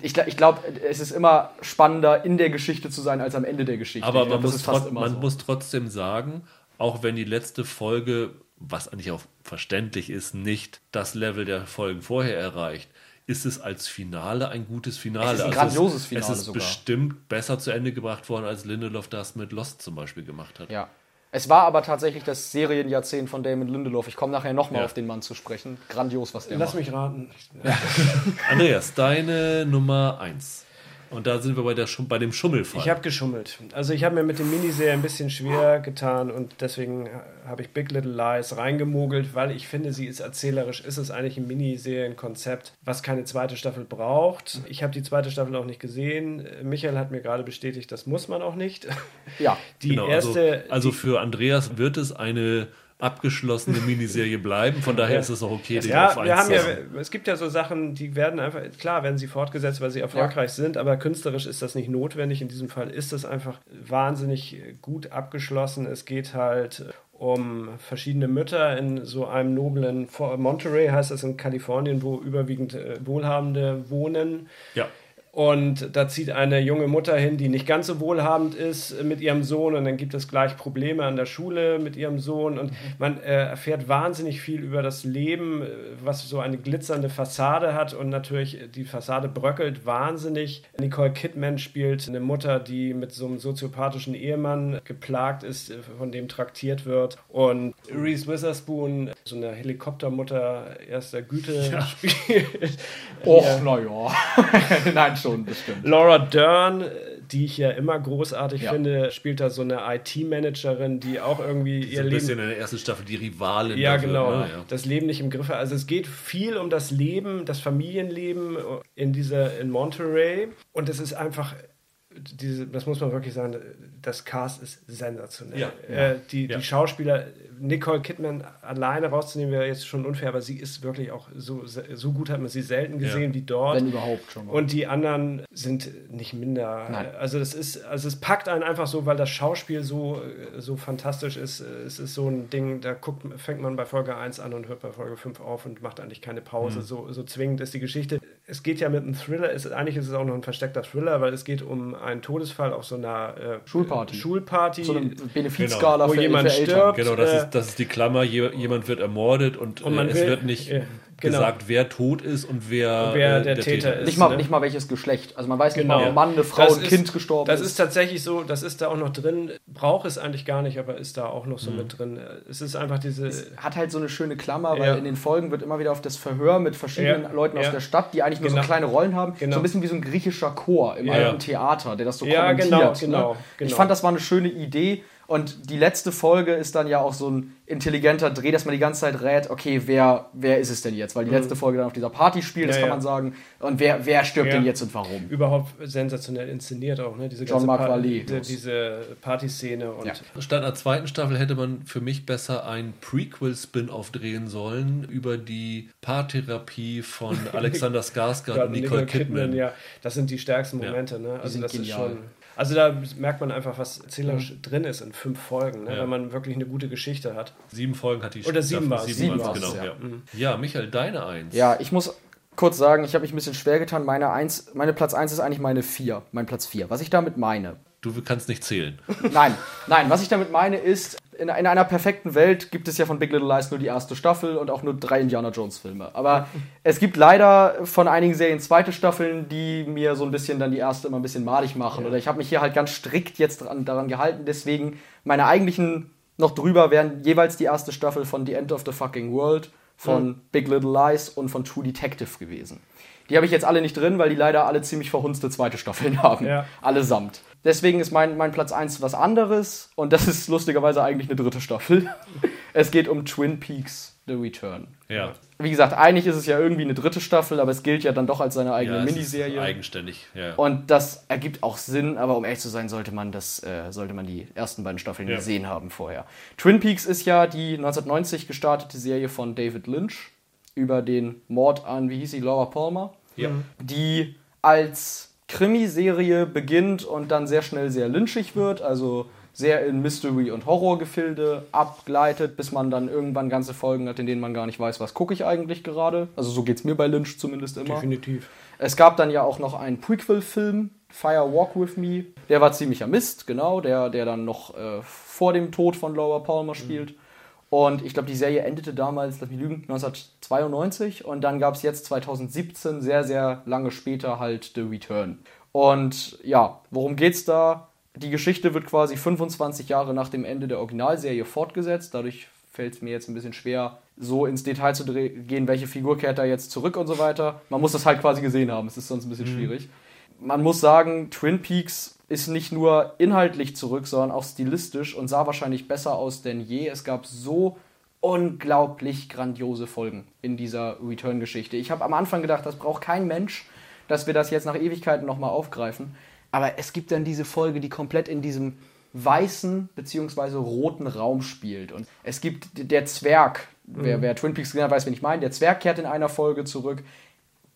ich, ich glaube, es ist immer spannender, in der Geschichte zu sein, als am Ende der Geschichte. Aber glaub, man, muss, trot man so. muss trotzdem sagen, auch wenn die letzte Folge, was eigentlich auch verständlich ist, nicht das Level der Folgen vorher erreicht, ist es als Finale ein gutes Finale. Es ist ein Also grandioses Finale Es ist sogar. bestimmt besser zu Ende gebracht worden, als Lindelof das mit Lost zum Beispiel gemacht hat. Ja. Es war aber tatsächlich das Serienjahrzehnt von Damon Lindelof. Ich komme nachher nochmal Ja. auf den Mann zu sprechen. Grandios, was der Lass macht. mich raten. Andreas, deine Nummer 1. Und da sind wir bei, der Schum bei dem Schummelfall. Ich habe geschummelt. Also ich habe mir mit dem Miniserie ein bisschen schwer getan und deswegen habe ich Big Little Lies reingemogelt, weil ich finde, sie ist erzählerisch, ist es eigentlich ein Miniserienkonzept, was keine zweite Staffel braucht. Ich habe die zweite Staffel auch nicht gesehen. Michael hat mir gerade bestätigt, das muss man auch nicht. Ja. Die Genau, erste, also, also für Andreas wird es eine abgeschlossene Miniserie bleiben. Von daher Ja. ist es auch okay, den Ja, auf wir haben zu ja, haben. es gibt ja so Sachen, die werden einfach, klar werden sie fortgesetzt, weil sie erfolgreich sind, aber künstlerisch ist das nicht notwendig. In diesem Fall ist das einfach wahnsinnig gut abgeschlossen. Es geht halt um verschiedene Mütter in so einem noblen Monterey heißt das in Kalifornien, wo überwiegend äh, Wohlhabende wohnen. Ja. Und da zieht eine junge Mutter hin, die nicht ganz so wohlhabend ist äh, mit ihrem Sohn. Und dann gibt es gleich Probleme an der Schule mit ihrem Sohn. Und man äh, erfährt wahnsinnig viel über das Leben, äh, was so eine glitzernde Fassade hat. Und natürlich, äh, die Fassade bröckelt wahnsinnig. Nicole Kidman spielt eine Mutter, die mit so einem soziopathischen Ehemann geplagt ist, von dem traktiert wird. Und Reese Witherspoon, so eine Helikoptermutter erster Güte, spielt. Och, naja. Nein, schon, das stimmt. Laura Dern, die ich ja immer großartig Ja. finde, spielt da so eine IT-Managerin, die auch irgendwie So ihr ein Leben. bisschen in der ersten Staffel die Rivalin. Ja, dafür, genau. ne? Ja. Das Leben nicht im Griff hat. Also es geht viel um das Leben, das Familienleben in dieser in Monterey. Und es ist einfach. Diese, das muss man wirklich sagen, das Cast ist sensationell. Ja. Äh, die, Ja. die Schauspieler, Nicole Kidman alleine rauszunehmen, wäre jetzt schon unfair, aber sie ist wirklich auch so, so gut, hat man sie selten gesehen wie dort. Wenn überhaupt schon mal. Und die anderen sind nicht minder. Nein. Also das ist, also es packt einen einfach so, weil das Schauspiel so, so fantastisch ist. Es ist so ein Ding, da guckt, fängt man bei Folge 1 an und hört bei Folge 5 auf und macht eigentlich keine Pause. So, so zwingend ist die Geschichte. Es geht ja mit einem Thriller, es, eigentlich ist es auch noch ein versteckter Thriller, weil es geht um einen Todesfall auf so einer äh, Schulparty. Schulparty. so eine Benefizskala Wo für, jemand für Eltern. stirbt. Genau, das, Äh, ist, das ist die Klammer. Je, jemand wird ermordet und, Und man äh, es will- wird nicht genau. gesagt, wer tot ist und wer, wer äh, der Täter ist. Nicht mal, ne? nicht mal welches Geschlecht. Also man weiß nicht Genau. mal, ob ein Mann, eine Frau, Das ein ist- Kind gestorben Das ist. ist tatsächlich so, das ist da auch noch drin. Braucht es eigentlich gar nicht, aber ist da auch noch so Mhm. mit drin. Es ist einfach diese. hat halt so eine schöne Klammer, weil Ja. in den Folgen wird immer wieder auf das Verhör mit verschiedenen Ja, Leuten aus der Stadt, die eigentlich nur so Genau. kleine Rollen haben, Genau. so ein bisschen wie so ein griechischer Chor im Ja. alten Theater, der das so Ja, kommentiert. genau, ne? genau, Ich genau. fand, das war eine schöne Idee und die letzte Folge ist dann ja auch so ein intelligenter Dreh, dass man die ganze Zeit rät, okay, wer, wer ist es denn jetzt? Weil die letzte Folge dann auf dieser Party spielt, das Mhm. Ja, kann ja. man sagen. Und wer, wer stirbt Ja. denn jetzt und warum? Überhaupt sensationell inszeniert auch, ne? Diese ganze Jean-Marc Pa- Vallée. diese, diese Partyszene und Ja. Statt einer zweiten Staffel hätte man für mich besser ein Prequel-Spin-off drehen sollen über die Paartherapie von Alexander Skarsgård und Nicole, Kidman. ja, das sind die stärksten Ja. Momente, ne? Also sind das genial. ist schon. Also da merkt man einfach, was erzählerisch drin ist in fünf Folgen, ne? Ja. wenn man wirklich eine gute Geschichte hat. Sieben Folgen hat die Oder sieben war's. Sieben, Sieben war's, genau. ja. Ja. ja, Michael, deine Eins. Ja, ich muss kurz sagen, ich habe mich ein bisschen schwer getan. Meine, eins, meine Platz 1 ist eigentlich meine 4, mein Platz 4. Was ich damit meine, Du kannst nicht zählen. Nein, nein, was ich damit meine ist, in, in einer perfekten Welt gibt es ja von Big Little Lies nur die erste Staffel und auch nur drei Indiana Jones Filme. Aber es gibt leider von einigen Serien zweite Staffeln, die mir so ein bisschen dann die erste immer ein bisschen malig machen. Oder ich habe mich hier halt ganz strikt jetzt dran, daran gehalten. Deswegen meine eigentlichen noch drüber wären jeweils die erste Staffel von The End of the Fucking World, von Big Little Lies und von True Detective gewesen. Die habe ich jetzt alle nicht drin, weil die leider alle ziemlich verhunzte zweite Staffeln haben. Ja. Allesamt. Deswegen ist mein, mein Platz 1 was anderes und das ist lustigerweise eigentlich eine dritte Staffel. es geht um Twin Peaks The Return. Ja. Wie gesagt, eigentlich ist es ja irgendwie eine dritte Staffel, aber es gilt ja dann doch als seine eigene ja Miniserie. Eigenständig. Ja. Und das ergibt auch Sinn, aber um ehrlich zu sein, sollte man das, äh, sollte man die ersten beiden Staffeln Ja. gesehen haben vorher. Twin Peaks ist ja die 1990 gestartete Serie von David Lynch über den Mord an, wie hieß sie, Laura Palmer. Ja. die als Krimiserie beginnt und dann sehr schnell sehr lynchig wird, also sehr in Mystery- und Horrorgefilde abgleitet, bis man dann irgendwann ganze Folgen hat, in denen man gar nicht weiß, was gucke ich eigentlich gerade. Also so geht es mir bei Lynch zumindest immer. Definitiv. Es gab dann ja auch noch einen Prequel-Film, Fire Walk With Me. Der war ziemlicher Mist, genau, der, der dann noch äh, vor dem Tod von Laura Palmer spielt. Und ich glaube, die Serie endete damals, lass mich lügen, 1992 und dann gab es jetzt 2017, sehr, sehr lange später halt The Return. Und ja, worum geht's da? Die Geschichte wird quasi 25 Jahre nach dem Ende der Originalserie fortgesetzt. Dadurch fällt es mir jetzt ein bisschen schwer, so ins Detail zu gehen, welche Figur kehrt da jetzt zurück und so weiter. Man muss das halt quasi gesehen haben, es ist sonst ein bisschen schwierig. Man muss sagen, Twin Peaks ist nicht nur inhaltlich zurück, sondern auch stilistisch und sah wahrscheinlich besser aus denn je. Es gab so unglaublich grandiose Folgen in dieser Return-Geschichte. Ich habe am Anfang gedacht, das braucht kein Mensch, dass wir das jetzt nach Ewigkeiten nochmal aufgreifen. Aber es gibt dann diese Folge, die komplett in diesem weißen bzw. roten Raum spielt. Und es gibt der Zwerg, wer, wer Twin Peaks gesehen hat, weiß, wen ich meine. Der Zwerg kehrt in einer Folge zurück.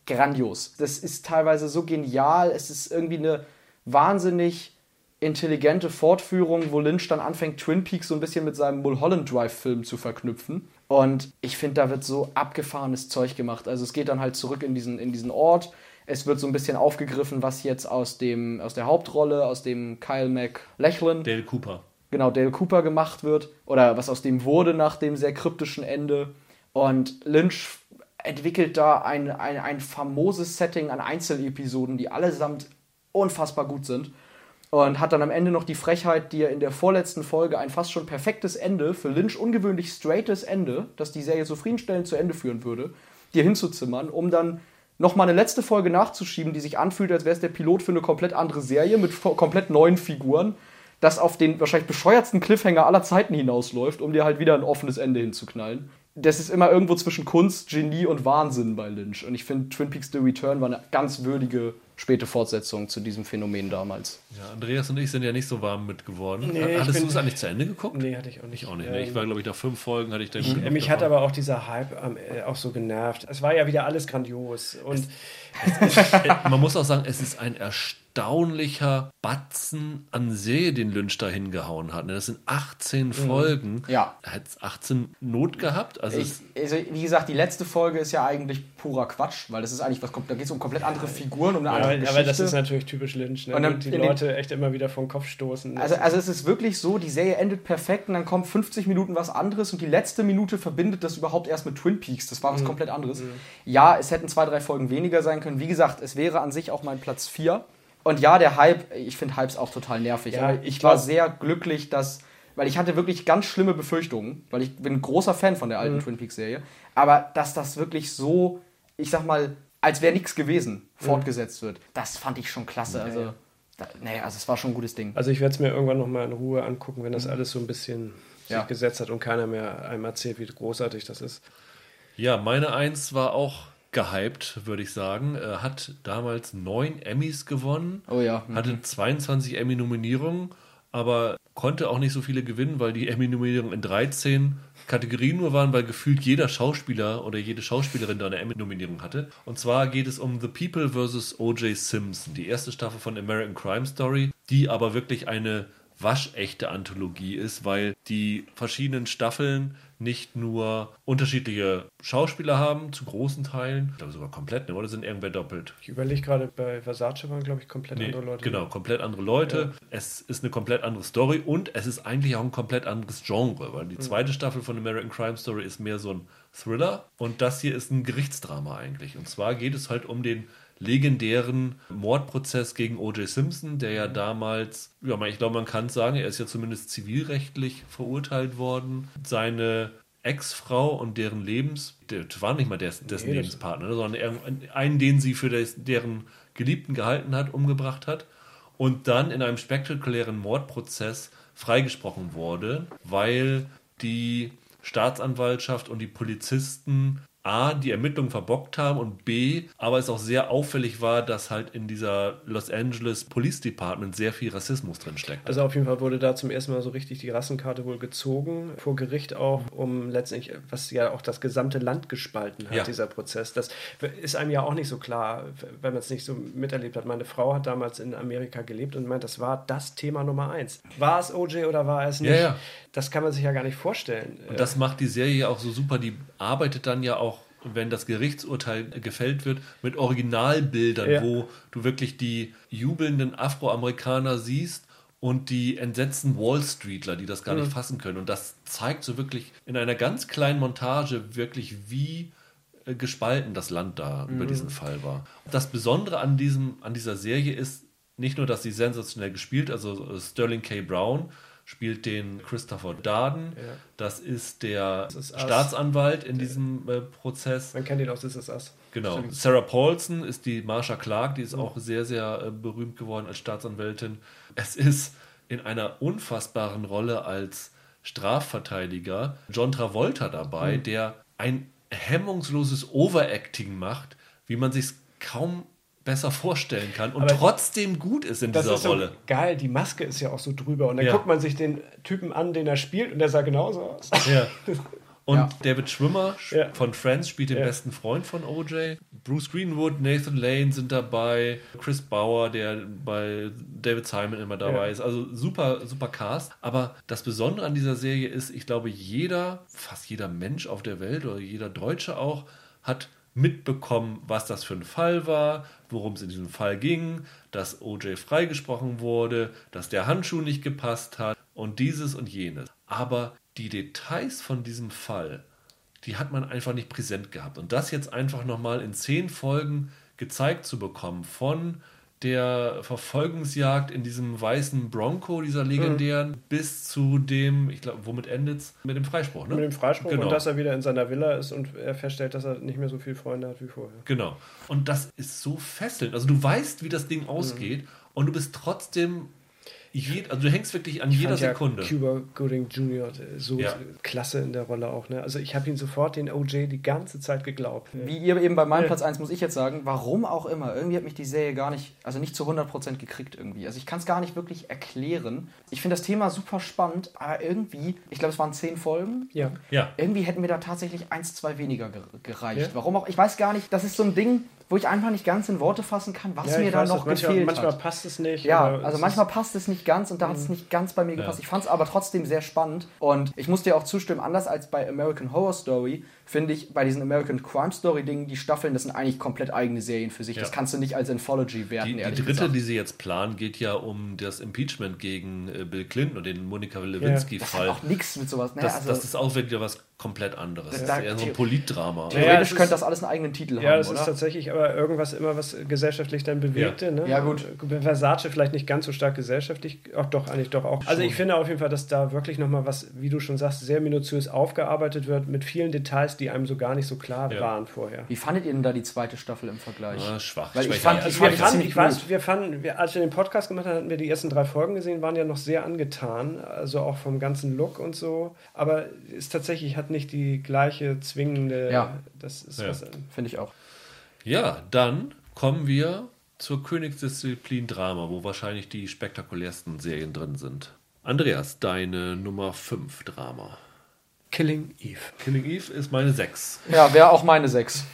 Grandios. Das ist teilweise so genial. Es ist irgendwie eine wahnsinnig intelligente Fortführung, wo Lynch dann anfängt, Twin Peaks so ein bisschen mit seinem Mulholland Drive-Film zu verknüpfen. Und ich finde, da wird so abgefahrenes Zeug gemacht. Also es geht dann halt zurück in diesen, in diesen Ort. Es wird so ein bisschen aufgegriffen, was jetzt aus, dem, aus der Hauptrolle, aus dem Kyle MacLachlan, Dale Cooper. genau, Dale Cooper gemacht wird. Oder was aus dem wurde nach dem sehr kryptischen Ende. Und Lynch entwickelt da ein, ein, ein famoses Setting an Einzelepisoden, die allesamt unfassbar gut sind. Und hat dann am Ende noch die Frechheit, dir in der vorletzten Folge ein fast schon perfektes Ende, für Lynch ungewöhnlich straightes Ende, das die Serie zufriedenstellend zu Ende führen würde, dir hinzuzimmern, um dann nochmal eine letzte Folge nachzuschieben, die sich anfühlt, als wäre es der Pilot für eine komplett andere Serie mit komplett neuen Figuren, das auf den wahrscheinlich bescheuertsten Cliffhanger aller Zeiten hinausläuft, um dir halt wieder ein offenes Ende hinzuknallen. Das ist immer irgendwo zwischen Kunst, Genie und Wahnsinn bei Lynch. Und ich finde, Twin Peaks The Return war eine ganz würdige späte Fortsetzung zu diesem Phänomen damals. Ja, Andreas und ich sind ja nicht so warm mit geworden. Nee, ich Hattest du es eigentlich zu Ende geguckt? Nee, hatte ich auch nicht. Ich auch nicht. Ähm, Ne? Ich war, glaube ich, nach fünf Folgen hatte ich dann. Äh, Mich hat aber auch dieser Hype ähm, äh, auch so genervt. Es war ja wieder alles grandios. Und Man muss auch sagen, es ist ein erstaunlicher Batzen an Serie, den Lynch da hingehauen hat. ne? Das sind 18 Folgen. Mhm. Ja. Er hat 18 Not gehabt. Also Ich, also, wie gesagt, die letzte Folge ist ja eigentlich purer Quatsch, weil das ist eigentlich was kommt. Da geht es um komplett andere Figuren, um eine aber, andere Geschichte. aber das ist natürlich typisch Lynch. Ne? Und dann Und die Leute echt immer wieder vom Kopf stoßen. Also, also es ist wirklich so, die Serie endet perfekt und dann kommt 50 Minuten was anderes und die letzte Minute verbindet das überhaupt erst mit Twin Peaks. Das war was komplett anderes. Ja, es hätten zwei, drei Folgen weniger sein können. Wie gesagt, es wäre an sich auch mein Platz 4. Und ja, der Hype, ich finde Hypes auch total nervig. Ja, ich ich war glaub- sehr glücklich, dass, weil ich hatte wirklich ganz schlimme Befürchtungen, weil ich bin ein großer Fan von der alten Mhm. Twin Peaks Serie, aber dass das wirklich so, ich sag mal, als wäre nichts gewesen, fortgesetzt wird, das fand ich schon klasse. Also, da, nee, also es war schon ein gutes Ding. Also ich werde es mir irgendwann noch mal in Ruhe angucken, wenn das alles so ein bisschen Mhm. Ja. sich gesetzt hat und keiner mehr einem erzählt, wie großartig das ist. ja, meine Eins war auch gehypt, würde ich sagen. Er hat damals neun Emmys gewonnen. Oh ja. mhm. Hatte 22 Emmy-Nominierungen, aber konnte auch nicht so viele gewinnen, weil die Emmy-Nominierungen in 13 Kategorien nur waren, weil gefühlt jeder Schauspieler oder jede Schauspielerin da eine Emmy-Nominierung hatte. Und zwar geht es um The People vs. O.J. Simpson, die erste Staffel von American Crime Story, die aber wirklich eine waschechte Anthologie ist, weil die verschiedenen Staffeln nicht nur unterschiedliche Schauspieler haben, zu großen Teilen, ich glaube sogar komplett, ne? oder sind irgendwer doppelt? Ich überlege gerade, bei Versace waren, glaube ich, komplett Nee, andere Leute. Genau, komplett andere Leute. Es ist eine komplett andere Story und es ist eigentlich auch ein komplett anderes Genre, weil die zweite Staffel von American Crime Story ist mehr so ein Thriller und das hier ist ein Gerichtsdrama eigentlich. Und zwar geht es halt um den legendären Mordprozess gegen O.J. Simpson, der ja damals, ja, ich glaube, man kann sagen, er ist ja zumindest zivilrechtlich verurteilt worden. Seine Ex-Frau und deren Lebens, der war nicht mal dessen, dessen Nee, das- Lebenspartner, ne, sondern einen, den sie für des, deren Geliebten gehalten hat, umgebracht hat und dann in einem spektakulären Mordprozess freigesprochen wurde, weil die Staatsanwaltschaft und die Polizisten A, die Ermittlungen verbockt haben und B, aber es auch sehr auffällig war, dass halt in dieser Los Angeles Police Department sehr viel Rassismus drin steckt. Also auf jeden Fall wurde da zum ersten Mal so richtig die Rassenkarte wohl gezogen, vor Gericht auch, um letztendlich, was ja auch das gesamte Land gespalten hat, Ja. dieser Prozess. Das ist einem ja auch nicht so klar, wenn man es nicht so miterlebt hat. Meine Frau hat damals in Amerika gelebt und meint, das war das Thema Nummer eins. War es OJ oder war es nicht? Ja, ja. Das kann man sich ja gar nicht vorstellen. Und das macht die Serie auch so super. Die arbeitet dann ja auch, wenn das Gerichtsurteil gefällt wird, mit Originalbildern, Ja. wo du wirklich die jubelnden Afroamerikaner siehst und die entsetzten Wall Streetler, die das gar Mhm. nicht fassen können. Und das zeigt so wirklich in einer ganz kleinen Montage wirklich, wie äh, gespalten das Land da über Mhm. diesen Fall war. Das Besondere an, diesem, an dieser Serie ist nicht nur, dass sie sensationell gespielt, also äh, Sterling K. Brown spielt den Christopher Darden. Das ist der Das ist. Staatsanwalt in diesem äh, Prozess. Man kennt ihn aus This Is Us. Genau. Sarah Paulson ist die Marsha Clark, die ist auch sehr, sehr äh, berühmt geworden als Staatsanwältin. Es ist in einer unfassbaren Rolle als Strafverteidiger John Travolta dabei, der ein hemmungsloses Overacting macht, wie man sich kaum besser vorstellen kann und Aber trotzdem gut ist in Das dieser ist so Rolle. geil, die Maske ist ja auch so drüber. Und dann Ja. guckt man sich den Typen an, den er spielt, und der sah genauso aus. Ja. Und Ja. David Schwimmer von Friends spielt den Ja. besten Freund von OJ. Bruce Greenwood, Nathan Lane sind dabei. Chris Bauer, der bei David Simon immer dabei Ja. ist. Also super, super Cast. Aber das Besondere an dieser Serie ist, ich glaube, jeder, fast jeder Mensch auf der Welt oder jeder Deutsche auch, hat mitbekommen, was das für ein Fall war, worum es in diesem Fall ging, dass OJ freigesprochen wurde, dass der Handschuh nicht gepasst hat und dieses und jenes. Aber die Details von diesem Fall, die hat man einfach nicht präsent gehabt. Und das jetzt einfach nochmal in zehn Folgen gezeigt zu bekommen, von der Verfolgungsjagd in diesem weißen Bronco, dieser legendären, bis zu dem, ich glaube, womit endet's? Mit dem Freispruch, ne? Mit dem Freispruch Genau. und dass er wieder in seiner Villa ist und er feststellt, dass er nicht mehr so viele Freunde hat wie vorher. Genau. Und das ist so fesselnd. Also du weißt, wie das Ding Mhm. ausgeht und du bist trotzdem, jed, also du hängst wirklich an jeder fand ja Sekunde. Cuba Gooding Jr. so Ja. klasse in der Rolle auch. Ne? Also ich habe ihn sofort den OJ die ganze Zeit geglaubt. Wie ihr eben bei meinem Ja. Platz 1 muss ich jetzt sagen, warum auch immer, irgendwie hat mich die Serie gar nicht, also nicht zu 100% gekriegt irgendwie. Also ich kann es gar nicht wirklich erklären. Ich finde das Thema super spannend, aber irgendwie, ich glaube es waren 10 Folgen, Ja. Ja. irgendwie hätten mir da tatsächlich eins, zwei weniger ger- gereicht. Ja. Warum auch, ich weiß gar nicht, das ist so ein Ding, wo ich einfach nicht ganz in Worte fassen kann, was Ja, mir da noch manchmal, gefehlt manchmal hat. passt es nicht. Ja, also manchmal passt es nicht ganz und da hat es nicht ganz bei mir gepasst. Ja. Ich fand es aber trotzdem sehr spannend und ich muss dir auch zustimmen, anders als bei American Horror Story, finde ich bei diesen American Crime Story Dingen, die Staffeln, das sind eigentlich komplett eigene Serien für sich. Ja. Das kannst du nicht als Anthology werten, Die, die ehrlich dritte, gesagt. die sie jetzt planen, geht ja um das Impeachment gegen äh, Bill Clinton und den Monika das hat Lewinsky-Fall. auch nichts mit sowas. Ne? das, also, das ist auch wieder was komplett anderes. Das, da- ist eher so ein Politdrama. Ja, theoretisch ist- könnte das alles einen eigenen Titel Ja, haben, das oder? ist tatsächlich aber irgendwas immer, was gesellschaftlich dann bewegte. Ja. Ne? Ja, gut. Versace vielleicht nicht ganz so stark gesellschaftlich, auch doch, eigentlich doch auch. Also ich finde auf jeden Fall, dass da wirklich nochmal was, wie du schon sagst, sehr minutiös aufgearbeitet wird, mit vielen Details, die einem so gar nicht so klar Ja. waren vorher. Wie fandet ihr denn da die zweite Staffel im Vergleich? Ah, schwach. Weil ich fand- Ja, ich Wir fanden, ich weiß, wir fanden, wir, als wir den Podcast gemacht haben, hatten wir die ersten drei Folgen gesehen, waren ja noch sehr angetan, also auch vom ganzen Look und so. Aber es tatsächlich hat nicht die gleiche zwingende. Ja. Das ist Ja. was. Finde ich auch. Ja, dann kommen wir zur Königsdisziplin Drama, wo wahrscheinlich die spektakulärsten Serien drin sind. Andreas, deine Nummer 5 Drama. Killing Eve. Killing Eve ist meine 6. Ja, wäre auch meine sechs.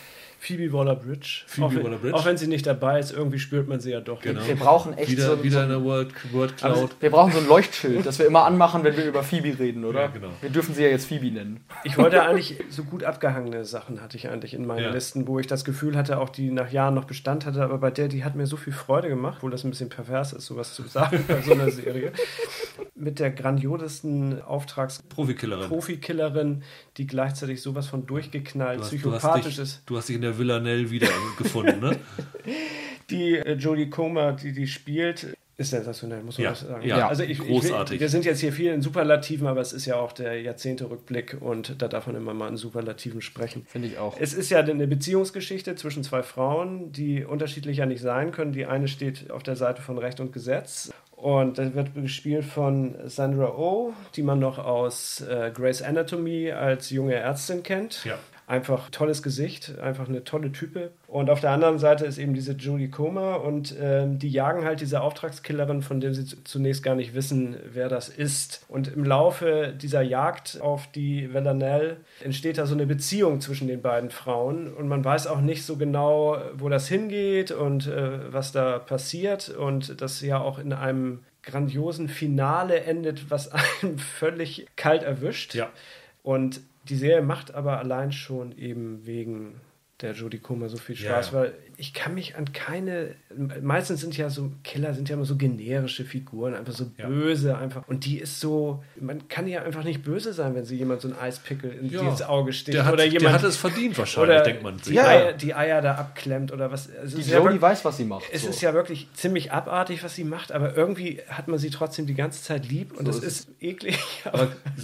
Phoebe Waller-Bridge. Phoebe auch, wenn- Waller-Bridge. auch wenn sie nicht dabei ist, irgendwie spürt man sie ja doch. Genau. Wir brauchen echt Wieder, so, wieder so eine Word, Word Cloud. wir brauchen so ein Leuchtschild, das wir immer anmachen, wenn wir über Phoebe reden, oder? Ja, genau. Wir dürfen sie ja jetzt Phoebe nennen. Ich wollte eigentlich so gut abgehangene Sachen hatte ich eigentlich in meinen Ja. Listen, wo ich das Gefühl hatte, auch die nach Jahren noch Bestand hatte, aber bei der, die hat mir so viel Freude gemacht, obwohl das ein bisschen pervers ist, sowas zu sagen bei so einer Serie. Mit der grandiosesten Profikillerin. Auftrags-Profikillerin, die gleichzeitig sowas von durchgeknallt, Du hast, du, psychopathisch hast dich, ist. du hast dich in der Villanelle wiedergefunden, ne? Die äh, Jodie Comer, die die spielt, ist sensationell, muss man Ja, das sagen. ja, also ich, großartig. Ich, wir sind jetzt hier viel in Superlativen, aber es ist ja auch der Jahrzehnte-Rückblick und da darf man immer mal in Superlativen sprechen. Finde ich auch. Es ist ja eine Beziehungsgeschichte zwischen zwei Frauen, die unterschiedlicher nicht sein können. Die eine steht auf der Seite von Recht und Gesetz. Und das wird gespielt von Sandra Oh, die man noch aus äh, Grey's Anatomy als junge Ärztin kennt. Ja. Einfach tolles Gesicht, einfach eine tolle Type. Und auf der anderen Seite ist eben diese Julie Comer und ähm, die jagen halt diese Auftragskillerin, von der sie zunächst gar nicht wissen, wer das ist. Und im Laufe dieser Jagd auf die Villanelle entsteht da so eine Beziehung zwischen den beiden Frauen und man weiß auch nicht so genau, wo das hingeht und äh, was da passiert und das ja auch in einem grandiosen Finale endet, was einen völlig kalt erwischt. Ja. Und die Serie macht aber allein schon eben wegen der Jodie Comer so viel Spaß, Ja, ja. weil ich kann mich an keine. Meistens sind ja so Killer sind ja immer so generische Figuren, einfach so Ja. böse, einfach. Und die ist so. Man kann ja einfach nicht böse sein, wenn sie jemand so ein Eispickel ins Ja. ins Auge sticht Der hat, oder der jemand hat es verdient wahrscheinlich, oder denkt man sich. die, Ja. Eier, die Eier da abklemmt oder was. Es Die ja Jodie wirklich- weiß, was sie macht. es so. ist ja wirklich ziemlich abartig, was sie macht, aber irgendwie hat man sie trotzdem die ganze Zeit lieb und So es ist ist eklig. Aber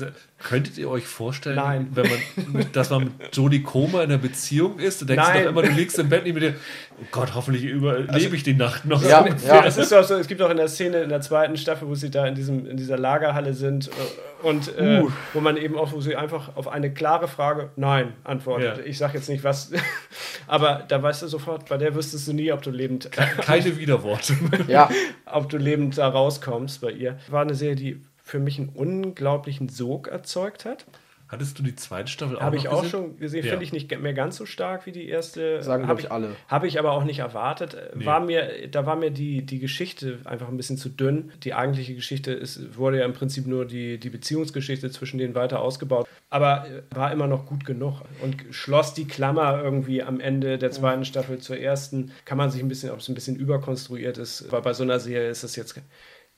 könntet ihr euch vorstellen, Nein. wenn man, dass man mit Jodie Comer in einer Beziehung ist? Du denkst Nein. doch immer, du liegst im Bett neben dir, oh Gott, hoffentlich überlebe ich die Nacht noch. Ja, ja. Es ist auch so, es gibt auch in der Szene in der zweiten Staffel, wo sie da in, diesem, in dieser Lagerhalle sind äh, und äh, Uh. wo man eben auch, wo sie einfach auf eine klare Frage Nein antwortet. Ja. Ich sage jetzt nicht was, aber da weißt du sofort, bei der wüsstest du nie, ob du lebend, Keine Widerworte. ja, ob du lebend da rauskommst bei ihr. War eine Serie, die für mich einen unglaublichen Sog erzeugt hat. Hattest du die zweite Staffel auch Habe ich auch gesehen? schon gesehen, Ja. finde ich nicht mehr ganz so stark wie die erste. Sagen, Habe ich, alle. Habe ich aber auch nicht erwartet. War mir, da war mir die, die Geschichte einfach ein bisschen zu dünn. Die eigentliche Geschichte ist, wurde ja im Prinzip nur die, die Beziehungsgeschichte zwischen denen weiter ausgebaut. Aber äh, war immer noch gut genug und schloss die Klammer irgendwie am Ende der zweiten Staffel zur ersten. Kann man sich ein bisschen, ob es ein bisschen überkonstruiert ist, weil bei so einer Serie ist es jetzt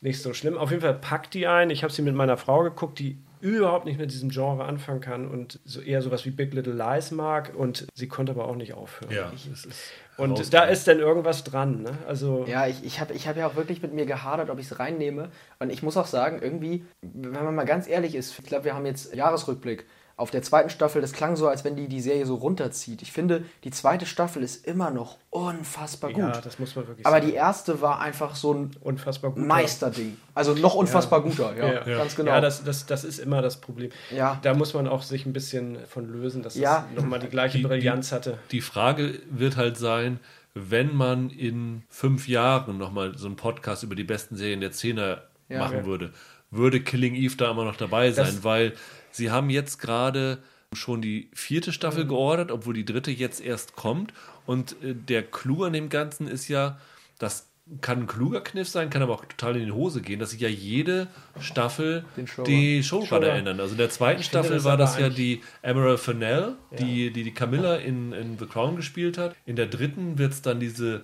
nicht so schlimm. Auf jeden Fall packt die ein. Ich habe sie mit meiner Frau geguckt, die überhaupt nicht mit diesem Genre anfangen kann und so eher sowas wie Big Little Lies mag und sie konnte aber auch nicht aufhören. Ja, es ist Und da ist dann irgendwas dran. Ne? Also Ja, ich, ich habe ich hab ja auch wirklich mit mir gehadert, ob ich es reinnehme. Und ich muss auch sagen, irgendwie, wenn man mal ganz ehrlich ist, ich glaube, wir haben jetzt Jahresrückblick auf der zweiten Staffel. Das klang so, als wenn die die Serie so runterzieht. Ich finde, die zweite Staffel ist immer noch unfassbar gut. ja, das muss man wirklich Aber sagen. die erste war einfach so ein unfassbar gut. Meisterding. Also noch unfassbar guter, ja, Ja. ganz genau. Ja, das, das, das ist immer das Problem. Ja. Da muss man auch sich ein bisschen von lösen, dass Ja. es nochmal die gleiche Die- die- Brillanz hatte. Die Frage wird halt sein, wenn man in fünf Jahren nochmal so einen Podcast über die besten Serien der Zehner Ja. machen Ja. würde, würde Killing Eve da immer noch dabei sein, Das- weil sie haben jetzt gerade schon die vierte Mhm. Staffel geordert, obwohl die dritte jetzt erst kommt. Und äh, der Clou an dem Ganzen ist ja, das kann ein kluger Kniff sein, kann aber auch total in die Hose gehen, dass sich ja jede Staffel Showrun- die Showrunner ändern. Also in der zweiten Ich Staffel das war das ja die Emerald Fennell, die, die die Camilla in, in The Crown gespielt hat. In der dritten wird es dann diese,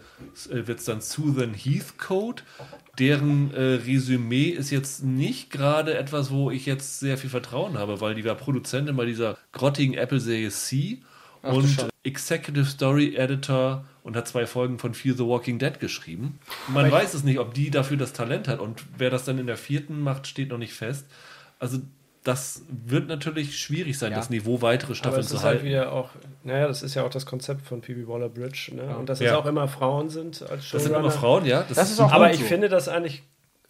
äh, wird's dann Susan Heathcote. Deren äh, Resümee ist jetzt nicht gerade etwas, wo ich jetzt sehr viel Vertrauen habe, weil die war Produzentin bei dieser grottigen Apple-Serie C Ach und. Executive Story Editor und hat zwei Folgen von Fear the Walking Dead geschrieben. Man weiß es nicht, ob die dafür das Talent hat und wer das dann in der vierten macht, steht noch nicht fest. Also das wird natürlich schwierig sein, Ja. das Niveau weitere Staffeln es zu halt halten. wieder auch, naja, das ist ja auch das Konzept von Phoebe Waller-Bridge. Ne? Und dass es Ja. auch immer Frauen sind als das sind immer Showrunner. Frauen, ja. Das ist auch Aber ich finde das eigentlich,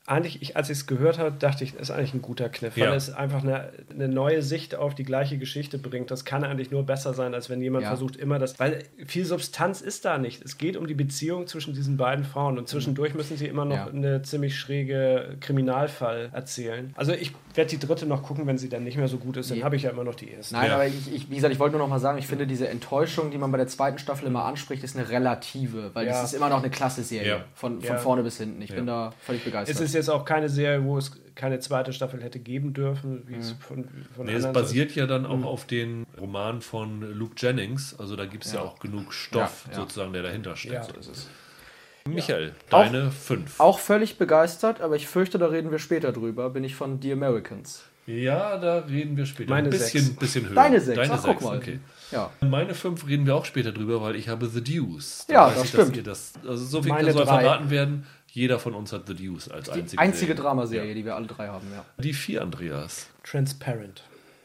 eigentlich ich, als ich es gehört habe, dachte ich, das ist eigentlich ein guter Kniff, weil Ja. es einfach eine, eine neue Sicht auf die gleiche Geschichte bringt. Das kann eigentlich nur besser sein, als wenn jemand Ja. versucht immer das, weil viel Substanz ist da nicht. Es geht um die Beziehung zwischen diesen beiden Frauen und zwischendurch müssen sie immer noch Ja. eine ziemlich schräge Kriminalfall erzählen. Also ich werde die dritte noch gucken, wenn sie dann nicht mehr so gut ist, dann habe ich ja immer noch die erste. Nein, Ja. aber ich, ich, wie gesagt, ich wollte nur noch mal sagen, ich finde diese Enttäuschung, die man bei der zweiten Staffel immer anspricht, ist eine relative, weil Ja. das ist immer noch eine klasse Serie. Ja. Von, von Ja. vorne bis hinten. Ich Ja. bin da völlig Es begeistert. ist jetzt auch keine Serie, wo es keine zweite Staffel hätte geben dürfen, wie es von, von Nee, es basiert ja dann Mhm. auch auf den Roman von Luke Jennings. Also da gibt es ja. Ja. auch genug Stoff, Ja, ja. sozusagen, der dahinter steht. Ja. so ist es. Michael, Auch- deine fünf. Auch völlig begeistert, aber ich fürchte, da reden wir später drüber, bin ich von The Americans. Ja, da reden wir später. Meine ein bisschen, sechs. bisschen höher. Deine sechs, Deine ach, guck sechs, mal. okay. Ja. Meine fünf reden wir auch später drüber, weil ich habe The Deuce. Da Ja, weiß das ich, dass stimmt. Ihr das, also so viel Meine soll drei. verraten werden. Jeder von uns hat The Deuce als Die einzige, einzige Serie. Dramaserie, Ja. die wir alle drei haben, ja. Die vier, Andreas. Transparent.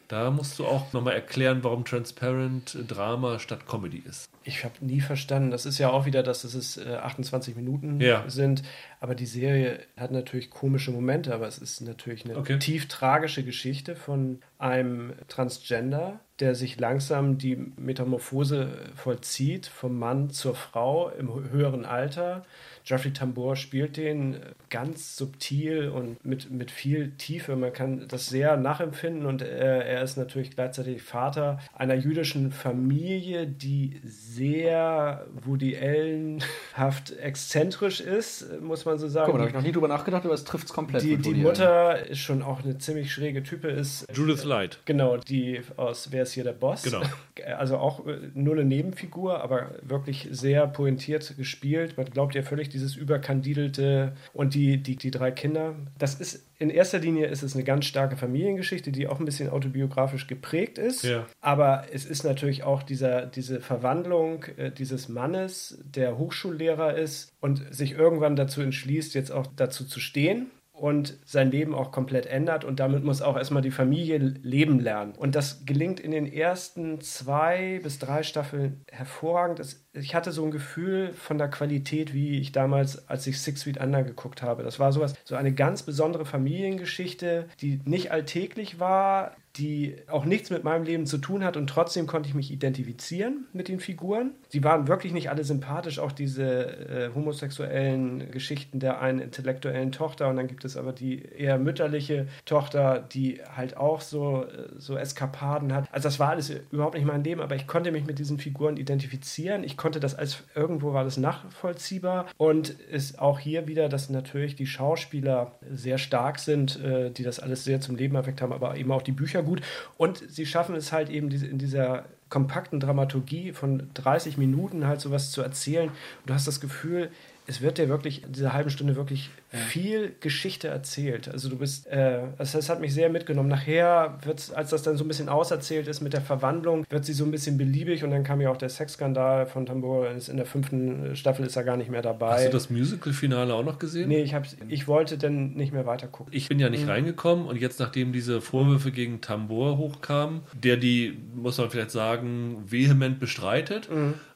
Da musst du auch nochmal erklären, warum Transparent Drama statt Comedy ist. Ich habe nie verstanden. Das ist ja auch wieder, dass es äh, 28 Minuten Ja. sind. Aber die Serie hat natürlich komische Momente, aber es ist natürlich eine Okay. tief tragische Geschichte von einem Transgender, der sich langsam die Metamorphose vollzieht, vom Mann zur Frau im hö- höheren Alter. Jeffrey Tambor spielt den äh, ganz subtil und mit, mit viel Tiefe. Man kann das sehr nachempfinden und äh, er ist natürlich gleichzeitig Vater einer jüdischen Familie, die sehr Woody Allen-haft exzentrisch ist, äh, muss man so sagen. Guck mal, da habe ich noch nie drüber nachgedacht, aber es trifft es komplett. die, die Mutter ist schon auch eine ziemlich schräge Type, ist Judith Light. Genau, die aus Wer ist hier der Boss? Genau. Also auch äh, nur eine Nebenfigur, aber wirklich sehr pointiert gespielt. Man glaubt ja völlig dieses überkandidelte und die, die, die drei Kinder. Das ist in erster Linie ist es eine ganz starke Familiengeschichte, die auch ein bisschen autobiografisch geprägt ist. Ja. Aber es ist natürlich auch dieser, diese Verwandlung äh, dieses Mannes, der Hochschullehrer ist und sich irgendwann dazu entschließt, jetzt auch dazu zu stehen und sein Leben auch komplett ändert und damit muss auch erstmal die Familie leben lernen. Und das gelingt in den ersten zwei bis drei Staffeln hervorragend. Ich hatte so ein Gefühl von der Qualität, wie ich damals, als ich Six Feet Under geguckt habe. Das war sowas, so eine ganz besondere Familiengeschichte, die nicht alltäglich war, die auch nichts mit meinem Leben zu tun hat und trotzdem konnte ich mich identifizieren mit den Figuren. Sie waren wirklich nicht alle sympathisch, auch diese äh, homosexuellen Geschichten der einen intellektuellen Tochter und dann gibt es aber die eher mütterliche Tochter, die halt auch so, äh, so Eskapaden hat. Also das war alles überhaupt nicht mein Leben, aber ich konnte mich mit diesen Figuren identifizieren. Ich konnte das als irgendwo war das nachvollziehbar und ist auch hier wieder, dass natürlich die Schauspieler sehr stark sind, äh, die das alles sehr zum Leben erweckt haben, aber eben auch die Bücher gut. Und sie schaffen es halt eben in dieser kompakten Dramaturgie von 30 Minuten halt sowas zu erzählen. Und du hast das Gefühl, es wird dir wirklich in dieser halben Stunde wirklich viel Geschichte erzählt. Also du bist, äh, also das hat mich sehr mitgenommen. Nachher wird, als das dann so ein bisschen auserzählt ist mit der Verwandlung, wird sie so ein bisschen beliebig und dann kam ja auch der Sexskandal von Tambor. In der fünften Staffel ist er gar nicht mehr dabei. Hast du das Musical-Finale auch noch gesehen? Nee, ich, hab's, ich wollte dann nicht mehr weiter gucken. Ich bin ja nicht reingekommen und jetzt, nachdem diese Vorwürfe gegen Tambor hochkamen, der die, muss man vielleicht sagen, vehement bestreitet,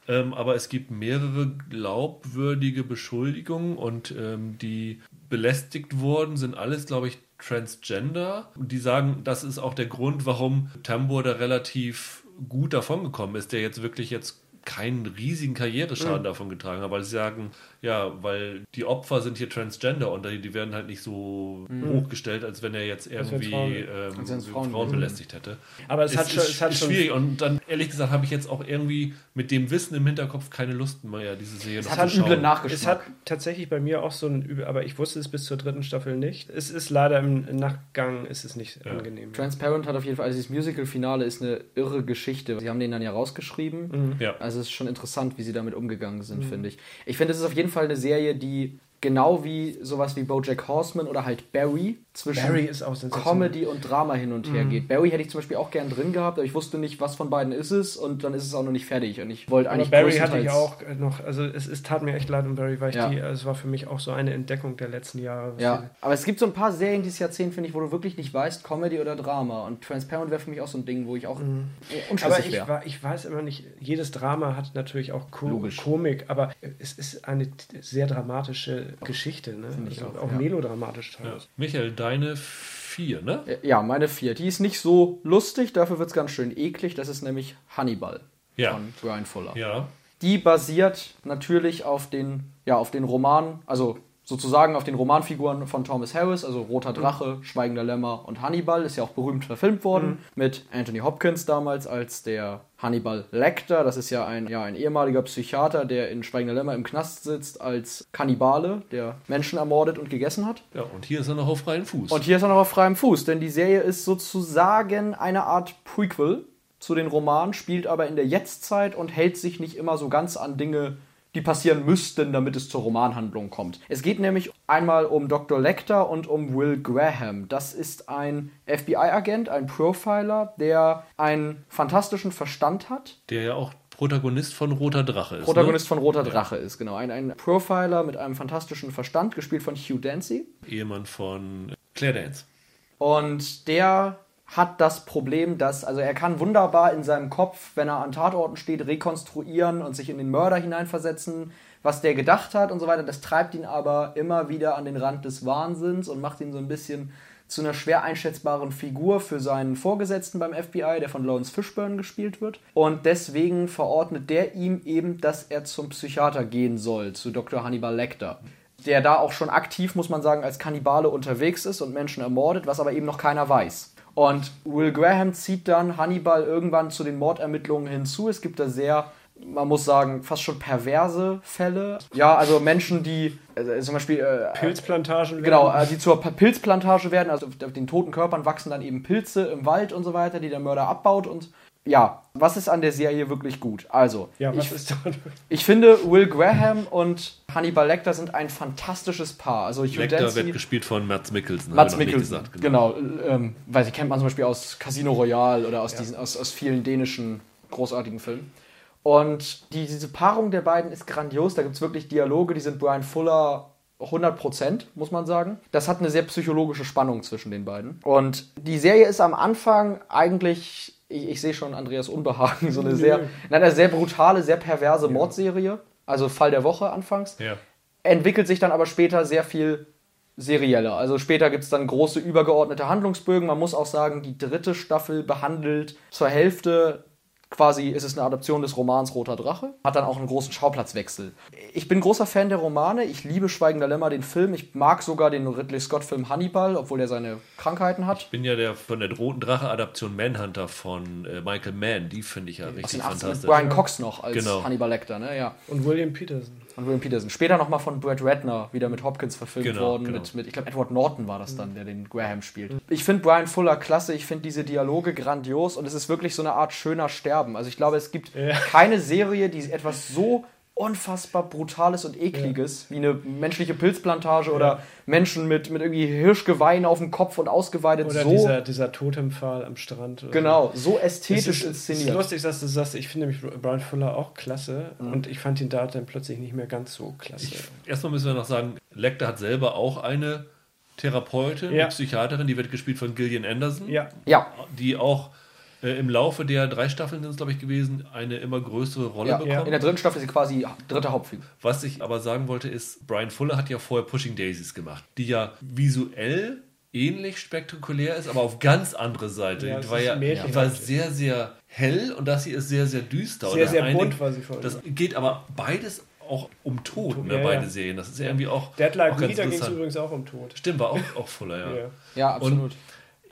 ähm, aber es gibt mehrere glaubwürdige Beschuldigungen und ähm, die belästigt wurden, sind alles, glaube ich, Transgender. Und die sagen, das ist auch der Grund, warum Tambor da relativ gut davongekommen ist, der jetzt wirklich jetzt keinen riesigen Karriereschaden davon getragen hat, weil sie sagen, ja, weil die Opfer sind hier Transgender und die die werden halt nicht so hochgestellt, als wenn er jetzt irgendwie Frauen- ähm, Frauen, Frauen- belästigt hätte. Aber es, hat schon, ist, es hat ist schon schwierig und dann ehrlich gesagt habe ich jetzt auch irgendwie mit dem Wissen im Hinterkopf keine Lust mehr, diese Serie noch hat zu schauen. Es hat tatsächlich bei mir auch so ein Übel, aber ich wusste es bis zur dritten Staffel nicht. Es ist leider im Nachgang ist es nicht angenehm. Transparent hat auf jeden Fall, also dieses Musical-Finale ist eine irre Geschichte. Sie haben den dann ja rausgeschrieben. Ja. Also es ist schon interessant, wie sie damit umgegangen sind, finde ich. Ich finde, es ist auf jeden Fall eine Serie, die genau wie sowas wie Bojack Horseman oder halt Barry zwischen Barry ist auch sensationell. Comedy und Drama hin und her geht. Barry hätte ich zum Beispiel auch gern drin gehabt, aber ich wusste nicht, was von beiden ist es und dann ist es auch noch nicht fertig und ich wollte Aber eigentlich Barry hatte ich auch noch, also es, es tat mir echt leid um Barry, weil ich Ja. die, es war für mich auch so eine Entdeckung der letzten Jahre. Ja, aber es gibt so ein paar Serien dieses Jahrzehnt, finde ich, wo du wirklich nicht weißt, Comedy oder Drama. Und Transparent wäre für mich auch so ein Ding, wo ich auch Aber unschlüssig ich, wäre. war, ich weiß immer nicht, jedes Drama hat natürlich auch Ko Logisch. Komik, aber es ist eine sehr dramatische Geschichte, ne? ich Also auch, auch ja. melodramatisch Ja. teilweise. Michael, deine vier, ne? Ja, meine vier. Die ist nicht so lustig, dafür wird es ganz schön eklig. Das ist nämlich Hannibal Ja. von Brian Fuller. Ja. Die basiert natürlich auf den, ja, auf den Roman, also sozusagen auf den Romanfiguren von Thomas Harris, also Roter Drache, Schweigender Lämmer und Hannibal, ist ja auch berühmt verfilmt worden, mit Anthony Hopkins damals als der Hannibal Lecter. Das ist ja ein, ja, ein ehemaliger Psychiater, der in Schweigender Lämmer im Knast sitzt als Kannibale, der Menschen ermordet und gegessen hat. Ja, und hier ist er noch auf freien Fuß. Und hier ist er noch auf freiem Fuß, denn die Serie ist sozusagen eine Art Prequel zu den Romanen, spielt aber in der Jetztzeit und hält sich nicht immer so ganz an Dinge, die passieren müssten, damit es zur Romanhandlung kommt. Es geht nämlich einmal um Dr. Lecter und um Will Graham. Das ist ein FBI-Agent, ein Profiler, der einen fantastischen Verstand hat der ja auch Protagonist von Roter Drache ist. Protagonist von Roter Drache ist, genau. Ein, ein Profiler mit einem fantastischen Verstand, gespielt von Hugh Dancy. Ne? Ehemann von Claire Dance. Und der hat das Problem, dass, also er kann wunderbar in seinem Kopf, wenn er an Tatorten steht, rekonstruieren und sich in den Mörder hineinversetzen, was der gedacht hat und so weiter. Das treibt ihn aber immer wieder an den Rand des Wahnsinns und macht ihn so ein bisschen zu einer schwer einschätzbaren Figur für seinen Vorgesetzten beim FBI, der von Lawrence Fishburne gespielt wird. Und deswegen verordnet der ihm eben, dass er zum Psychiater gehen soll, zu Dr. Hannibal Lecter. Der da auch schon aktiv, muss man sagen, als Kannibale unterwegs ist und Menschen ermordet, was aber eben noch keiner weiß. Und Will Graham zieht dann Hannibal irgendwann zu den Mordermittlungen hinzu. Es gibt da sehr man muss sagen, fast schon perverse Fälle. Ja, also Menschen, die äh, zum Beispiel. Äh, Pilzplantagen werden. Genau, äh, die zur Pilzplantage werden. Also auf den toten Körpern wachsen dann eben Pilze im Wald und so weiter, die der Mörder abbaut. Und ja, was ist an der Serie wirklich gut? Also, ja, ich, ich finde, Will Graham und Hannibal Lecter sind ein fantastisches Paar. Also Hugh Lecter Dancy, wird gespielt von Mats Mikkelsen. Mats Mikkelsen, gesagt, genau. genau ähm, weil sie kennt man zum Beispiel aus Casino Royale oder aus, ja. diesen, aus, aus vielen dänischen großartigen Filmen. Und die, diese Paarung der beiden ist grandios. Da gibt es wirklich Dialoge, die sind Brian Fuller 100%, muss man sagen. Das hat eine sehr psychologische Spannung zwischen den beiden. Und die Serie ist am Anfang eigentlich, ich, ich sehe schon Andreas Unbehagen, so eine sehr, nein, eine sehr brutale, sehr perverse ja. Mordserie. Also Fall der Woche anfangs. Ja. Entwickelt sich dann aber später sehr viel serieller. Also später gibt es dann große übergeordnete Handlungsbögen. Man muss auch sagen, die dritte Staffel behandelt zur Hälfte quasi ist es eine Adaption des Romans Roter Drache, hat dann auch einen großen Schauplatzwechsel. Ich bin großer Fan der Romane, ich liebe Schweigender Lämmer, den Film, ich mag sogar den Ridley Scott-Film Hannibal, obwohl er seine Krankheiten hat. Ich bin ja der von der Roten Drache-Adaption Manhunter von äh, Michael Mann, die finde ich ja richtig fantastisch. Brian Cox noch als genau. Hannibal Lecter, ne? ja. Und William Peterson. Und William Peterson. Später nochmal von Brad Ratner wieder mit Hopkins verfilmt genau, worden. Genau. Mit, mit, ich glaube, Edward Norton war das dann, der den Graham spielt. Ich finde Brian Fuller klasse. Ich finde diese Dialoge grandios. Und es ist wirklich so eine Art schöner Sterben. Also ich glaube, es gibt ja. keine Serie, die etwas so unfassbar Brutales und Ekliges, ja. wie eine menschliche Pilzplantage ja. oder Menschen mit, mit irgendwie Hirschgeweihen auf dem Kopf und ausgeweidet. Oder so, dieser, dieser Totempfahl am Strand. Genau, so ästhetisch es ist, inszeniert. Es ist lustig, dass du sagst, ich finde nämlich Brian Fuller auch klasse mhm. und ich fand ihn da dann plötzlich nicht mehr ganz so klasse. Ich, erstmal müssen wir noch sagen, Lecter hat selber auch eine Therapeutin, ja. eine Psychiaterin, die wird gespielt von Gillian Anderson. Ja. ja. Die auch äh, im Laufe der drei Staffeln sind es, glaube ich, gewesen, eine immer größere Rolle ja, bekommen. In der dritten Staffel ist sie quasi dritte Hauptfigur. Was ich aber sagen wollte, ist, Brian Fuller hat ja vorher Pushing Daisies gemacht, die ja visuell ähnlich spektakulär ist, aber auf ganz andere Seite. Ja, die war ja die war sehr, sehr hell und das hier ist sehr, sehr düster. Sehr, sehr bunt war sie vorher. Das geht aber beides auch um Tod, ne, ja, beide ja. Serien. Das ist irgendwie auch. Dead Like Me, da ging es übrigens auch um Tod. Stimmt, war auch, auch Fuller, ja. Ja, absolut. Und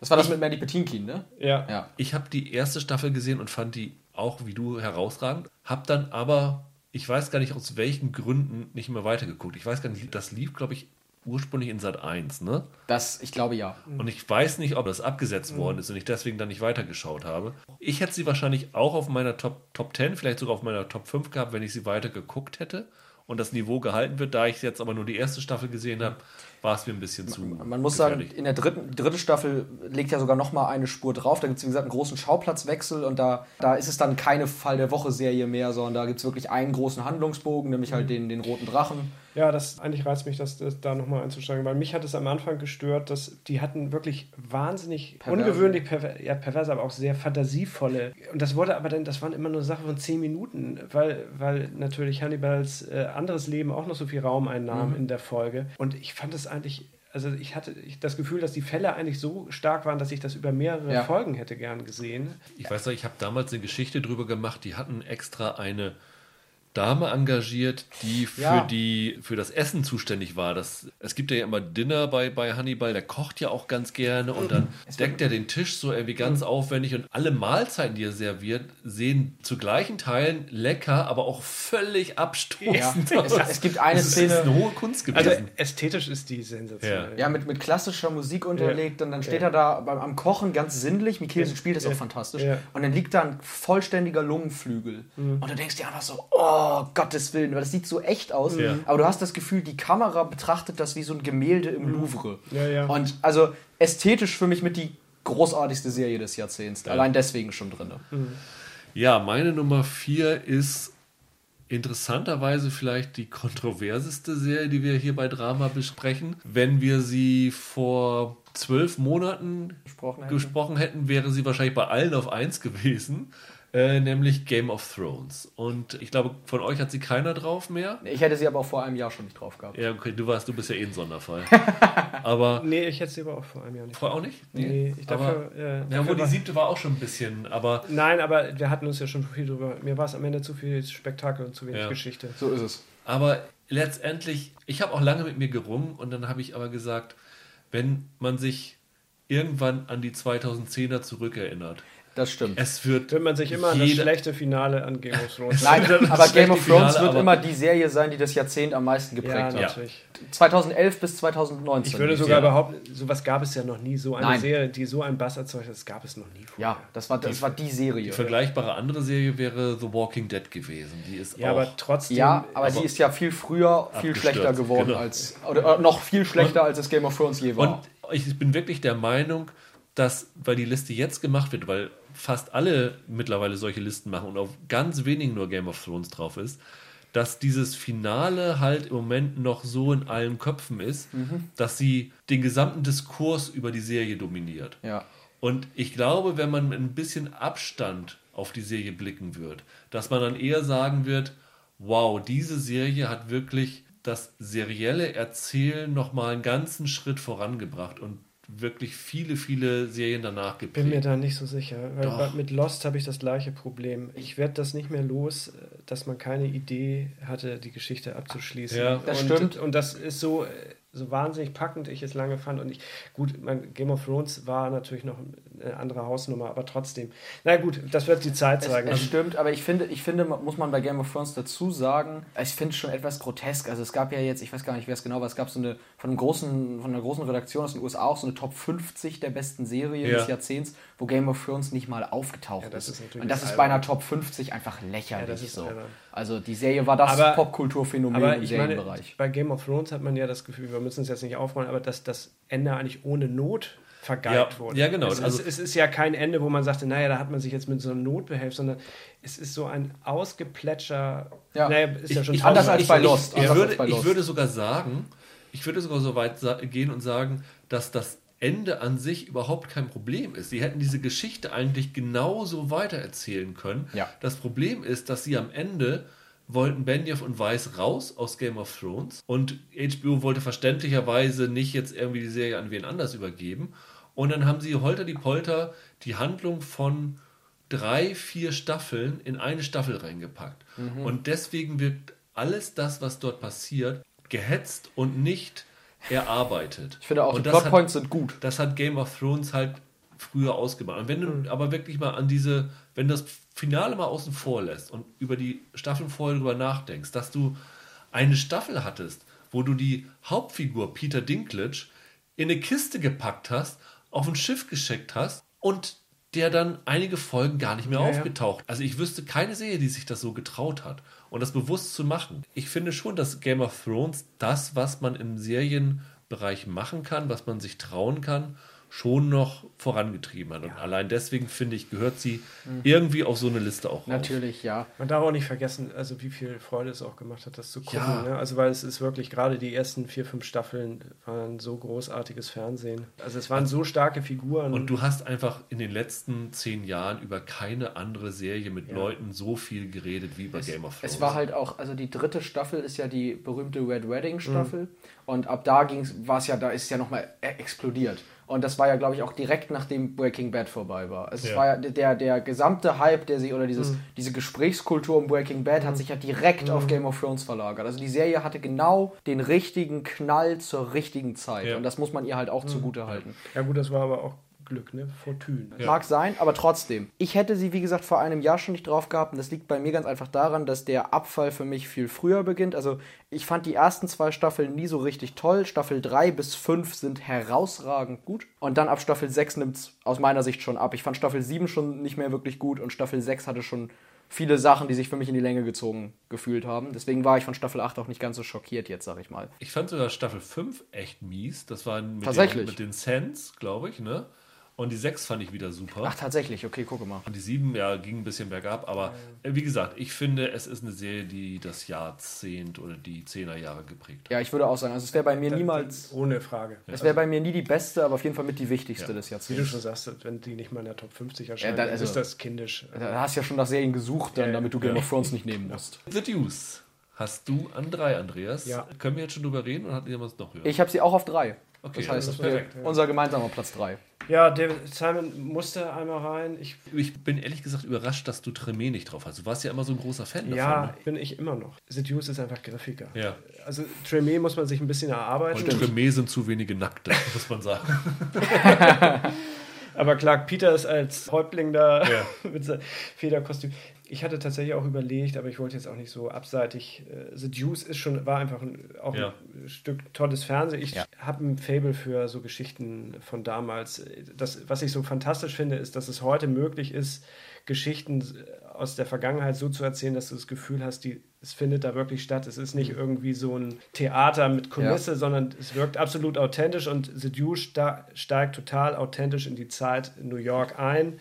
das war das ich, mit Mandy Patinkin, ne? Ja. ja. Ich habe die erste Staffel gesehen und fand die auch wie du herausragend. Hab dann aber, ich weiß gar nicht aus welchen Gründen, nicht mehr weitergeguckt. Ich weiß gar nicht, das lief, glaube ich, ursprünglich in Sat 1, ne? Das, ich glaube ja. Und ich weiß nicht, ob das abgesetzt mhm. worden ist und ich deswegen dann nicht weitergeschaut habe. Ich hätte sie wahrscheinlich auch auf meiner Top, Top 10, vielleicht sogar auf meiner Top 5 gehabt, wenn ich sie weiter geguckt hätte und das Niveau gehalten wird. Da ich jetzt aber nur die erste Staffel gesehen habe, war es mir ein bisschen zu. Man, man muss gefährlich. sagen, in der dritten dritte Staffel legt ja sogar noch mal eine Spur drauf. Da gibt es, wie gesagt, einen großen Schauplatzwechsel und da, da ist es dann keine Fall der Woche-Serie mehr, sondern da gibt es wirklich einen großen Handlungsbogen, nämlich halt mhm. den, den roten Drachen. Ja, das eigentlich reizt mich, das, das da nochmal einzusteigen, weil mich hat es am Anfang gestört, dass die hatten wirklich wahnsinnig perverse. ungewöhnlich perver ja, perverse, aber auch sehr fantasievolle. Und das wurde aber dann, das waren immer nur Sachen von zehn Minuten, weil, weil natürlich Hannibals äh, anderes Leben auch noch so viel Raum einnahm mhm. in der Folge. Und ich fand es eigentlich also ich hatte das Gefühl, dass die Fälle eigentlich so stark waren, dass ich das über mehrere ja. Folgen hätte gern gesehen. Ich weiß noch, ich habe damals eine Geschichte drüber gemacht, die hatten extra eine Dame engagiert, die für, ja. die, für das Essen zuständig war. Das, es gibt ja immer Dinner bei, bei Hannibal, der kocht ja auch ganz gerne und dann es deckt er den Tisch so irgendwie ganz mhm. aufwendig und alle Mahlzeiten, die er serviert, sehen zu gleichen Teilen lecker, aber auch völlig abstoßend ja. aus. Es, es, gibt eine das Szene. Das ist eine hohe Kunst gewesen. Also ästhetisch ist die sensationell. Ja, ja mit, mit klassischer Musik unterlegt und dann steht er da beim, am Kochen ganz sinnlich. Mikkelsen spielt das auch fantastisch. Und dann liegt da ein vollständiger Lungenflügel. Mhm. Und du denkst dir einfach so, oh, oh Gottes Willen, weil das sieht so echt aus. Ja. Aber du hast das Gefühl, die Kamera betrachtet das wie so ein Gemälde im mhm. Louvre. Ja, ja. Und also ästhetisch für mich mit die großartigste Serie des Jahrzehnts. Allein deswegen schon drin. Mhm. Ja, meine Nummer vier ist interessanterweise vielleicht die kontroverseste Serie, die wir hier bei Drama besprechen. Wenn wir sie vor zwölf Monaten Gesprochen hätten. gesprochen hätten, wäre sie wahrscheinlich bei allen auf eins gewesen. Äh, nämlich Game of Thrones. Und ich glaube, von euch hat sie keiner drauf mehr. Ich hätte sie aber auch vor einem Jahr schon nicht drauf gehabt. Ja, okay, du warst, du bist ja eh ein Sonderfall. aber Nee, ich hätte sie aber auch vor einem Jahr nicht. vorher auch nicht? Nee, ich aber, dafür, äh, ja, dafür wo die siebte war auch schon ein bisschen, aber Nein, aber wir hatten uns ja schon viel drüber. Mir war es am Ende zu viel Spektakel und zu wenig Ja. Geschichte. So ist es. Aber letztendlich, ich habe auch lange mit mir gerungen und dann habe ich aber gesagt, wenn man sich irgendwann an die 2010er zurückerinnert, Das stimmt. es wird Wird man sich immer an das schlechte Finale an Game of Thrones Nein, aber Game of Thrones Finale, wird aber- immer die Serie sein, die das Jahrzehnt am meisten geprägt Ja, hat. natürlich. 2011 bis 2019. Ich würde sogar sie. behaupten, sowas gab es ja noch nie. So eine Nein. Serie, die so ein Bass erzeugt hat, das gab es noch nie vorher. Ja, das war, das war die Serie. die vergleichbare andere Serie wäre The Walking Dead gewesen. Die ist Ja, auch aber trotzdem. Ja, aber, aber die ist ja viel früher viel schlechter geworden genau. als oder äh, noch viel schlechter als es Game of Thrones je war. Und ich bin wirklich der Meinung, dass, weil die Liste jetzt gemacht wird, weil fast alle mittlerweile solche Listen machen und auf ganz wenigen nur Game of Thrones drauf ist, dass dieses Finale halt im Moment noch so in allen Köpfen ist, Mhm. dass sie den gesamten Diskurs über die Serie dominiert. ja. Und ich glaube, wenn man mit ein bisschen Abstand auf die Serie blicken wird, dass man dann eher sagen wird, wow, diese Serie hat wirklich das serielle Erzählen nochmal einen ganzen Schritt vorangebracht und wirklich viele, viele Serien danach bin mir geprägt. da nicht so sicher. Weil Doch. mit Lost habe ich das gleiche Problem. Ich werde das nicht mehr los, dass man keine Idee hatte, die Geschichte abzuschließen. Ja. Das und, stimmt. Und das ist so, äh, so wahnsinnig packend, ich es lange fand. Und ich, gut, mein Game of Thrones war natürlich noch eine andere Hausnummer, aber trotzdem. Na gut, das wird die Zeit Es, zeigen. es stimmt, aber ich finde, ich finde, muss man bei Game of Thrones dazu sagen, ich finde es schon etwas grotesk. Also es gab ja jetzt, ich weiß gar nicht, wer es genau war, es gab so eine von einem großen, von einer großen Redaktion aus den USA auch so eine Top 50 der besten Serien Ja. des Jahrzehnts, wo Game of Thrones nicht mal aufgetaucht Ja, das ist. ist natürlich Und das ist bei einer Top 50 einfach lächerlich Ja, das ist so. albern. Also die Serie war das Popkulturphänomen im ich meine, Serienbereich. bei Game of Thrones hat man ja das Gefühl, wir müssen es jetzt nicht aufrollen, aber dass das Ende eigentlich ohne Not vergeigt Ja, wurde. ja, genau. Es, Also- ist, es ist ja kein Ende, wo man sagte, naja, da hat man sich jetzt mit so einer Not behelft, sondern es ist so ein ausgeplätscher. Ja. Naja, ist ja Ich- schon ich- Anders als bei ich, Lost, Ich, anders würde, als bei ich Lost. würde sogar sagen, ich würde sogar so weit gehen und sagen, dass das Ende an sich überhaupt kein Problem ist. Sie hätten diese Geschichte eigentlich genauso weitererzählen können. Ja. Das Problem ist, dass sie am Ende wollten Benioff und Weiss raus aus Game of Thrones und HBO wollte verständlicherweise nicht jetzt irgendwie die Serie an wen anders übergeben. Und dann haben sie holter die Polter die Handlung von drei, vier Staffeln in eine Staffel reingepackt. Und deswegen wird alles das, was dort passiert, gehetzt und nicht erarbeitet. Ich finde auch, und die Plotpoints sind gut. Das hat Game of Thrones halt früher ausgemacht. Und wenn du aber wirklich mal an diese, wenn du das Finale mal außen vor lässt und über die Staffeln vorher drüber nachdenkst, dass du eine Staffel hattest, wo du die Hauptfigur Peter Dinklage in eine Kiste gepackt hast, auf ein Schiff geschickt hast und der dann einige Folgen gar nicht mehr Ja, ja. aufgetaucht. Also ich wüsste keine Serie, die sich das so getraut hat und das bewusst zu machen. Ich finde schon, dass Game of Thrones das, was man im Serienbereich machen kann, was man sich trauen kann, schon noch vorangetrieben hat. Und allein deswegen finde ich, gehört sie irgendwie auf so eine Liste auch. Natürlich, ja. Man darf auch nicht vergessen, also wie viel Freude es auch gemacht hat, das zu gucken. Ja. Ne? Also weil es ist wirklich, gerade die ersten vier, fünf Staffeln waren so großartiges Fernsehen. Also es waren so starke Figuren. Und du hast einfach in den letzten zehn Jahren über keine andere Serie mit Leuten so viel geredet wie bei Game of Thrones. Es war halt auch, also die dritte Staffel ist ja die berühmte Red Wedding Staffel Mhm. und ab da ging's, war es ja, da ist es ja nochmal explodiert. Und das war ja, glaube ich, auch direkt nachdem Breaking Bad vorbei war. Es Ja. war ja der, der gesamte Hype, der sich, oder dieses, Mhm. diese Gesprächskultur um Breaking Bad hat sich ja direkt auf Game of Thrones verlagert. Also die Serie hatte genau den richtigen Knall zur richtigen Zeit. Ja. Und das muss man ihr halt Mhm. auch zugute halten. ja gut, das war aber auch Glück, ne? Fortune. Mag sein, aber trotzdem. Ich hätte sie, wie gesagt, vor einem Jahr schon nicht drauf gehabt. Und das liegt bei mir ganz einfach daran, dass der Abfall für mich viel früher beginnt. Also, ich fand die ersten zwei Staffeln nie so richtig toll. Staffel 3 bis 5 sind herausragend gut. Und dann ab Staffel 6 nimmt es aus meiner Sicht schon ab. Ich fand Staffel 7 schon nicht mehr wirklich gut. Und Staffel 6 hatte schon viele Sachen, die sich für mich in die Länge gezogen gefühlt haben. Deswegen war ich von Staffel 8 auch nicht ganz so schockiert jetzt, sag ich mal. Ich fand sogar Staffel 5 echt mies. Das war mit Tatsächlich? Den, mit den Sands, glaube ich, ne? Und die 6 fand ich wieder super. Ach, tatsächlich, okay, gucke mal. Und die 7, ja, ging ein bisschen bergab. Aber äh, wie gesagt, ich finde, es ist eine Serie, die das Jahrzehnt oder die 10er Jahre geprägt hat. Ja, ich würde auch sagen, also es wäre bei mir niemals, Ohne Frage. es wäre bei mir nie die beste, aber auf jeden Fall mit die wichtigste Ja. des Wie du Jahrzehnts. schon sagst, wenn die nicht mal in der Top 50 erscheinen, Ja, da- dann also- ist das kindisch. Da hast du ja schon nach Serien gesucht, dann, Ja, damit du Game of Thrones nicht nehmen musst. The Deuce hast du an 3, Andreas. Ja. Können wir jetzt schon drüber reden oder hat jemand noch hören? Ich habe sie auch auf drei. Okay, das ja, heißt, das wir, perfekt, ja. unser gemeinsamer Platz drei. Ja, David Simon musste einmal rein. Ich, Ich bin ehrlich gesagt überrascht, dass du Tremé nicht drauf hast. Du warst ja immer so ein großer Fan ja, davon. ne? bin ich immer noch. Seduce ist einfach griffiger. Ja. Also Tremé muss man sich ein bisschen erarbeiten. Und Tremé sind zu wenige Nackte, muss man sagen. Aber Clark Peters als Häuptling da Ja. mit seinem Federkostüm. Ich hatte tatsächlich auch überlegt, aber ich wollte jetzt auch nicht so abseitig. äh, The Deuce ist schon, war einfach ein, auch Ja. ein Stück tolles Fernsehen. Ich Ja. habe ein Fable für so Geschichten von damals. Das, was ich so fantastisch finde, ist, dass es heute möglich ist, Geschichten aus der Vergangenheit so zu erzählen, dass du das Gefühl hast, die, es findet da wirklich statt. Es ist nicht irgendwie so ein Theater mit Kulisse, sondern es wirkt absolut authentisch und The Deuce steigt total authentisch in die Zeit in New York ein.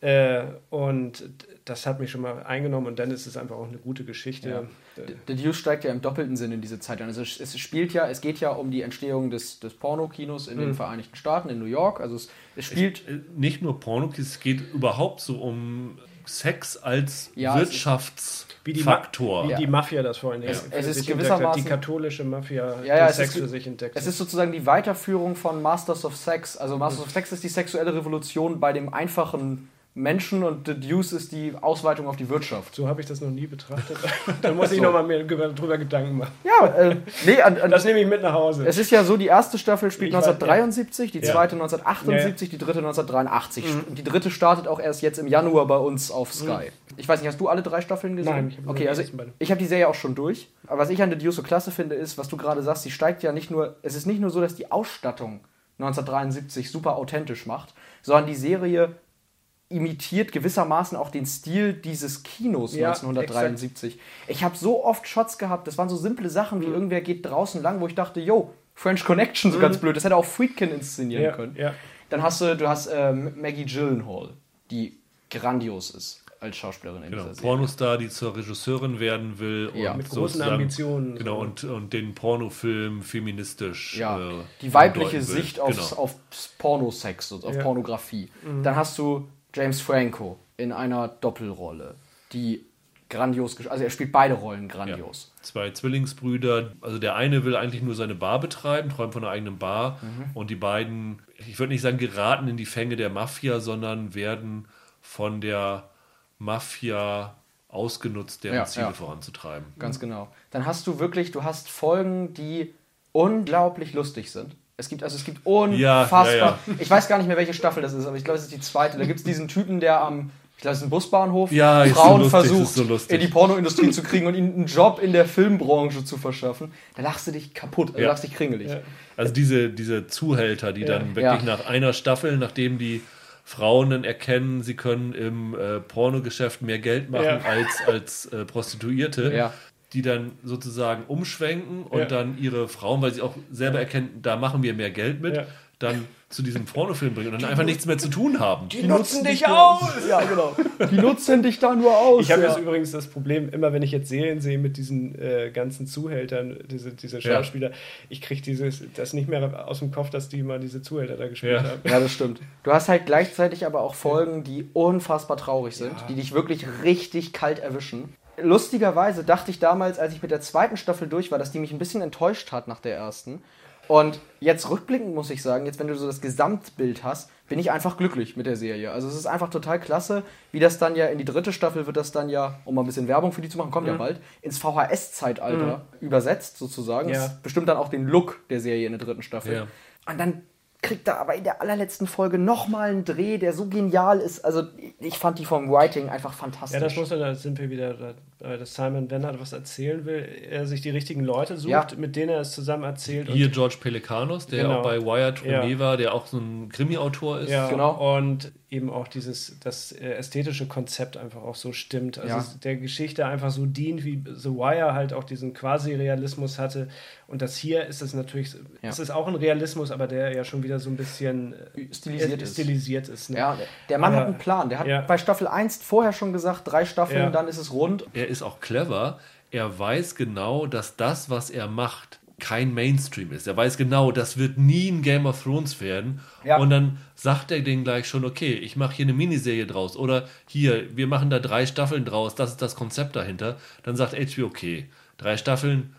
Äh, und das hat mich schon mal eingenommen und dann ist es einfach auch eine gute Geschichte. Ja. The Deuce steigt ja im doppelten Sinn in diese Zeit ein. Also es, es spielt ja, es geht ja um die Entstehung des, des Pornokinos in den Vereinigten Staaten, in New York. Also es, es spielt. Äh, Nicht nur Porno, es geht überhaupt so um Sex als Ja, ist- wie Wirtschaftsfaktor. wie die Mafia das vor allen Dingen Es- für es ist gewissermaßen- die katholische Mafia Ja, ja, Sex ist- für sich entdeckt. Es ist sozusagen die Weiterführung von Masters of Sex. Also Masters of Sex ist die sexuelle Revolution bei dem einfachen Menschen und The Deuce ist die Ausweitung auf die Wirtschaft. so habe ich das noch nie betrachtet. da muss ich noch mal mir drüber Gedanken machen. Ja, äh, nee, an, an, Das nehme ich mit nach Hause. es ist ja so, die erste Staffel spielt Ich weiß, 1973, die Ja. zweite 1978, die dritte 1983. Mhm. Und die dritte startet auch erst jetzt im Januar bei uns auf Sky. Ich weiß nicht, hast du alle drei Staffeln gesehen? Nein, ich habe okay, die also ich habe die Serie auch schon durch. Aber was ich an The Deuce so klasse finde, ist, was du gerade sagst, sie steigt ja nicht nur, es ist nicht nur so, dass die Ausstattung 1973 super authentisch macht, sondern die Serie imitiert gewissermaßen auch den Stil dieses Kinos Ja, 1973. Ich habe so oft Shots gehabt, das waren so simple Sachen Mhm. wie irgendwer geht draußen lang, wo ich dachte, yo, French Connection, so ganz blöd, das hätte auch Friedkin inszenieren ja, können. ja. Dann hast du, du hast ähm, Maggie Gyllenhaal, die grandios ist als Schauspielerin in Genau, dieser Serie. Pornostar, die zur Regisseurin werden will. Ja. und Mit großen Ambitionen. Genau, und, und den Pornofilm feministisch. Ja, äh, die weibliche umdeuten will. Sicht aufs, Genau. auf Pornosex und auf Ja. Pornografie. Dann hast du James Franco in einer Doppelrolle, die grandios, also er spielt beide Rollen Ja. grandios. Zwei Zwillingsbrüder. Also der eine will eigentlich nur seine Bar betreiben, träumt von einer eigenen Bar. Mhm. Und die beiden, ich würde nicht sagen, geraten in die Fänge der Mafia, sondern werden von der Mafia ausgenutzt, deren Ja, Ziele ja. voranzutreiben. Ganz genau. Dann hast du wirklich, du hast Folgen, die unglaublich lustig sind. Es gibt, also es gibt unfassbar. Ja, ja, Ich weiß gar nicht mehr, welche Staffel das ist, aber ich glaube, es ist die zweite. Da gibt es diesen Typen, der am, ich glaube, es ist ein Busbahnhof, Ja, ist so Frauen lustig, versucht, so in die Pornoindustrie zu kriegen und ihnen einen Job in der Filmbranche zu verschaffen. Da lachst du dich kaputt, da Ja. lachst dich kringelig. Ja. Also diese, diese Zuhälter, die dann wirklich Ja. nach einer Staffel, nachdem die Frauen dann erkennen, sie können im äh, Pornogeschäft mehr Geld machen Ja. als, als äh, Prostituierte, Ja. Die dann sozusagen umschwenken und Ja. dann ihre Frauen, weil sie auch selber erkennen, da machen wir mehr Geld mit, Ja. dann zu diesem Pornofilm bringen und dann einfach nichts mehr zu tun haben. Die nutzen dich aus! Ja, genau. Die nutzen dich da nur aus. Ich habe ja. jetzt übrigens das Problem, immer wenn ich jetzt Serien sehe mit diesen äh, ganzen Zuhältern, diese, diese Ja. Schauspieler, ich kriege dieses das nicht mehr aus dem Kopf, dass die mal diese Zuhälter da gespielt Ja. haben. Ja, das stimmt. Du hast halt gleichzeitig aber auch Folgen, die unfassbar traurig sind, die dich wirklich richtig kalt erwischen. Lustigerweise dachte ich damals, als ich mit der zweiten Staffel durch war, dass die mich ein bisschen enttäuscht hat nach der ersten. Und jetzt rückblickend muss ich sagen, jetzt wenn du so das Gesamtbild hast, bin ich einfach glücklich mit der Serie. Also es ist einfach total klasse, wie das dann ja in die dritte Staffel wird das dann ja, um mal ein bisschen Werbung für die zu machen, kommt ja bald, ins VHS-Zeitalter übersetzt sozusagen. Ja. Das bestimmt dann auch den Look der Serie in der dritten Staffel. Ja. Und dann kriegt er aber in der allerletzten Folge nochmal einen Dreh, der so genial ist. Also ich fand die vom Writing einfach fantastisch. Ja, das muss man, da sind wir wieder, da, dass Simon, wenn er was erzählen will, er sich die richtigen Leute sucht, Ja. mit denen er es zusammen erzählt. Hier George Pelikanos, der Genau. auch bei Wired Ja. Tournee war, der auch so ein Krimi-Autor ist. Ja, Genau. Und eben auch dieses, das äh, ästhetische Konzept einfach auch so stimmt. Also Ja. der Geschichte einfach so dient, wie The Wire halt auch diesen Quasi-Realismus hatte. Und das hier ist es natürlich, Ja. es ist auch ein Realismus, aber der ja schon wieder so ein bisschen äh, Stilisiert ist. stilisiert ist. Ne? Ja, der- der Mann Aber- hat einen Plan. Der hat ja. bei Staffel 1 vorher schon gesagt, drei Staffeln, Ja. dann ist es rund. Er ist auch clever. Er weiß genau, dass das, was er macht, kein Mainstream ist. Er weiß genau, das wird nie ein Game of Thrones werden. Ja. Und dann sagt er denen gleich schon, okay, ich mache hier eine Miniserie draus. Oder hier, wir machen da drei Staffeln draus, das ist das Konzept dahinter. Dann sagt HBO, okay, drei Staffeln,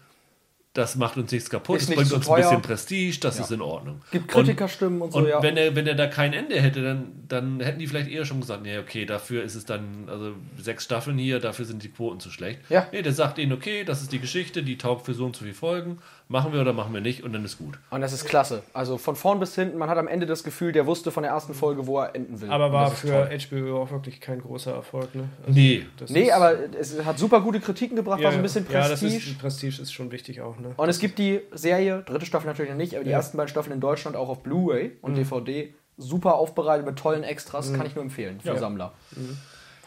das macht uns nichts kaputt, Ist das bringt zu uns teuer. ein bisschen Prestige, das ist in Ordnung. Gibt Kritikerstimmen und so, Und ja. wenn er, wenn er da kein Ende hätte, dann, dann hätten die vielleicht eher schon gesagt, nee, okay, dafür ist es dann, also sechs Staffeln hier, dafür sind die Quoten zu schlecht. Ja. Nee, der sagt ihnen, okay, das ist die Geschichte, die taugt für so und so viele Folgen, machen wir oder machen wir nicht und dann ist gut. Und das ist klasse. Also von vorn bis hinten, man hat am Ende das Gefühl, der wusste von der ersten Folge, wo er enden will. Aber war für toll. HBO auch wirklich kein großer Erfolg. Ne? Also Nee. das Nee, aber es hat super gute Kritiken gebracht, war so ein bisschen Ja, das Prestige. ist, Prestige ist schon wichtig auch. Ne? Und es gibt die Serie, dritte Staffel natürlich noch nicht, aber die Ja. ersten beiden Staffeln in Deutschland auch auf Blu-ray und DVD. Super aufbereitet mit tollen Extras, kann ich nur empfehlen für Ja. Sammler.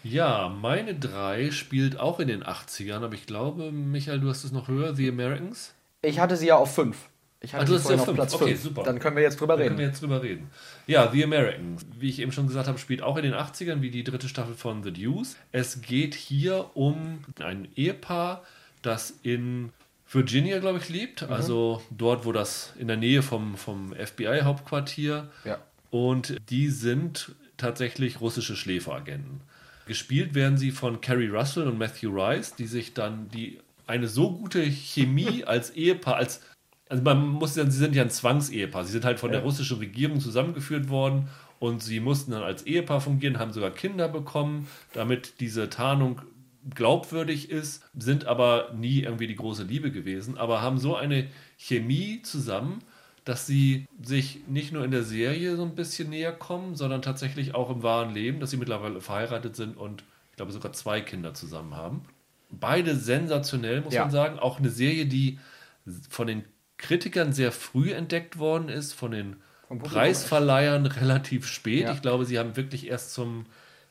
Ja, meine drei spielt auch in den 80ern, aber ich glaube, Michael, du hast es noch höher, The Americans. Ich hatte sie ja auf 5. Ich hatte Ah, du sie vorhin auf auf fünf. Platz Okay, 5. super. Dann können wir jetzt drüber Da können wir reden. jetzt drüber reden. Ja, The Americans, wie ich eben schon gesagt habe, spielt auch in den 80ern wie die dritte Staffel von The Deuce. Es geht hier um ein Ehepaar, das in Virginia, glaube ich, lebt. Mhm. Also dort, wo das in der Nähe vom, vom FBI-Hauptquartier. Ja. Und die sind tatsächlich russische Schläferagenten. Gespielt werden sie von Carrie Russell und Matthew Rice, die sich dann die eine so gute Chemie als Ehepaar, als also man muss sagen, sie sind ja ein Zwangsehepaar. Sie sind halt von der russischen Regierung zusammengeführt worden und sie mussten dann als Ehepaar fungieren, haben sogar Kinder bekommen, damit diese Tarnung glaubwürdig ist, sind aber nie irgendwie die große Liebe gewesen, aber haben so eine Chemie zusammen, dass sie sich nicht nur in der Serie so ein bisschen näher kommen, sondern tatsächlich auch im wahren Leben, dass sie mittlerweile verheiratet sind und ich glaube sogar zwei Kinder zusammen haben. Beide sensationell, muss Ja. man sagen. Auch eine Serie, die von den Kritikern sehr früh entdeckt worden ist, von den Preisverleihern relativ spät. Ja. Ich glaube, sie haben wirklich erst zum,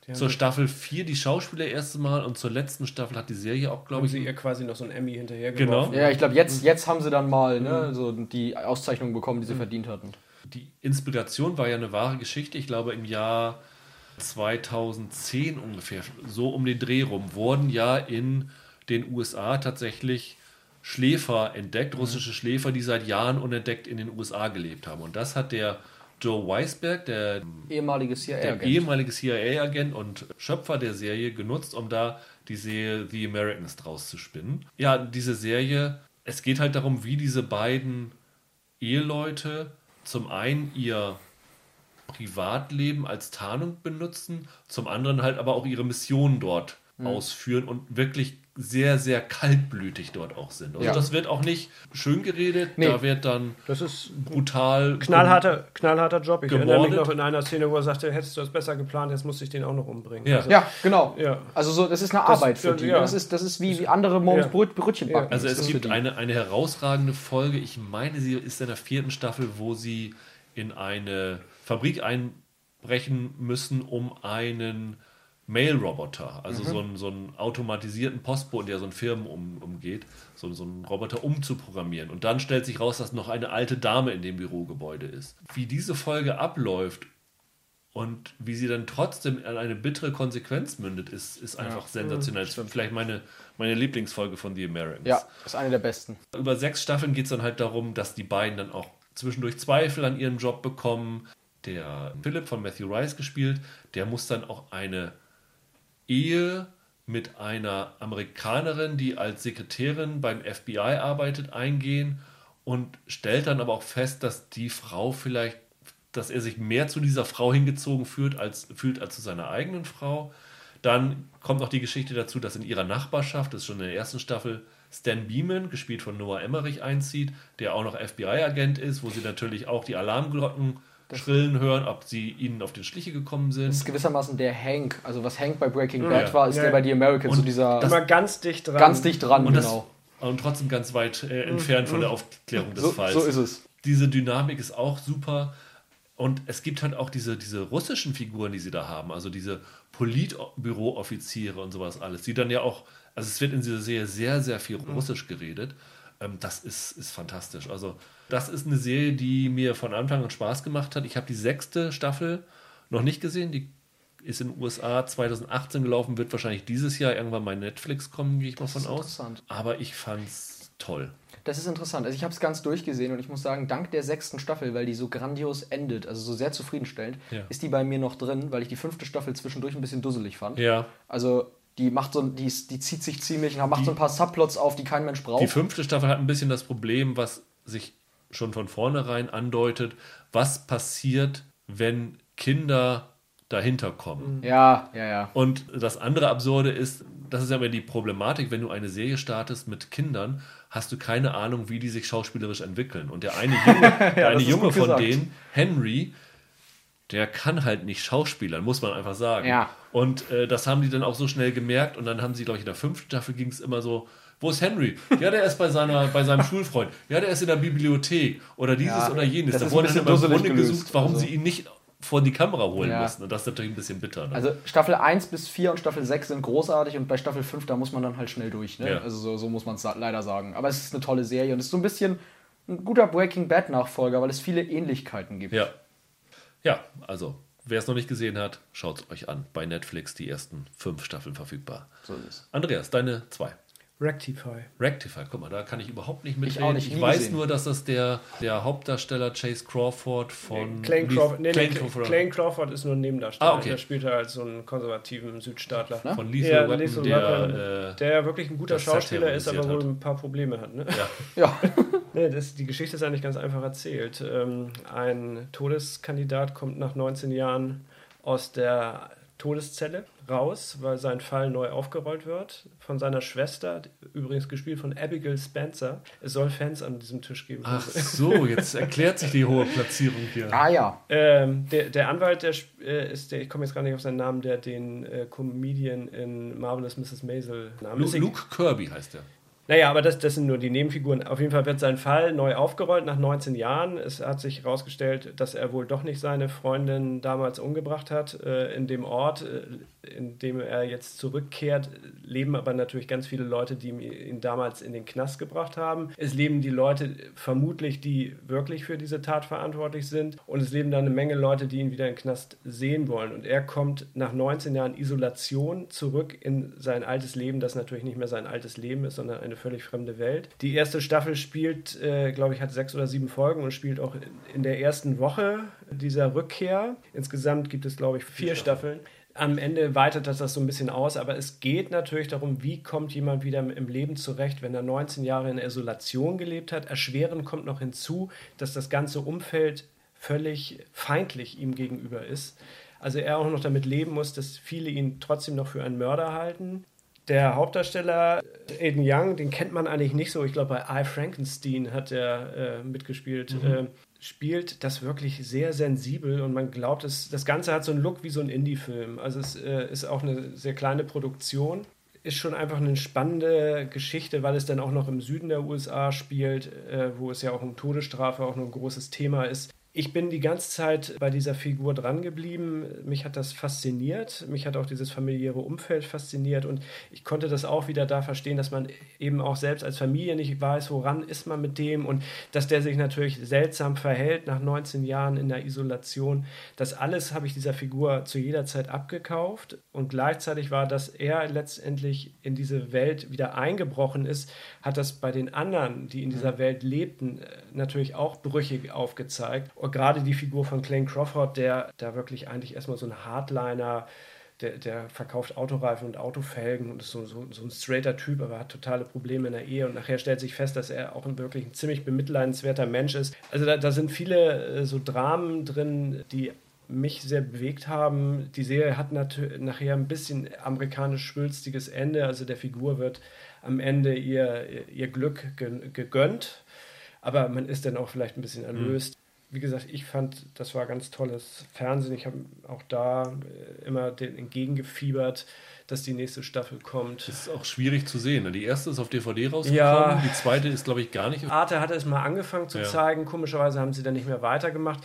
haben zur Staffel 4 die Schauspieler erste Mal und zur letzten Staffel hat die Serie auch, glaube Haben ich, sie ihr quasi noch so ein Emmy hinterher Genau. Ja, ich glaube, jetzt, jetzt haben sie dann mal ne, so die Auszeichnung bekommen, die sie verdient hatten. die Inspiration war ja eine wahre Geschichte. Ich glaube, im Jahr 2010 ungefähr, so um den Dreh rum, wurden ja in den USA tatsächlich Schläfer entdeckt, russische Schläfer, die seit Jahren unentdeckt in den USA gelebt haben. Und das hat der Joe Weisberg, der, Ehemaliges der CIA-Agent. ehemalige CIA-Agent und Schöpfer der Serie, genutzt, um da die Serie The Americans draus zu spinnen. Ja, diese Serie, es geht halt darum, wie diese beiden Eheleute zum einen ihr Privatleben als Tarnung benutzen, zum anderen halt aber auch ihre Mission dort ausführen und wirklich sehr, sehr kaltblütig dort auch sind. Also Ja. das wird auch nicht schön geredet, Nee. da wird dann Das ist brutal knallharter, knallharter Job. Ich erinnere mich Gemordet. noch in einer Szene, wo er sagte, hättest du das besser geplant, jetzt muss ich den auch noch umbringen. Ja. Also, Ja, genau. Ja. Also so, das ist eine Das- Arbeit für die. ja. Das ist, das ist wie, wie andere morgens Brötchen backen. Also es gibt eine, eine herausragende Folge, ich meine, sie ist in der vierten Staffel, wo sie in eine Fabrik einbrechen müssen, um einen Mail-Roboter, also so, einen, so einen automatisierten Postboten, der so einen Firmen um, umgeht, so, so einen Roboter umzuprogrammieren. Und dann stellt sich raus, dass noch eine alte Dame in dem Bürogebäude ist. Wie diese Folge abläuft und wie sie dann trotzdem an eine bittere Konsequenz mündet, ist, ist einfach sensationell. Das ist vielleicht meine, meine Lieblingsfolge von The Americans Ja, ist eine der besten. über sechs Staffeln geht es dann halt darum, dass die beiden dann auch zwischendurch Zweifel an ihrem Job bekommen. Der Philipp von Matthew Rice gespielt, der muss dann auch eine Ehe mit einer Amerikanerin, die als Sekretärin beim FBI arbeitet, eingehen und stellt dann aber auch fest, dass die Frau vielleicht, dass er sich mehr zu dieser Frau hingezogen fühlt als, fühlt als zu seiner eigenen Frau. Dann kommt noch die Geschichte dazu, dass in ihrer Nachbarschaft, das ist schon in der ersten Staffel, Stan Beeman, gespielt von Noah Emmerich, einzieht, der auch noch FBI-Agent ist, wo sie natürlich auch die Alarmglocken schrillen hören, ob sie ihnen auf den Schliche gekommen sind. Das ist gewissermaßen der Hank. Also was Hank bei Breaking Bad Ja. war, ist Ja. der bei The Americans. So Und dieser Immer ganz dicht dran. ganz dicht dran, und, das, genau. und trotzdem ganz weit äh, entfernt von der Aufklärung des So, Falls. so ist es. diese Dynamik ist auch super. Und es gibt halt auch diese, diese russischen Figuren, die sie da haben, also diese Politbürooffiziere und sowas alles, die dann ja auch, also es wird in dieser Serie sehr, sehr viel Russisch geredet. Ähm, das ist, ist fantastisch. Also, das ist eine Serie, die mir von Anfang an Spaß gemacht hat. Ich habe die sechste Staffel noch nicht gesehen. Die ist in den USA 2018 gelaufen, wird wahrscheinlich dieses Jahr irgendwann bei Netflix kommen, gehe ich mal Das von ist aus. Aber ich fand's toll. Das ist interessant. Also ich habe es ganz durchgesehen und ich muss sagen, dank der sechsten Staffel, weil die so grandios endet, also so sehr zufriedenstellend, Ja. ist die bei mir noch drin, weil ich die fünfte Staffel zwischendurch ein bisschen dusselig fand. Ja. Also die macht so, die, die zieht sich ziemlich und macht so ein paar Subplots auf, die kein Mensch braucht. Die fünfte Staffel hat ein bisschen das Problem, was sich schon von vornherein andeutet, was passiert, wenn Kinder dahinter kommen. ja, ja, ja. Und das andere Absurde ist, das ist ja immer die Problematik, wenn du eine Serie startest mit Kindern, hast du keine Ahnung, wie die sich schauspielerisch entwickeln. Und der eine Junge, der eine Junge von gesagt. denen, Henry, der kann halt nicht schauspielern, muss man einfach sagen. Ja. Und äh, das haben die dann auch so schnell gemerkt und dann haben sie, glaube ich, in der fünften Staffel ging es immer so, wo ist Henry? Ja, der ist bei, seiner, bei seinem Schulfreund. Ja, der ist in der Bibliothek oder dieses Ja, oder jenes. Da wurde dann im Grunde gesucht, warum Also- sie ihn nicht vor die Kamera holen Ja. mussten. Und das ist natürlich ein bisschen bitter. Ne? Also Staffel 1 bis 4 und Staffel 6 sind großartig und bei Staffel 5, da muss man dann halt schnell durch. Ne? Ja. Also so, so muss man es leider sagen. Aber es ist eine tolle Serie und es ist so ein bisschen ein guter Breaking Bad Nachfolger, weil es viele Ähnlichkeiten gibt. Ja. Ja, also, wer es noch nicht gesehen hat, schaut es euch an. Bei Netflix die ersten fünf Staffeln verfügbar. So ist es. Andreas, deine zwei. Rectify. Rectify, guck mal, da kann ich überhaupt nicht mitreden. auch nicht, ich nie weiß gesehen. nur, dass das der, der Hauptdarsteller Chase Crawford von Clayne Leaf- Crawford, nee, nee, Clayne Clayne Crawford Clayne Crawford ist nur ein Nebendarsteller. Ah, okay. Der spielt er als so einen konservativen Südstaatler. Ne? von Lethal Ja, Weapon, Lethal der, Weapon, äh, Der ja wirklich ein guter Schauspieler ist, aber wohl ein paar Probleme hat. Ne? ja, Ja. Nee, das, die Geschichte ist eigentlich ganz einfach erzählt. Ähm, ein Todeskandidat kommt nach 19 Jahren aus der Todeszelle raus, weil sein Fall neu aufgerollt wird von seiner Schwester, übrigens gespielt von Abigail Spencer. Es soll Fans an diesem Tisch geben. Ach so, jetzt erklärt sich die hohe Platzierung hier. Ah ja. Ähm, der, der Anwalt, der äh, ist der, ich komme jetzt gar nicht auf seinen Namen, der den äh, Comedian in Marvelous Mrs. Maisel Namen Luke, Luke Kirby heißt der. Naja, aber das, das sind nur die Nebenfiguren. Auf jeden Fall wird sein Fall neu aufgerollt nach 19 Jahren. Es hat sich herausgestellt, dass er wohl doch nicht seine Freundin damals umgebracht hat. Äh, in dem Ort, äh, in dem er jetzt zurückkehrt, leben aber natürlich ganz viele Leute, die ihn damals in den Knast gebracht haben. Es leben die Leute vermutlich, die wirklich für diese Tat verantwortlich sind. Und es leben da eine Menge Leute, die ihn wieder im Knast sehen wollen. Und er kommt nach 19 Jahren Isolation zurück in sein altes Leben, das natürlich nicht mehr sein altes Leben ist, sondern eine völlig fremde Welt. Die erste Staffel spielt, äh, glaube ich, hat sechs oder sieben Folgen und spielt auch in der ersten Woche dieser Rückkehr. Insgesamt gibt es, glaube ich, vier Staffeln. Am Ende weitet das das so ein bisschen aus, aber es geht natürlich darum, wie kommt jemand wieder im Leben zurecht, wenn er 19 Jahre in Isolation gelebt hat. Erschwerend kommt noch hinzu, dass das ganze Umfeld völlig feindlich ihm gegenüber ist. Also er auch noch damit leben muss, dass viele ihn trotzdem noch für einen Mörder halten. Der Hauptdarsteller Aiden Young, den kennt man eigentlich nicht so. Ich glaube, bei I Frankenstein hat er äh, mitgespielt. Äh, spielt das wirklich sehr sensibel und man glaubt, es, das Ganze hat so einen Look wie so ein Indie-Film. Also es äh, ist auch eine sehr kleine Produktion. Ist schon einfach eine spannende Geschichte, weil es dann auch noch im Süden der USA spielt, äh, wo es ja auch um Todesstrafe auch noch ein großes Thema ist. Ich bin die ganze Zeit bei dieser Figur dran geblieben. Mich hat das fasziniert. Mich hat auch dieses familiäre Umfeld fasziniert. Und ich konnte das auch wieder da verstehen, dass man eben auch selbst als Familie nicht weiß, woran ist man mit dem. Und dass der sich natürlich seltsam verhält nach 19 Jahren in der Isolation. Das alles habe ich dieser Figur zu jeder Zeit abgekauft. Und gleichzeitig war, dass er letztendlich in diese Welt wieder eingebrochen ist, hat das bei den anderen, die in dieser Welt lebten, äh, natürlich auch brüchig aufgezeigt. Und gerade die Figur von Clayne Crawford, der da wirklich eigentlich erstmal so ein Hardliner, der, der verkauft Autoreifen und Autofelgen und ist so, so, so ein straighter Typ, aber hat totale Probleme in der Ehe und nachher stellt sich fest, dass er auch ein wirklich ein ziemlich bemitleidenswerter Mensch ist. Also da, da sind viele äh, so Dramen drin, die mich sehr bewegt haben. Die Serie hat nachher ein bisschen amerikanisch-schwülstiges Ende. Also der Figur wird am Ende ihr, ihr Glück ge- gegönnt, aber man ist dann auch vielleicht ein bisschen erlöst. Wie gesagt, ich fand, das war ganz tolles Fernsehen. Ich habe auch da äh, immer den entgegengefiebert, dass die nächste Staffel kommt. Das ist auch schwierig zu sehen. ne? Die erste ist auf DVD rausgekommen, Ja. die zweite ist, glaube ich, gar nicht. Arte hatte es mal angefangen zu Ja. zeigen. Komischerweise haben sie dann nicht mehr weitergemacht.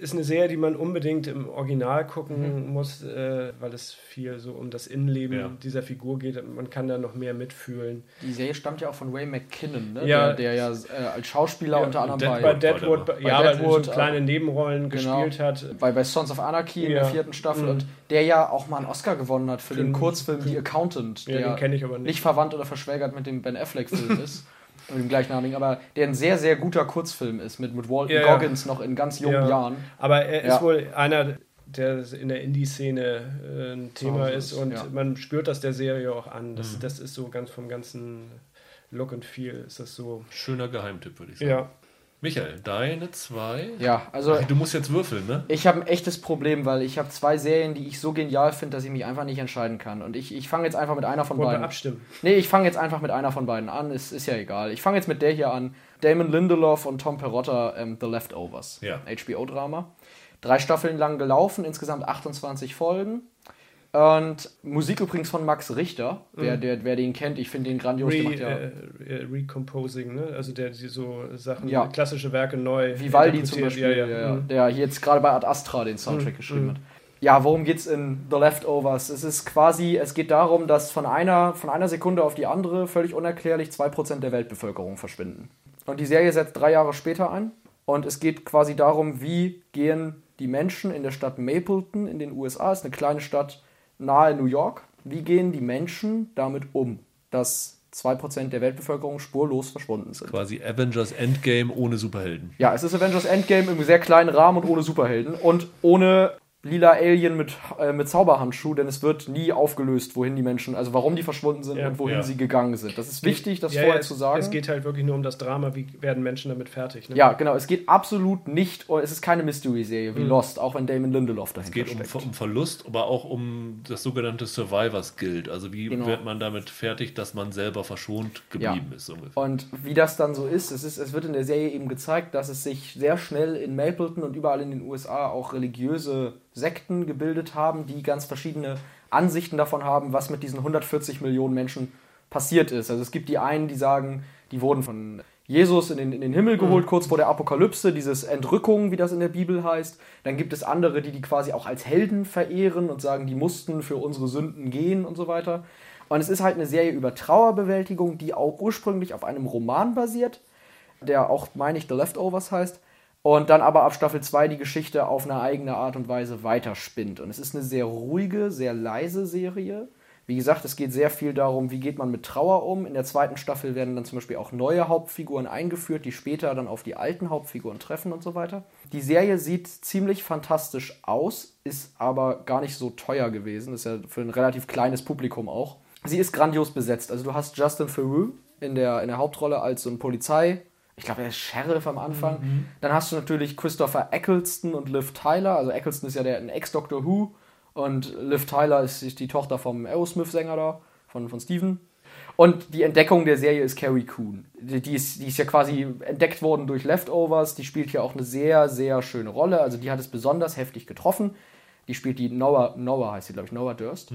Ist eine Serie, die man unbedingt im Original gucken Mhm. muss, äh, weil es viel so um das Innenleben Ja. dieser Figur geht. Man kann da noch mehr mitfühlen. Die Serie stammt ja auch von Ray McKinnon, ne? Ja. der, der ja äh, als Schauspieler Ja, unter anderem Deadwood bei, Bei Deadwood, Bei ja, aber Deadwood, so kleine Nebenrollen genau. gespielt hat. bei, bei Sons of Anarchy in der vierten Staffel Mhm. und der ja auch mal einen Oscar gewonnen hat für den Den- Kurzfilm The Accountant, Ja, den der kenne ich aber nicht. nicht verwandt oder verschwägert mit dem Ben Affleck-Film ist. Mit dem gleichnamigen, aber der ein sehr, sehr guter Kurzfilm ist, mit, mit Walton Ja, ja. Goggins noch in ganz jungen Ja. Jahren. Aber er Ja. ist wohl einer, der in der Indie-Szene äh, ein Thema Hause ist ist, und ja. man spürt das der Serie auch an. Das, Mhm. das ist so ganz vom ganzen Look and Feel ist das so. Schöner Geheimtipp, würde ich sagen. Ja, Michael, deine zwei. Ja, also Du musst jetzt würfeln, ne? Ich habe ein echtes Problem, weil ich habe zwei Serien, die ich so genial finde, dass ich mich einfach nicht entscheiden kann. Und ich, ich fange jetzt einfach mit einer von wollen wir beiden. abstimmen. Nee, ich fange jetzt einfach mit einer von beiden an. Es ist ja egal. Ich fange jetzt mit der hier an. Damon Lindelof und Tom Perotta, ähm, The Leftovers. Ja. HBO-Drama. Drei Staffeln lang gelaufen, insgesamt 28 Folgen. Und Musik übrigens von Max Richter. Wer, der, wer den kennt, ich finde den grandios. Der Re, ja äh, äh, Recomposing, ne? Also der die so Sachen, Ja. klassische Werke neu. Vivaldi zum. Beispiel, Ja, ja. Mhm. der hier jetzt gerade bei Ad Astra den Soundtrack geschrieben mhm. hat. Ja, worum geht's in The Leftovers? Es ist quasi, es geht darum, dass von einer, von einer Sekunde auf die andere völlig unerklärlich 2% der Weltbevölkerung verschwinden. Und die Serie setzt drei Jahre später ein. Und es geht quasi darum, wie gehen die Menschen in der Stadt Mapleton in den USA, ist eine kleine Stadt nahe New York, wie gehen die Menschen damit um, dass 2% der Weltbevölkerung spurlos verschwunden sind? Quasi Avengers Endgame ohne Superhelden. Ja, es ist Avengers Endgame im sehr kleinen Rahmen und ohne Superhelden und ohne lila Alien mit, äh, mit Zauberhandschuh, denn es wird nie aufgelöst, wohin die Menschen, also warum die verschwunden sind Ja, und wohin ja. sie gegangen sind. Das ist wichtig, das Ja, vorher ja, zu es, sagen. Es geht halt wirklich nur um das Drama, wie werden Menschen damit fertig. Ne? ja, genau, es geht absolut nicht, oh, es ist keine Mystery-Serie wie Lost, auch wenn Damon Lindelof dahinter Mhm. Es geht um, steckt. um Verlust, aber auch um das sogenannte Survivors Guild. Also wie Genau. wird man damit fertig, dass man selber verschont geblieben ist ungefähr. Und wie das dann so ist, es ist, es wird in der Serie eben gezeigt, dass es sich sehr schnell in Mapleton und überall in den USA auch religiöse Sekten gebildet haben, die ganz verschiedene Ansichten davon haben, was mit diesen 140 Millionen Menschen passiert ist. Also es gibt die einen, die sagen, die wurden von Jesus in den, in den Himmel geholt, kurz vor der Apokalypse, dieses Entrückung, wie das in der Bibel heißt. Dann gibt es andere, die die quasi auch als Helden verehren und sagen, die mussten für unsere Sünden gehen und so weiter. Und es ist halt eine Serie über Trauerbewältigung, die auch ursprünglich auf einem Roman basiert, der auch, meine ich, The Leftovers heißt. Und dann aber ab Staffel 2 die Geschichte auf eine eigene Art und Weise weiterspinnt. Und es ist eine sehr ruhige, sehr leise Serie. Wie gesagt, es geht sehr viel darum, wie geht man mit Trauer um. In der zweiten Staffel werden dann zum Beispiel auch neue Hauptfiguren eingeführt, die später dann auf die alten Hauptfiguren treffen und so weiter. Die Serie sieht ziemlich fantastisch aus, ist aber gar nicht so teuer gewesen. Ist ja für ein relativ kleines Publikum auch. Sie ist grandios besetzt. Also du hast Justin Theroux in der, in der Hauptrolle als so ein Polizei. Ich glaube, er ist Sheriff am Anfang. Dann hast du natürlich Christopher Eccleston und Liv Tyler. Also Eccleston ist ja der ein Ex-Doctor Who und Liv Tyler ist, ist die Tochter vom Aerosmith-Sänger da, von, von Steven. Und die Entdeckung der Serie ist Carrie Coon. Die, die, ist, die ist ja quasi entdeckt worden durch Leftovers. Die spielt hier auch eine sehr, sehr schöne Rolle. Also die hat es besonders heftig getroffen. Die spielt die Noah, Noah heißt sie, glaube ich, Noah Durst.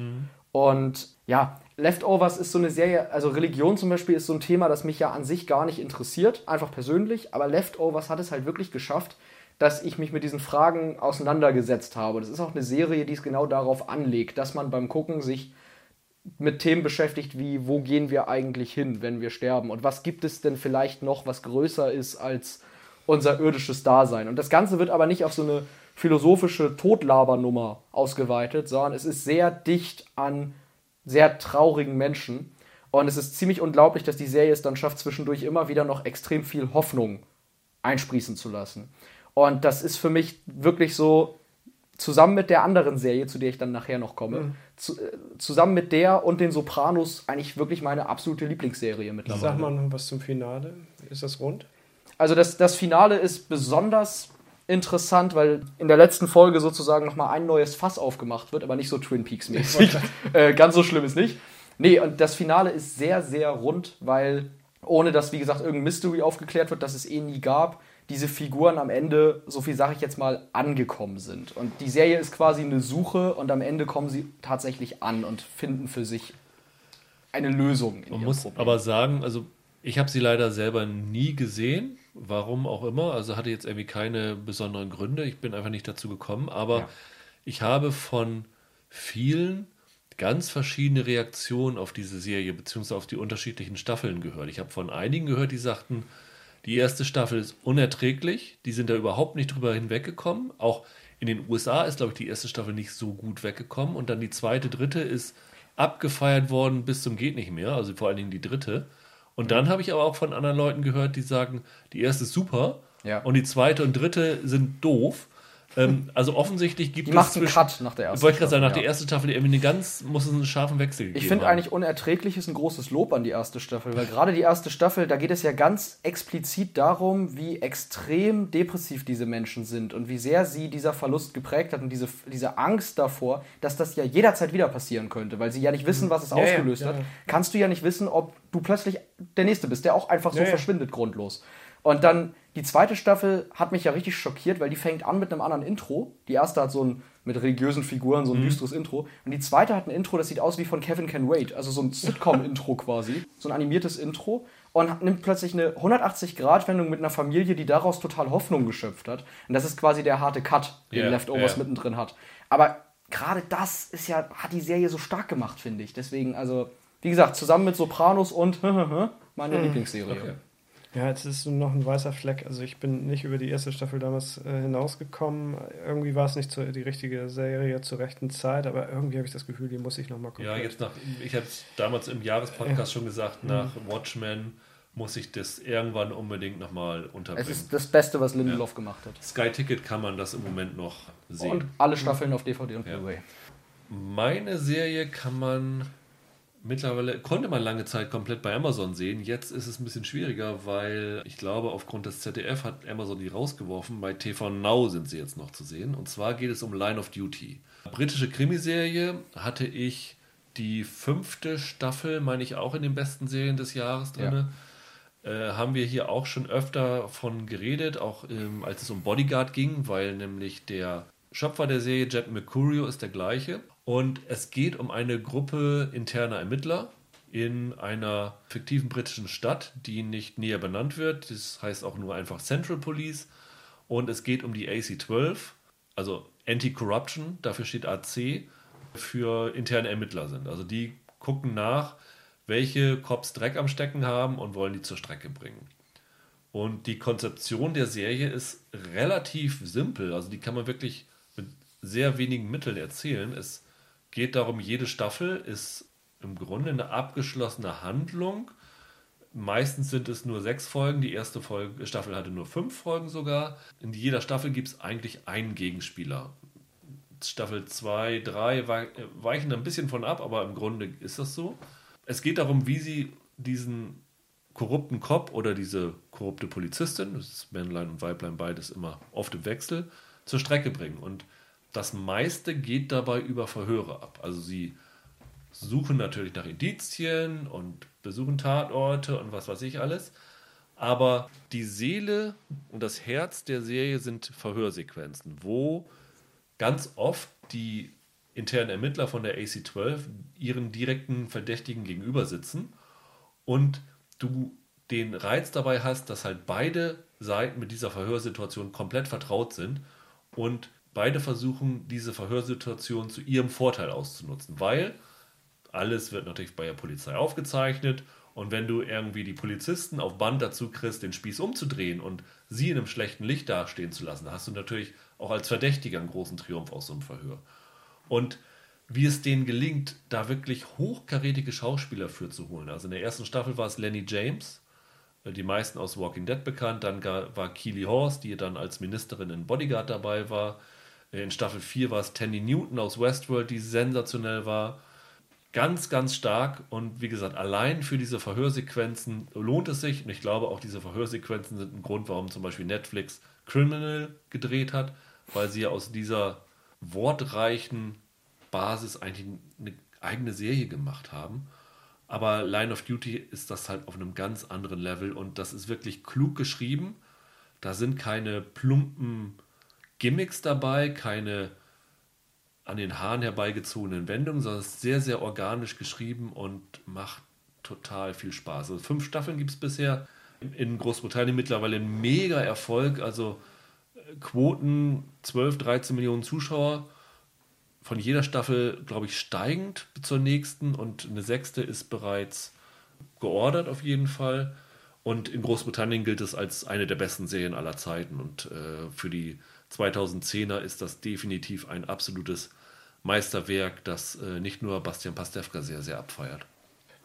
Und ja, Leftovers ist so eine Serie, also Religion zum Beispiel ist so ein Thema, das mich ja an sich gar nicht interessiert, einfach persönlich, aber Leftovers hat es halt wirklich geschafft, dass ich mich mit diesen Fragen auseinandergesetzt habe. Das ist auch eine Serie, die es genau darauf anlegt, dass man beim Gucken sich mit Themen beschäftigt, wie wo gehen wir eigentlich hin, wenn wir sterben und was gibt es denn vielleicht noch, was größer ist als unser irdisches Dasein. Und das Ganze wird aber nicht auf so eine philosophische Totlabernummer ausgeweitet, sondern es ist sehr dicht an sehr traurigen Menschen. Und es ist ziemlich unglaublich, dass die Serie es dann schafft, zwischendurch immer wieder noch extrem viel Hoffnung einsprießen zu lassen. Und das ist für mich wirklich so, zusammen mit der anderen Serie, zu der ich dann nachher noch komme, zu, äh, zusammen mit der und den Sopranos eigentlich wirklich meine absolute Lieblingsserie mittlerweile. Sag mal noch was zum Finale. Ist das rund? Also das, das Finale ist besonders interessant, weil in der letzten Folge sozusagen nochmal ein neues Fass aufgemacht wird, aber nicht so Twin Peaks mäßig. äh, ganz so schlimm ist nicht. Nee, und das Finale ist sehr, sehr rund, weil ohne dass, wie gesagt, irgendein Mystery aufgeklärt wird, das es eh nie gab, diese Figuren am Ende, so viel sage ich jetzt mal, angekommen sind. Und die Serie ist quasi eine Suche und am Ende kommen sie tatsächlich an und finden für sich eine Lösung. In Man muss Problem. aber sagen, also ich habe sie leider selber nie gesehen. Warum auch immer. Also hatte jetzt irgendwie keine besonderen Gründe. Ich bin einfach nicht dazu gekommen. Aber Ja. ich habe von vielen ganz verschiedene Reaktionen auf diese Serie beziehungsweise auf die unterschiedlichen Staffeln gehört. Ich habe von einigen gehört, die sagten, die erste Staffel ist unerträglich. Die sind da überhaupt nicht drüber hinweggekommen. Auch in den USA ist, glaube ich, die erste Staffel nicht so gut weggekommen. Und dann die zweite, dritte ist abgefeiert worden bis zum geht nicht mehr. Also vor allen Dingen die dritte. Und dann habe ich aber auch von anderen Leuten gehört, die sagen, die erste ist super Ja. und die zweite und dritte sind doof. Ähm, also offensichtlich gibt Die es macht einen Cut nach der ersten Wollte ich gerade sagen, nach Staffel, der ja. ersten Staffel irgendwie eine ganz, muss es einen scharfen Wechsel gegeben Ich finde eigentlich unerträglich ist ein großes Lob an die erste Staffel, weil gerade die erste Staffel, da geht es ja ganz explizit darum, wie extrem depressiv diese Menschen sind und wie sehr sie dieser Verlust geprägt hat und diese, diese Angst davor, dass das ja jederzeit wieder passieren könnte, weil sie ja nicht wissen, was es Ja, ja, ausgelöst ja, hat. ja. Kannst du ja nicht wissen, ob du plötzlich der Nächste bist, der auch einfach so Ja, ja. verschwindet grundlos. Und dann die zweite Staffel hat mich ja richtig schockiert, weil die fängt an mit einem anderen Intro. Die erste hat so ein mit religiösen Figuren so ein düsteres Intro. Und die zweite hat ein Intro, das sieht aus wie von Kevin Can Wait, also so ein Sitcom-Intro quasi, so ein animiertes Intro. Und nimmt plötzlich eine 180-Grad-Wendung mit einer Familie, die daraus total Hoffnung geschöpft hat. Und das ist quasi der harte Cut, den Ja, Leftovers ja. mittendrin hat. Aber gerade das ist ja, hat die Serie so stark gemacht, finde ich. Deswegen, also, wie gesagt, zusammen mit Sopranos und meine Lieblingsserie. Okay. Ja, jetzt ist noch ein weißer Fleck. Also ich bin nicht über die erste Staffel damals äh, hinausgekommen. Irgendwie war es nicht zu, die richtige Serie zur rechten Zeit, aber irgendwie habe ich das Gefühl, die muss ich nochmal gucken. Ja, jetzt nach, ich habe es damals im Jahrespodcast schon gesagt, nach Watchmen muss ich das irgendwann unbedingt nochmal Es unterbringen. ist das Beste, was Lindelof gemacht hat. Sky Ticket kann man das im Moment noch sehen. Und alle Staffeln auf DVD und Ja. Blu-ray. Meine Serie kann man mittlerweile, konnte man lange Zeit komplett bei Amazon sehen. Jetzt ist es ein bisschen schwieriger, weil ich glaube, aufgrund des ZDF hat Amazon die rausgeworfen. Bei TV Now sind sie jetzt noch zu sehen. Und zwar geht es um Line of Duty. Britische Krimiserie hatte ich die fünfte Staffel, meine ich, auch in den besten Serien des Jahres drin. Äh, haben wir hier auch schon öfter von geredet, auch ähm, als es um Bodyguard ging, weil nämlich der Schöpfer der Serie, Jet Mercurio, ist der gleiche. Und es geht um eine Gruppe interner Ermittler in einer fiktiven britischen Stadt, die nicht näher benannt wird. Das heißt auch nur einfach Central Police. Und es geht um die AC-12, also Anti-Corruption, dafür steht AC, für interne Ermittler sind. Also die gucken nach, welche Cops Dreck am Stecken haben und wollen die zur Strecke bringen. Und die Konzeption der Serie ist relativ simpel. Also die kann man wirklich mit sehr wenigen Mitteln erzählen. Es geht darum, jede Staffel ist im Grunde eine abgeschlossene Handlung. Meistens sind es nur sechs Folgen. Die erste Folge, Staffel hatte nur fünf Folgen sogar. In jeder Staffel gibt es eigentlich einen Gegenspieler. Staffel 2, 3 weichen ein bisschen von ab, aber im Grunde ist das so. Es geht darum, wie sie diesen korrupten Cop oder diese korrupte Polizistin, das ist Männlein und Weiblein beides immer oft im Wechsel, zur Strecke bringen. Und das meiste geht dabei über Verhöre ab. Also sie suchen natürlich nach Indizien und besuchen Tatorte und was weiß ich alles. Aber die Seele und das Herz der Serie sind Verhörsequenzen, wo ganz oft die internen Ermittler von der AC-12 ihren direkten Verdächtigen gegenüber sitzen und du den Reiz dabei hast, dass halt beide Seiten mit dieser Verhörsituation komplett vertraut sind und beide versuchen, diese Verhörsituation zu ihrem Vorteil auszunutzen, weil alles wird natürlich bei der Polizei aufgezeichnet und wenn du irgendwie die Polizisten auf Band dazu kriegst, den Spieß umzudrehen und sie in einem schlechten Licht dastehen zu lassen, hast du natürlich auch als Verdächtiger einen großen Triumph aus so einem Verhör. Und wie es denen gelingt, da wirklich hochkarätige Schauspieler für zu holen. Also in der ersten Staffel war es Lenny James, äh, die meisten aus Walking Dead bekannt. Dann war Keely Horse, die dann als Ministerin in Bodyguard dabei war. In Staffel 4 war es Tandy Newton aus Westworld, die sensationell war. Ganz, ganz stark. Und wie gesagt, allein für diese Verhörsequenzen lohnt es sich. Und ich glaube, auch diese Verhörsequenzen sind ein Grund, warum zum Beispiel Netflix Criminal gedreht hat, weil sie ja aus dieser wortreichen Basis eigentlich eine eigene Serie gemacht haben. Aber Line of Duty ist das halt auf einem ganz anderen Level und das ist wirklich klug geschrieben. Da sind keine plumpen Gimmicks dabei, keine an den Haaren herbeigezogenen Wendungen, sondern ist sehr, sehr organisch geschrieben und macht total viel Spaß. Also fünf Staffeln gibt es bisher. In Großbritannien mittlerweile ein mega Erfolg, also äh, Quoten 12, 13 Millionen Zuschauer. Von jeder Staffel, glaube ich, steigend zur nächsten und eine sechste ist bereits geordert auf jeden Fall. Und in Großbritannien gilt es als eine der besten Serien aller Zeiten. Und äh, für die 2010er ist das definitiv ein absolutes Meisterwerk, das äh, nicht nur Bastian Pastewka sehr, sehr abfeiert.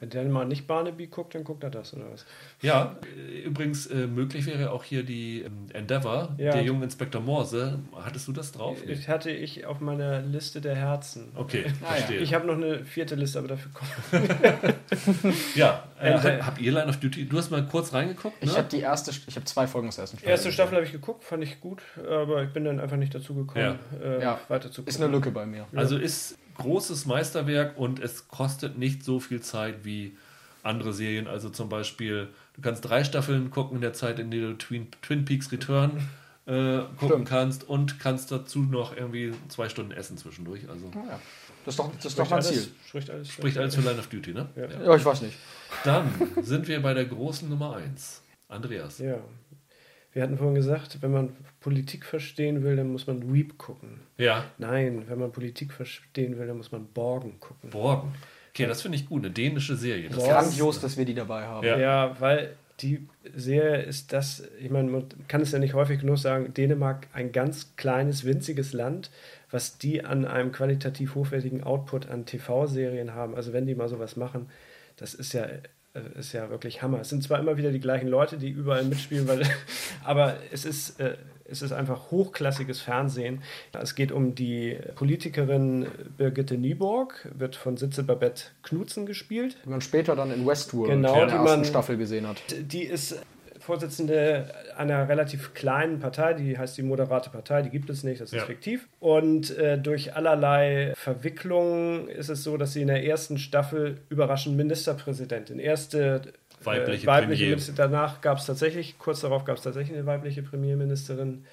Wenn der mal nicht Barnaby guckt, dann guckt er das, oder was? Ja, äh, übrigens äh, möglich wäre auch hier die ähm, Endeavour, Ja. der junge Inspektor Morse. Hattest du das drauf? Ich hatte ich auf meiner Liste der Herzen. Okay, Ah, ja. verstehe. Ich habe noch eine vierte Liste, aber dafür kommt. ja, äh, hab- habt ihr Line of Duty? Du hast mal kurz reingeguckt, ne? Ich habe die erste, ich habe zwei Folgen des ersten Die erste Staffel habe ich geguckt, fand ich gut, aber ich bin dann einfach nicht dazu gekommen, äh, Ja. weiter zu gucken. Ist eine Lücke bei mir. Also ist großes Meisterwerk und es kostet nicht so viel Zeit wie andere Serien. Also zum Beispiel, du kannst drei Staffeln gucken in der Zeit, in der du Twin, Twin Peaks Return äh, gucken Stimmt. kannst und kannst dazu noch irgendwie zwei Stunden essen zwischendurch. Also Ah, ja. Das ist doch, das ist doch mein alles, Ziel. Spricht alles, spricht alles für Line of Duty, ne? Ja. Ja, ich weiß nicht. Dann sind wir bei der großen Nummer 1. Andreas. Ja. Wir hatten vorhin gesagt, wenn man Politik verstehen will, dann muss man Weep gucken. Ja, Nein, wenn man Politik verstehen will, dann muss man Borgen gucken. Borgen. Okay, das finde ich gut. Eine dänische Serie. Das Borgen. Grandios, dass wir die dabei haben. Ja. Ja. weil die Serie ist das, ich meine, man kann es ja nicht häufig genug sagen, Dänemark ein ganz kleines, winziges Land, was die an einem qualitativ hochwertigen Output an TV-Serien haben. Also wenn die mal sowas machen, das ist ja, ist ja wirklich Hammer. Es sind zwar immer wieder die gleichen Leute, die überall mitspielen, weil, aber es ist, äh, es ist einfach hochklassiges Fernsehen. Es geht um die Politikerin Birgitte Nyborg, wird von Sitze Babette Knutzen gespielt. Die man später dann in Westworld Genau, in die der ersten man- Staffel gesehen hat. Die ist Vorsitzende einer relativ kleinen Partei, die heißt die Moderate Partei, die gibt es nicht, das ist Ja. fiktiv. Und äh, durch allerlei Verwicklungen ist es so, dass sie in der ersten Staffel überraschend Ministerpräsidentin, erste äh, Weibliche weibliche Premier. Minister, danach gab es tatsächlich, kurz darauf gab es tatsächlich eine weibliche Premierministerin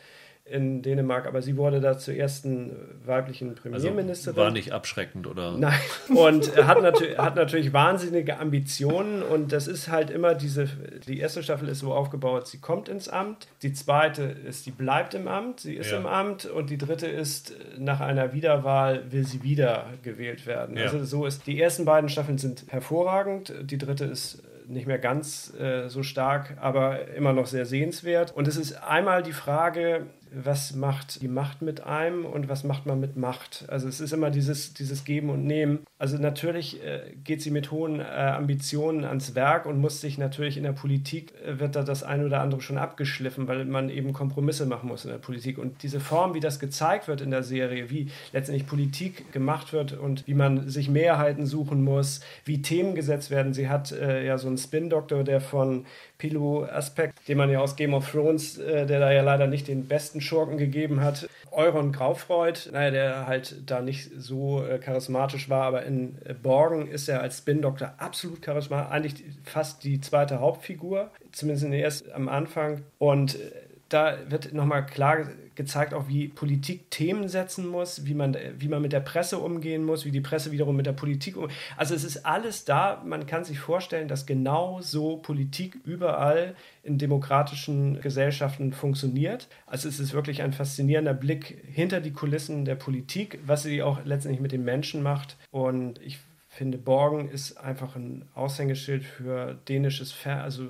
in Dänemark, aber sie wurde da zur ersten weiblichen also Premierministerin. war nicht abschreckend oder. Nein. Und er hat, natür hat natürlich wahnsinnige Ambitionen und das ist halt immer diese, die erste Staffel ist so aufgebaut, sie kommt ins Amt, die zweite ist, sie bleibt im Amt, sie ist Ja. im Amt und die dritte ist, nach einer Wiederwahl will sie wieder gewählt werden. Ja. Also so ist, die ersten beiden Staffeln sind hervorragend, die dritte ist nicht mehr ganz äh, so stark, aber immer noch sehr sehenswert. Und es ist einmal die Frage, was macht die Macht mit einem und was macht man mit Macht? Also es ist immer dieses, dieses Geben und Nehmen. Also natürlich äh, geht sie mit hohen äh, Ambitionen ans Werk und muss sich natürlich in der Politik, äh, wird da das ein oder andere schon abgeschliffen, weil man eben Kompromisse machen muss in der Politik. Und diese Form, wie das gezeigt wird in der Serie, wie letztendlich Politik gemacht wird und wie man sich Mehrheiten suchen muss, wie Themen gesetzt werden. Sie hat äh, ja so einen Spin-Doktor, der von Pilo Aspekt, den man ja aus Game of Thrones, äh, der da ja leider nicht den besten Schurken gegeben hat, Euron Graufreud, naja, der halt da nicht so äh, charismatisch war, aber in äh, Borgen ist er als Spin-Doktor absolut charismatisch, eigentlich fast die zweite Hauptfigur, zumindest erst am Anfang. Und äh, da wird nochmal klar ge- gezeigt, auch wie Politik Themen setzen muss, wie man, wie man mit der Presse umgehen muss, wie die Presse wiederum mit der Politik umgeht. Also es ist alles da. Man kann sich vorstellen, dass genau so Politik überall in demokratischen Gesellschaften funktioniert. Also es ist wirklich ein faszinierender Blick hinter die Kulissen der Politik, was sie auch letztendlich mit den Menschen macht. Und ich finde, Borgen ist einfach ein Aushängeschild für dänisches, Fer also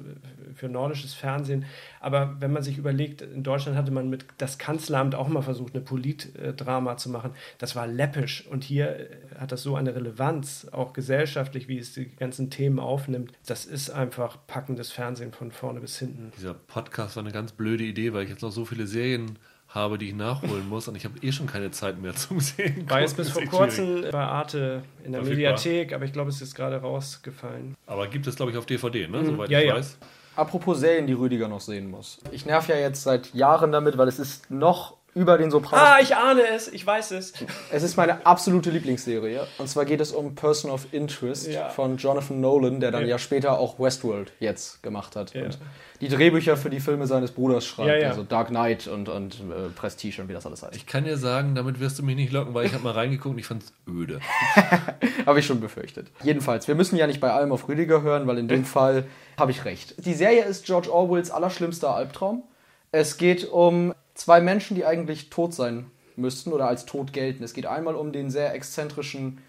für nordisches Fernsehen. Aber wenn man sich überlegt, in Deutschland hatte man mit das Kanzleramt auch mal versucht, eine Politdrama zu machen. Das war läppisch. Und hier äh, hat das so eine Relevanz, auch gesellschaftlich, wie es die ganzen Themen aufnimmt. Das ist einfach packendes Fernsehen von vorne bis hinten. Dieser Podcast war eine ganz blöde Idee, weil ich jetzt noch so viele Serien habe, die ich nachholen muss und ich habe eh schon keine Zeit mehr zum Sehen. War jetzt bis vor kurzem bei Arte in der Verfügbar. Mediathek, aber ich glaube, es ist gerade rausgefallen. Aber gibt es, glaube ich, auf DVD, ne? Soweit Ja, ich ja. weiß. Apropos Serien, die Rüdiger noch sehen muss. Ich nerv ja jetzt seit Jahren damit, weil es ist noch über den Sopranos. Ah, ich ahne es, ich weiß es. Es ist meine absolute Lieblingsserie. Und zwar geht es um Person of Interest Ja. von Jonathan Nolan, der dann ja, Ja. später auch Westworld jetzt gemacht hat. Ja. Und die Drehbücher für die Filme seines Bruders schreibt. Ja, ja. Also Dark Knight und, und äh, Prestige und wie das alles heißt. Ich kann dir sagen, damit wirst du mich nicht locken, weil ich habe mal reingeguckt und ich fand es öde. Habe ich schon befürchtet. Jedenfalls, wir müssen ja nicht bei allem auf Rüdiger hören, weil in dem Fall habe ich recht. Die Serie ist George Orwells allerschlimmster Albtraum. Es geht um zwei Menschen, die eigentlich tot sein müssten oder als tot gelten. Es geht einmal um den sehr exzentrischen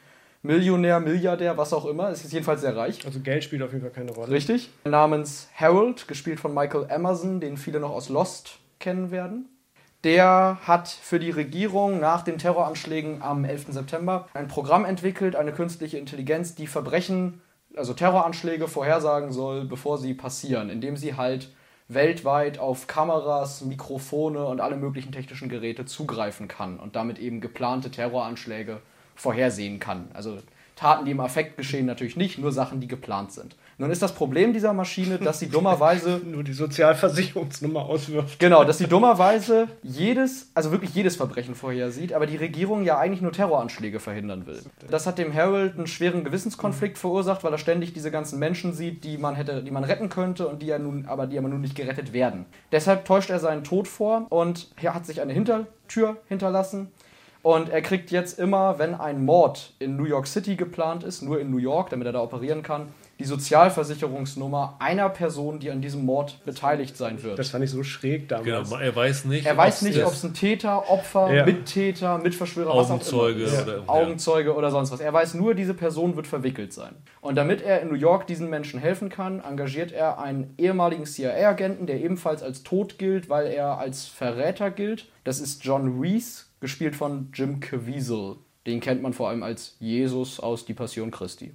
Millionär, Milliardär, was auch immer. Es ist jedenfalls sehr reich. Also Geld spielt auf jeden Fall keine Rolle. Richtig. Namens Harold, gespielt von Michael Emerson, den viele noch aus Lost kennen werden. Der hat für die Regierung nach den Terroranschlägen am 11. September ein Programm entwickelt, eine künstliche Intelligenz, die Verbrechen, also Terroranschläge vorhersagen soll, bevor sie passieren, indem sie halt weltweit auf Kameras, Mikrofone und alle möglichen technischen Geräte zugreifen kann und damit eben geplante Terroranschläge vorhersehen kann. Also Taten, die im Affekt geschehen, natürlich nicht, nur Sachen, die geplant sind. Nun ist das Problem dieser Maschine, dass sie dummerweise Nur die Sozialversicherungsnummer auswirft. Genau, dass sie dummerweise jedes, also wirklich jedes Verbrechen vorhersieht, aber die Regierung ja eigentlich nur Terroranschläge verhindern will. Das hat dem Harold einen schweren Gewissenskonflikt verursacht, weil er ständig diese ganzen Menschen sieht, die man hätte, die man retten könnte und die ja nun, aber die aber nun nicht gerettet werden. Deshalb täuscht er seinen Tod vor und er hat sich eine Hintertür hinterlassen. Und er kriegt jetzt immer, wenn ein Mord in New York City geplant ist, nur in New York, damit er da operieren kann, die Sozialversicherungsnummer einer Person, die an diesem Mord beteiligt sein wird. Das fand ich so schräg damals. Genau, er weiß nicht, Er weiß nicht, ob es ein Täter, Opfer, Ja. Mittäter, Mitverschwörer, was auch Augenzeuge immer ist. oder- ja. Augenzeuge oder sonst was. Er weiß nur, diese Person wird verwickelt sein. Und damit er in New York diesen Menschen helfen kann, engagiert er einen ehemaligen CIA-Agenten, der ebenfalls als tot gilt, weil er als Verräter gilt. Das ist John Reese, gespielt von Jim Caviezel. Den kennt man vor allem als Jesus aus Die Passion Christi.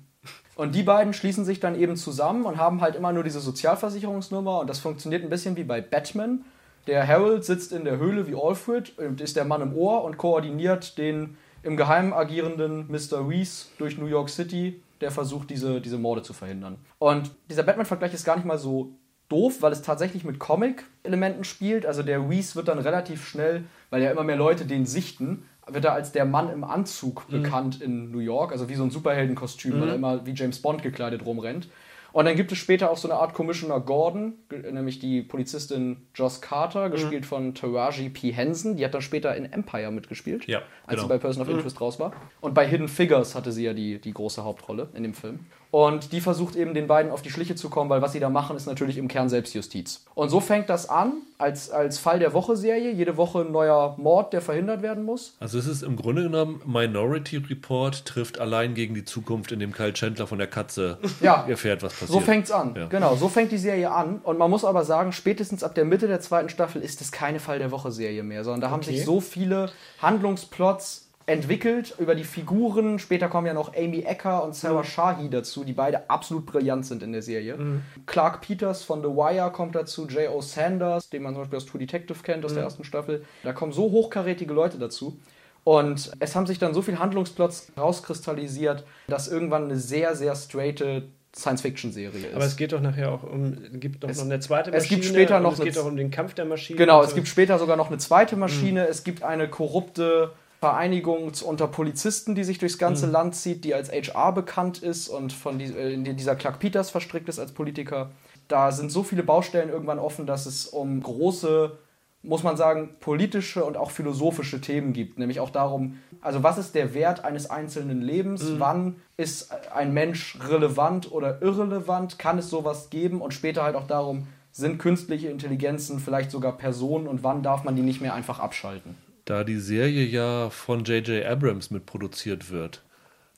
Und die beiden schließen sich dann eben zusammen und haben halt immer nur diese Sozialversicherungsnummer und das funktioniert ein bisschen wie bei Batman. Der Harold sitzt in der Höhle wie Alfred und ist der Mann im Ohr und koordiniert den im Geheimen agierenden Mr. Reese durch New York City, der versucht, diese, diese Morde zu verhindern. Und dieser Batman-Vergleich ist gar nicht mal so doof, weil es tatsächlich mit Comic-Elementen spielt. Also der Reese wird dann relativ schnell, weil ja immer mehr Leute den sichten, wird er als der Mann im Anzug bekannt in New York, also wie so ein Superheldenkostüm, weil er immer wie James Bond gekleidet rumrennt. Und dann gibt es später auch so eine Art Commissioner Gordon, nämlich die Polizistin Joss Carter, gespielt von Taraji P. Henson. Die hat dann später in Empire mitgespielt, Ja, als sie genau. bei Person of Interest raus war. Und bei Hidden Figures hatte sie ja die, die große Hauptrolle in dem Film. Und die versucht eben den beiden auf die Schliche zu kommen, weil was sie da machen, ist natürlich im Kern Selbstjustiz. Und so fängt das an, als, als Fall der Woche-Serie. Jede Woche ein neuer Mord, der verhindert werden muss. Also es ist im Grunde genommen Minority Report trifft allein gegen die Zukunft, in dem Kyle Chandler von der Katze Ja. erfährt, was passiert. So fängt's an. Ja. Genau, so fängt die Serie an. Und man muss aber sagen, spätestens ab der Mitte der zweiten Staffel ist es keine Fall der Woche-Serie mehr, sondern da haben Okay. sich so viele Handlungsplots entwickelt über die Figuren. Später kommen ja noch Amy Ecker und Sarah Shahi dazu, die beide absolut brillant sind in der Serie. Clark Peters von The Wire kommt dazu, J.O. Sanders, den man zum Beispiel aus True Detective kennt aus der ersten Staffel. Da kommen so hochkarätige Leute dazu. Und es haben sich dann so viele Handlungsplots rauskristallisiert, dass irgendwann eine sehr, sehr straighte Science-Fiction-Serie ist. Aber es geht doch nachher auch um, es gibt doch noch eine zweite es Maschine. gibt später noch es geht doch um den Kampf der Maschinen. Genau, es gibt später sogar noch eine zweite Maschine. Es gibt eine korrupte Vereinigung unter Polizisten, die sich durchs ganze Land zieht, die als HR bekannt ist und von die, äh, in die dieser Clark Peters verstrickt ist als Politiker. Da sind so viele Baustellen irgendwann offen, dass es um große, muss man sagen, politische und auch philosophische Themen gibt. Nämlich auch darum, also was ist der Wert eines einzelnen Lebens? Wann ist ein Mensch relevant oder irrelevant? Kann es sowas geben? Und später halt auch darum, sind künstliche Intelligenzen vielleicht sogar Personen und wann darf man die nicht mehr einfach abschalten? Da die Serie ja von J.J. Abrams mitproduziert wird,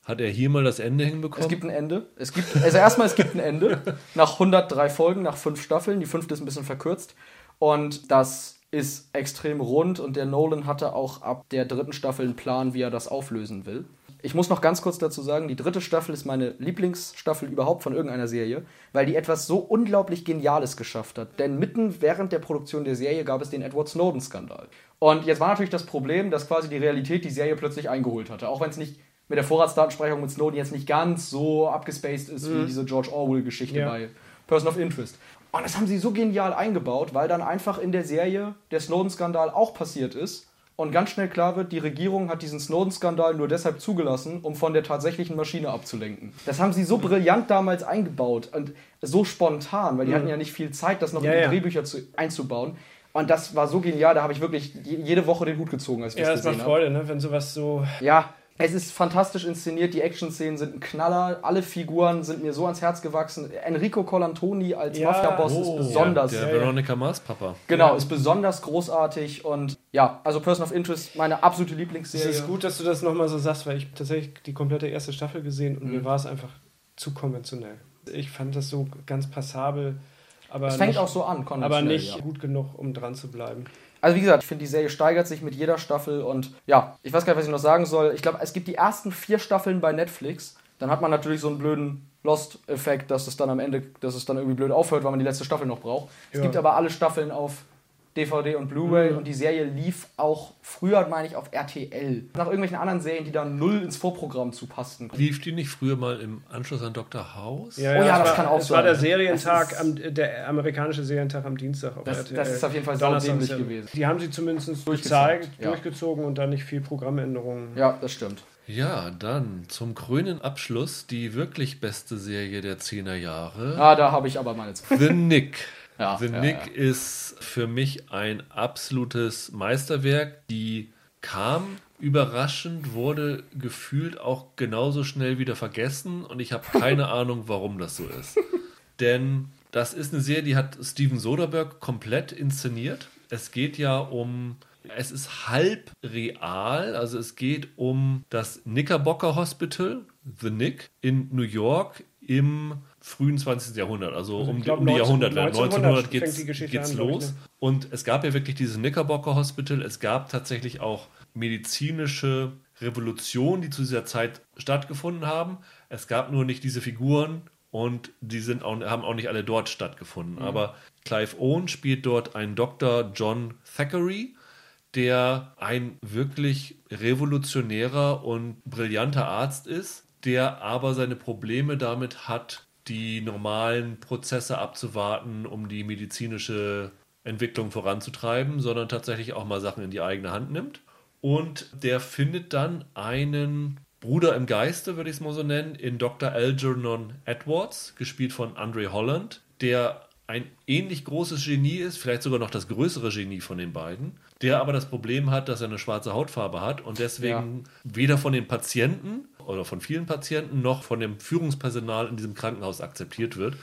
hat er hier mal das Ende hinbekommen? Es gibt ein Ende. Es gibt, also erstmal, es gibt ein Ende. Nach 103 Folgen, nach fünf Staffeln. Die fünfte ist ein bisschen verkürzt. Und das ist extrem rund. Und der Nolan hatte auch ab der dritten Staffel einen Plan, wie er das auflösen will. Ich muss noch ganz kurz dazu sagen, die dritte Staffel ist meine Lieblingsstaffel überhaupt von irgendeiner Serie, weil die etwas so unglaublich Geniales geschafft hat. Denn mitten während der Produktion der Serie gab es den Edward Snowden-Skandal. Und jetzt war natürlich das Problem, dass quasi die Realität die Serie plötzlich eingeholt hatte. Auch wenn es nicht mit der Vorratsdatenspeicherung mit Snowden jetzt nicht ganz so abgespaced ist wie diese George Orwell-Geschichte Ja. bei Person of Interest. Und das haben sie so genial eingebaut, weil dann einfach in der Serie der Snowden-Skandal auch passiert ist und ganz schnell klar wird, die Regierung hat diesen Snowden-Skandal nur deshalb zugelassen, um von der tatsächlichen Maschine abzulenken. Das haben sie so brillant damals eingebaut und so spontan, weil die hatten ja nicht viel Zeit, das noch Ja, in die ja. Drehbücher zu, einzubauen. Und das war so genial, da habe ich wirklich je- jede Woche den Hut gezogen, als ich Ja, das das macht gesehen habe. Freude, ne? wenn sowas so. Ja, es ist fantastisch inszeniert, die Action-Szenen sind ein Knaller, alle Figuren sind mir so ans Herz gewachsen. Enrico Colantoni als Ja. Mafiaboss ist Oh, besonders. Der Ja, ja. Veronica Mars Papa. Genau, ist besonders großartig und ja, also Person of Interest, meine absolute Es Lieblingsserie. ist gut, dass du das nochmal so sagst, weil ich tatsächlich die komplette erste Staffel gesehen und Mhm. mir war es einfach zu konventionell. Ich fand das so ganz passabel, aber, Es fängt nicht, auch so an, aber nicht Ja. gut genug, um dran zu bleiben. Also wie gesagt, ich finde, die Serie steigert sich mit jeder Staffel und ja, ich weiß gar nicht, was ich noch sagen soll. Ich glaube, es gibt die ersten vier Staffeln bei Netflix. Dann hat man natürlich so einen blöden Lost-Effekt, dass es dann am Ende, dass es dann irgendwie blöd aufhört, weil man die letzte Staffel noch braucht. Es Ja. gibt aber alle Staffeln auf DVD und Blu-ray Mhm. und die Serie lief auch früher, meine ich, auf RTL. Nach irgendwelchen anderen Serien, die da null ins Vorprogramm zu passten. Lief die nicht früher mal im Anschluss an Dr. House? Oh ja, es das war, kann auch es war der sein. Serientag, Das am, der amerikanische Serientag am Dienstag auf Das- RTL. das ist auf jeden Fall saudämlich ist ja- gewesen. Die haben sie zumindest Durchgezogen, gezeigt, ja. durchgezogen und dann nicht viel Programmänderungen. Ja, das stimmt. Ja, dann zum krönenden Abschluss die wirklich beste Serie der 10er Jahre. Ah, da habe ich aber meine Zweifel. The Nick. Ja, The ja, Nick ja. ist für mich ein absolutes Meisterwerk. Die kam überraschend, wurde gefühlt auch genauso schnell wieder vergessen und ich habe keine Ahnung, warum das so ist. Denn das ist eine Serie, die hat Steven Soderbergh komplett inszeniert. Es geht ja um, es ist halb real, also es geht um das Knickerbocker Hospital, The Nick, in New York im frühen 20. Jahrhundert, also, Also um, glaub, um die 19- Jahrhundertwende. 1900 1900 fängt geht's, geht's an, los. ne? Und es gab ja wirklich dieses Knickerbocker Hospital. Es gab tatsächlich auch medizinische Revolutionen, die zu dieser Zeit stattgefunden haben. Es gab nur nicht diese Figuren und die sind auch, haben auch nicht alle dort stattgefunden. Aber Clive Owen spielt dort einen Dr. John Thackeray, der ein wirklich revolutionärer und brillanter Arzt ist, der aber seine Probleme damit hat, die normalen Prozesse abzuwarten, um die medizinische Entwicklung voranzutreiben, sondern tatsächlich auch mal Sachen in die eigene Hand nimmt. Und der findet dann einen Bruder im Geiste, würde ich es mal so nennen, in Dr. Algernon Edwards, gespielt von Andre Holland, der ein ähnlich großes Genie ist, vielleicht sogar noch das größere Genie von den beiden, der aber das Problem hat, dass er eine schwarze Hautfarbe hat und deswegen weder von den Patienten oder von vielen Patienten noch von dem Führungspersonal in diesem Krankenhaus akzeptiert wird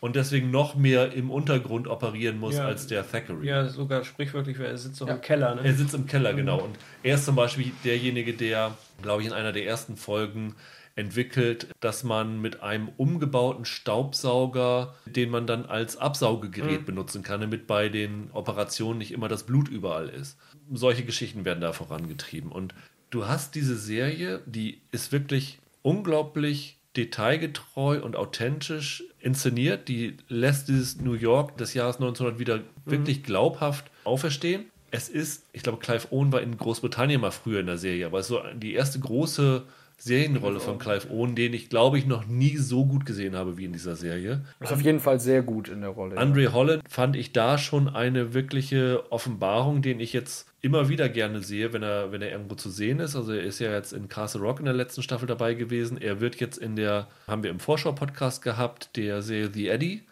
und deswegen noch mehr im Untergrund operieren muss Ja. als der Thackeray. Ja, sogar sprichwörtlich, er sitzt doch Ja. im Keller. Ne? Er sitzt im Keller, genau. Und er ist zum Beispiel derjenige, der, glaube ich, in einer der ersten Folgen entwickelt, dass man mit einem umgebauten Staubsauger, den man dann als Absaugegerät benutzen kann, damit bei den Operationen nicht immer das Blut überall ist. Solche Geschichten werden da vorangetrieben. Und du hast diese Serie, die ist wirklich unglaublich detailgetreu und authentisch inszeniert. Die lässt dieses New York des Jahres 1900 wieder wirklich glaubhaft auferstehen. Es ist, ich glaube, Clive Owen war in Großbritannien mal früher in der Serie, aber es ist so die erste große Serienrolle von Clive Owen, den ich, glaube ich, noch nie so gut gesehen habe wie in dieser Serie. Ist auf jeden Fall sehr gut in der Rolle. ja. Andre Holland fand ich da schon eine wirkliche Offenbarung, den ich jetzt immer wieder gerne sehe, wenn er, wenn er irgendwo zu sehen ist. Also er ist ja jetzt in Castle Rock in der letzten Staffel dabei gewesen. Er wird jetzt in der, haben wir im Vorschau-Podcast gehabt, der Serie The Eddie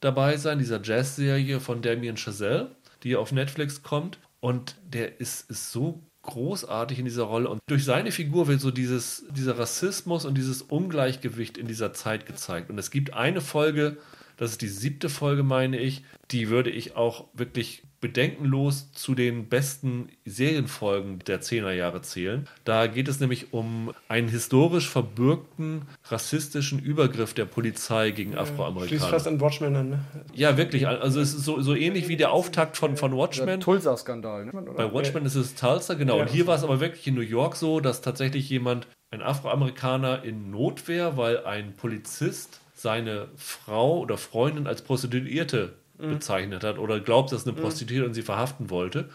dabei sein, dieser Jazz-Serie von Damien Chazelle, die auf Netflix kommt. Und der ist, ist so großartig in dieser Rolle und durch seine Figur wird so dieses, dieser Rassismus und dieses Ungleichgewicht in dieser Zeit gezeigt. Und es gibt eine Folge, das ist die siebte Folge, meine ich, die würde ich auch wirklich bedenkenlos zu den besten Serienfolgen der 10er Jahre zählen. Da geht es nämlich um einen historisch verbürgten rassistischen Übergriff der Polizei gegen Schließt Afroamerikaner. fast an Watchmen an. Ne? Ja, wirklich. Also es ist so, so ähnlich wie der Auftakt von, von Watchmen. Tulsa-Skandal. Ne? Bei Watchmen ist es Tulsa, genau. Und hier war es aber wirklich in New York so, dass tatsächlich jemand, ein Afroamerikaner in Notwehr, weil ein Polizist seine Frau oder Freundin als Prostituierte bezeichnet hat oder glaubt, dass es eine Prostituierte und sie verhaften wollte.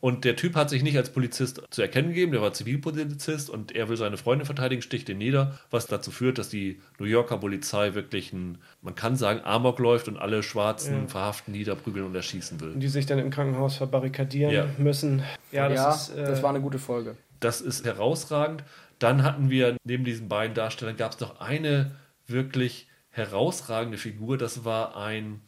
Und der Typ hat sich nicht als Polizist zu erkennen gegeben, der war Zivilpolizist und er will seine Freundin verteidigen, sticht den nieder, was dazu führt, dass die New Yorker Polizei wirklich ein, man kann sagen, Amok läuft und alle Schwarzen Ja. verhaften, niederprügeln und erschießen will. Und die sich dann im Krankenhaus verbarrikadieren Ja. müssen. Ja, das ja, ist. Äh, das war eine gute Folge. Das ist herausragend. Dann hatten wir neben diesen beiden Darstellern gab es noch eine wirklich herausragende Figur. Das war ein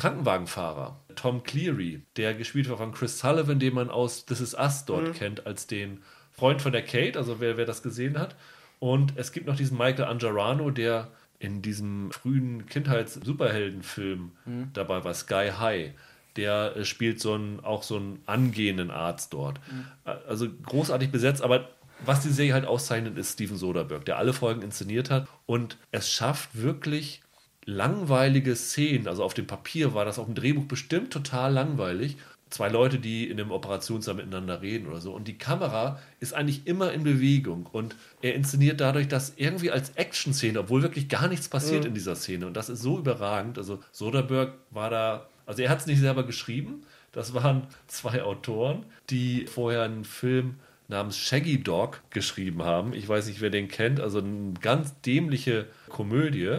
Krankenwagenfahrer, Tom Cleary, der gespielt war von Chris Sullivan, den man aus This Is Us dort kennt, als den Freund von der Kate, also wer, wer das gesehen hat. Und es gibt noch diesen Michael Angarano, der in diesem frühen Kindheits-Superheldenfilm dabei war, Sky High. Der äh, spielt so einen, auch so einen angehenden Arzt dort. Äh, Also großartig besetzt, aber was die Serie halt auszeichnet, ist Steven Soderbergh, der alle Folgen inszeniert hat und es schafft wirklich langweilige Szenen. Also auf dem Papier war das auf dem Drehbuch bestimmt total langweilig. Zwei Leute, die in einem Operationssaal miteinander reden oder so. Und die Kamera ist eigentlich immer in Bewegung. Und er inszeniert dadurch das irgendwie als Action-Szene, obwohl wirklich gar nichts passiert in dieser Szene. Und das ist so überragend. Also Soderbergh war da, also er hat es nicht selber geschrieben. Das waren zwei Autoren, die vorher einen Film namens Shaggy Dog geschrieben haben. Ich weiß nicht, wer den kennt. Also eine ganz dämliche Komödie.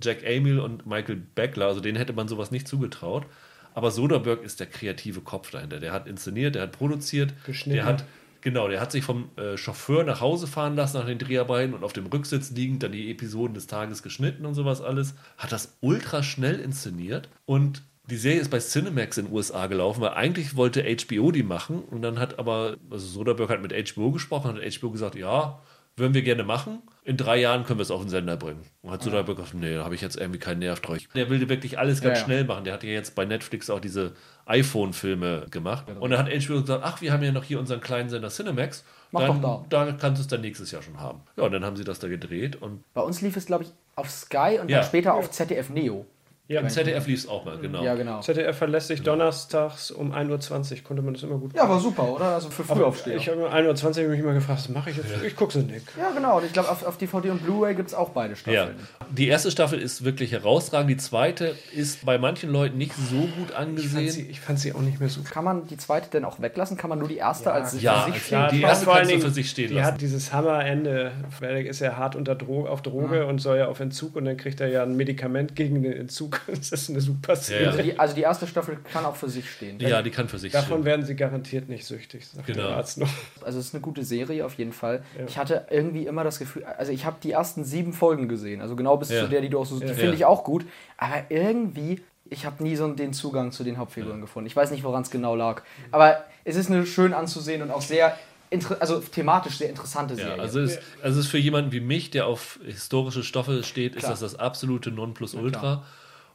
Jack Amiel und Michael Beckler, also denen hätte man sowas nicht zugetraut. Aber Soderbergh ist der kreative Kopf dahinter. Der hat inszeniert, der hat produziert, Geschnitten. der hat Genau, der hat sich vom äh, Chauffeur nach Hause fahren lassen nach den Dreharbeiten und auf dem Rücksitz liegend dann die Episoden des Tages geschnitten und sowas alles. Hat das ultra schnell inszeniert und die Serie ist bei Cinemax in den USA gelaufen, weil eigentlich wollte HBO die machen und dann hat aber, also Soderbergh hat mit HBO gesprochen, hat HBO gesagt, ja, würden wir gerne machen. In drei Jahren können wir es auf den Sender bringen. Und hat Soderbergh gesagt, nee, da habe ich jetzt irgendwie keinen Nerv drauf. Der will wirklich alles ganz Ja, ja. schnell machen. Der hat ja jetzt bei Netflix auch diese iPhone-Filme gemacht. Und dann hat HBO gesagt, ach, wir haben ja noch hier unseren kleinen Sender Cinemax. Mach dann, doch da kannst du es dann nächstes Jahr schon haben. Ja, und dann haben sie das da gedreht und Bei uns lief es, glaube ich, auf Sky und Ja. dann später auf ZDF Neo. Ja, im ZDF lief es auch mal, genau. Ja, genau. ZDF verlässt sich donnerstags um 1.20 Uhr, konnte man das immer gut Ja, war super, oder? Also für Frühaufsteher. Ich habe 1.20 Uhr hab mich immer gefragt, was mache ich jetzt? Ich gucke sie nicht. ja, genau. Und ich glaube, auf, auf DVD und Blu-ray gibt es auch beide Ja, Staffeln. die erste Staffel ist wirklich herausragend. Die zweite ist bei manchen Leuten nicht so gut Ich fand, sie, angesehen. ich fand sie auch nicht mehr so Kann man die zweite denn auch weglassen? Kann man nur die erste als Ja, für sich stehen? die die erste kannst du für sich stehen Die lassen. hat dieses Hammerende. Welleck ist ja hart unter Dro auf Droge und soll ja auf Entzug und dann kriegt er ja ein Medikament gegen den Entzug. Das ist eine super Szene. Ja, Also die, also die erste Staffel kann auch für sich stehen. Ja, die kann für sich Davon stehen. werden sie garantiert nicht süchtig, sagt Genau. der Arzt noch. Also es ist eine gute Serie auf jeden Fall. Ja. Ich hatte irgendwie immer das Gefühl, also ich habe die ersten sieben Folgen gesehen, also genau bis Ja. zu der, die du auch so, die Ja. finde Ja. ich auch gut, aber irgendwie, ich habe nie so den Zugang zu den Hauptfiguren gefunden. Ich weiß nicht, woran es genau lag, aber es ist eine schön anzusehen und auch sehr, inter- also thematisch sehr interessante Serie. Ja, also es, also es ist für jemanden wie mich, der auf historische Stoffe steht, ist Klar. das das absolute Nonplusultra.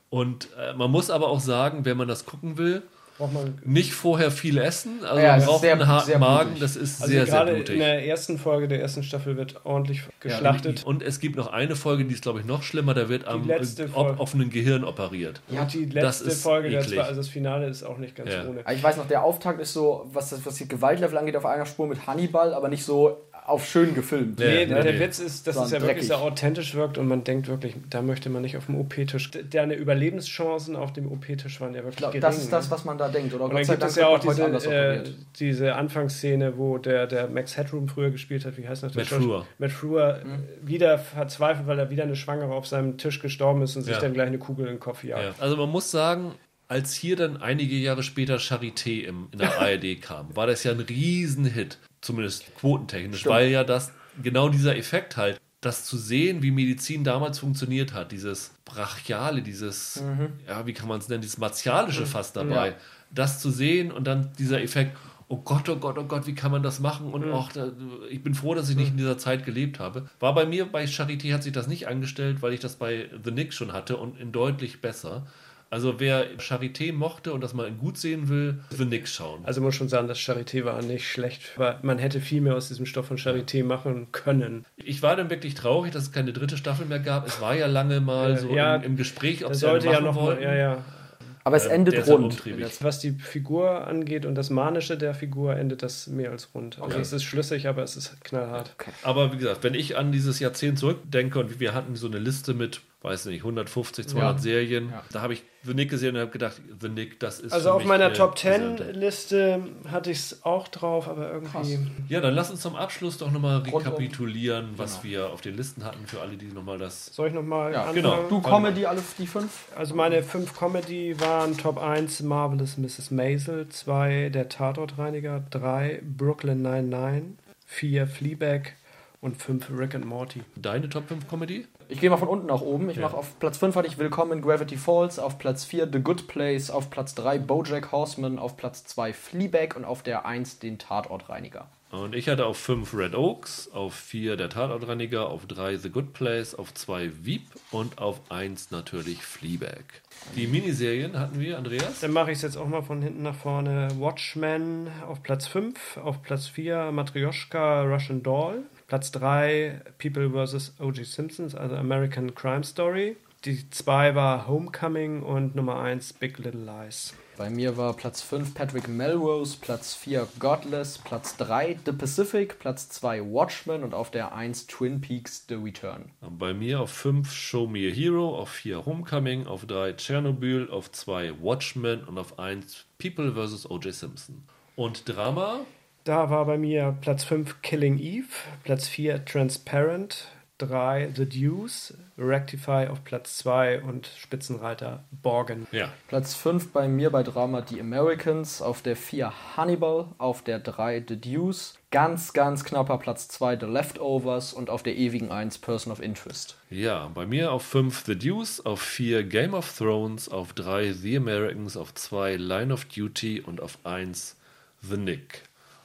Und äh, man muss aber auch sagen, wenn man das gucken will, Braucht man nicht vorher viel essen. Also Ja, man das ist braucht sehr- einen harten sehr Magen, blutig. das ist also sehr, sehr gerade blutig. in der ersten Folge der ersten Staffel wird ordentlich geschlachtet. Und es gibt noch eine Folge, die ist, glaube ich, noch schlimmer. Da wird am offenen Gehirn operiert. und die das letzte ist Folge, der eklig. zwei, also das Finale ist auch nicht ganz Ja. ohne. Ich weiß noch, der Auftakt ist so, was das was die Gewaltlevel angeht, auf einer Spur mit Hannibal, aber nicht so auf schön gefilmt. Nee, nee, der nee. Witz ist, dass Sondern es ja wirklich dreckig. sehr authentisch wirkt und man denkt wirklich, da möchte man nicht auf dem OP-Tisch. Deine Überlebenschancen auf dem OP-Tisch waren ja wirklich Ich glaube, gering. das ist das, ne? was man da denkt. Oder und dann gibt es ja auch diese, äh, diese Anfangsszene, wo der, der Max Headroom früher gespielt hat. Wie heißt der Matt? Frewer. Matt Frewer äh, wieder verzweifelt, weil er wieder eine Schwangere auf seinem Tisch gestorben ist und sich Ja. dann gleich eine Kugel in den Kopf jagt. Ja. Also man muss sagen, als hier dann einige Jahre später Charité im, in der ARD kam, war das ja ein Riesenhit, zumindest quotentechnisch, Stimmt. weil ja das genau dieser Effekt halt, das zu sehen, wie Medizin damals funktioniert hat, dieses brachiale, dieses, ja, wie kann man es nennen, dieses martialische fast dabei, Ja. das zu sehen und dann dieser Effekt, oh Gott, oh Gott, oh Gott, wie kann man das machen? Und auch, da, ich bin froh, dass ich nicht in dieser Zeit gelebt habe. War bei mir, bei Charité hat sich das nicht angestellt, weil ich das bei The Nick schon hatte und in deutlich besser. Also wer Charité mochte und das mal gut sehen will, The Nick schauen. Also muss schon sagen, das Charité war nicht schlecht. Aber man hätte viel mehr aus diesem Stoff von Charité machen können. Ich war dann wirklich traurig, dass es keine dritte Staffel mehr gab. Es war ja lange mal Äh, so ja, im, im Gespräch, ob Das sie sollte ja machen noch mal, wollten. ja, ja. Aber es ähm, endet rund. umtriebig. Was die Figur angeht und das Manische der Figur, endet das mehr als rund. Also Okay. es ist schlüssig, aber es ist knallhart. Aber wie gesagt, wenn ich an dieses Jahrzehnt zurückdenke und wir hatten so eine Liste mit weiß nicht, 150, 200 Ja. Serien. Ja. Da habe ich The Nick gesehen und habe gedacht, The Nick, das ist Also für auf mich meiner Top 10 Gesamte. Liste hatte ich es auch drauf, aber irgendwie. Ja, dann lass uns zum Abschluss doch nochmal rekapitulieren, was Genau. wir auf den Listen hatten, für alle, die nochmal das... Soll ich nochmal Ja, anfangen? genau. Du Comedy, alle die fünf? Also meine fünf Comedy waren Top 1 Marvelous Mrs. Maisel, 2 Der Tatortreiniger, 3 Brooklyn 99, 4 Fleabag und 5 Rick and Morty. Deine Top 5 Comedy? Ich gehe mal von unten nach oben. Ich Ja. mache auf Platz 5 hatte ich Willkommen in Gravity Falls, auf Platz 4 The Good Place, auf Platz 3 Bojack Horseman, auf Platz 2 Fleabag und auf der 1 den Tatortreiniger. Und ich hatte auf 5 Red Oaks, auf 4 der Tatortreiniger, auf 3 The Good Place, auf 2 Veep und auf 1 natürlich Fleabag. Die Miniserien hatten wir, Andreas? Dann mache ich es jetzt auch mal von hinten nach vorne. Watchmen auf Platz 5, auf Platz 4 Matryoshka Russian Doll, Platz 3 People vs. O.G. Simpsons, also American Crime Story. Die 2 war Homecoming und Nummer 1 Big Little Lies. Bei mir war Platz 5 Patrick Melrose, Platz 4 Godless, Platz 3 The Pacific, Platz 2 Watchmen und auf der 1 Twin Peaks The Return. Bei mir auf 5 Show Me a Hero, auf 4 Homecoming, auf 3 Tschernobyl, auf 2 Watchmen und auf 1 People vs. O.J. Simpson. Und Drama? Da war bei mir Platz 5 Killing Eve, Platz 4 Transparent, 3 The Deuce, Rectify auf Platz 2 und Spitzenreiter Borgen. Ja. Platz 5 bei mir bei Drama The Americans, auf der 4 Hannibal, auf der 3 The Deuce, ganz, ganz knapper Platz 2 The Leftovers und auf der ewigen 1 Person of Interest. Ja, bei mir auf 5 The Deuce, auf 4 Game of Thrones, auf 3 The Americans, auf 2 Line of Duty und auf 1 The Nick.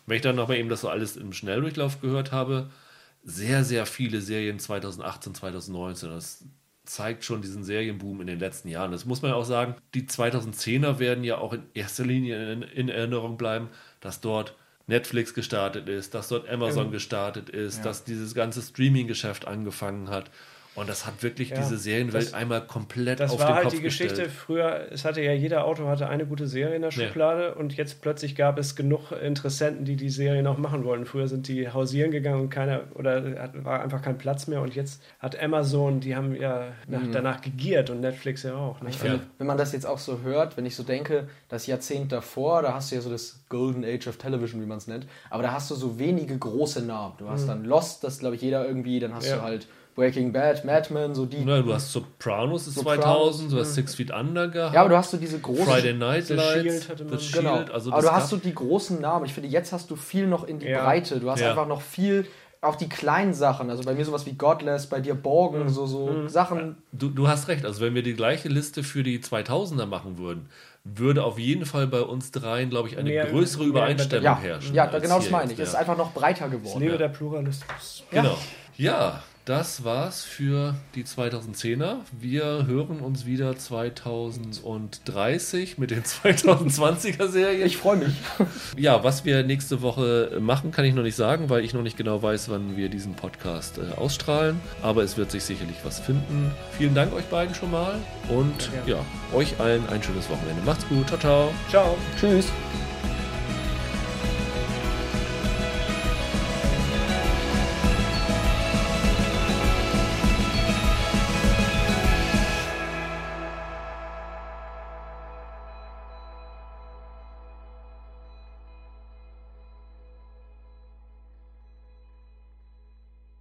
Wenn ich dann nochmal eben das so alles im Schnelldurchlauf gehört habe, sehr, sehr viele Serien 2018, 2019. Das zeigt schon diesen Serienboom in den letzten Jahren. Das muss man ja auch sagen. Die 2010er werden ja auch in erster Linie in, in Erinnerung bleiben, dass dort Netflix gestartet ist, dass dort Amazon gestartet ist, dass dieses ganze Streaming-Geschäft angefangen hat. Und das hat wirklich Ja, diese Serienwelt das- einmal komplett Das auf war den halt Kopf die Geschichte gestellt. früher, es hatte ja jeder Auto hatte eine gute Serie in der Ja. Schublade und jetzt plötzlich gab es genug Interessenten, die die Serie noch machen wollten. Früher sind die hausieren gegangen und keiner oder hat, war einfach kein Platz mehr und jetzt hat Amazon, die haben ja nach, danach gegiert und Netflix ja auch. Ne? Ich finde, Ja. wenn man das jetzt auch so hört, wenn ich so denke, das Jahrzehnt davor, da hast du ja so das Golden Age of Television, wie man es nennt, aber da hast du so wenige große Namen. Du hast dann Lost, das glaube ich jeder irgendwie, dann hast Ja. du halt Breaking Bad, Mad Men, so die. Na, du hast Sopranos ist Sopranos, 2000, du hast Six Feet Under gehabt, Ja, aber du hast so diese großen. Friday Night The Lights, Shield hatte man. The Shield, Genau. also aber du hast so die großen Namen. Ich finde, jetzt hast du viel noch in die Ja. Breite. Du hast Ja. einfach noch viel, auch die kleinen Sachen. Also bei mir sowas wie Godless, bei dir Borgen, so, so Sachen. Du, du hast recht, also wenn wir die gleiche Liste für die 2000er machen würden, würde auf jeden Fall bei uns dreien, glaube ich, eine Mehr- größere mehr Übereinstimmung Ja, herrschen. ja, genau das meine ich. Es ist ja. einfach noch breiter Ich geworden. lebe der Pluralismus. Genau. Ja, das war's für die 2010er. Wir hören uns wieder 2030 mit den 2020er Serien. Ich freue mich. Ja, was wir nächste Woche machen, kann ich noch nicht sagen, weil ich noch nicht genau weiß, wann wir diesen Podcast äh, ausstrahlen. Aber es wird sich sicherlich was finden. Vielen Dank euch beiden schon mal und ja, euch allen ein schönes Wochenende. Macht's gut. Ciao, ciao. Ciao. Tschüss.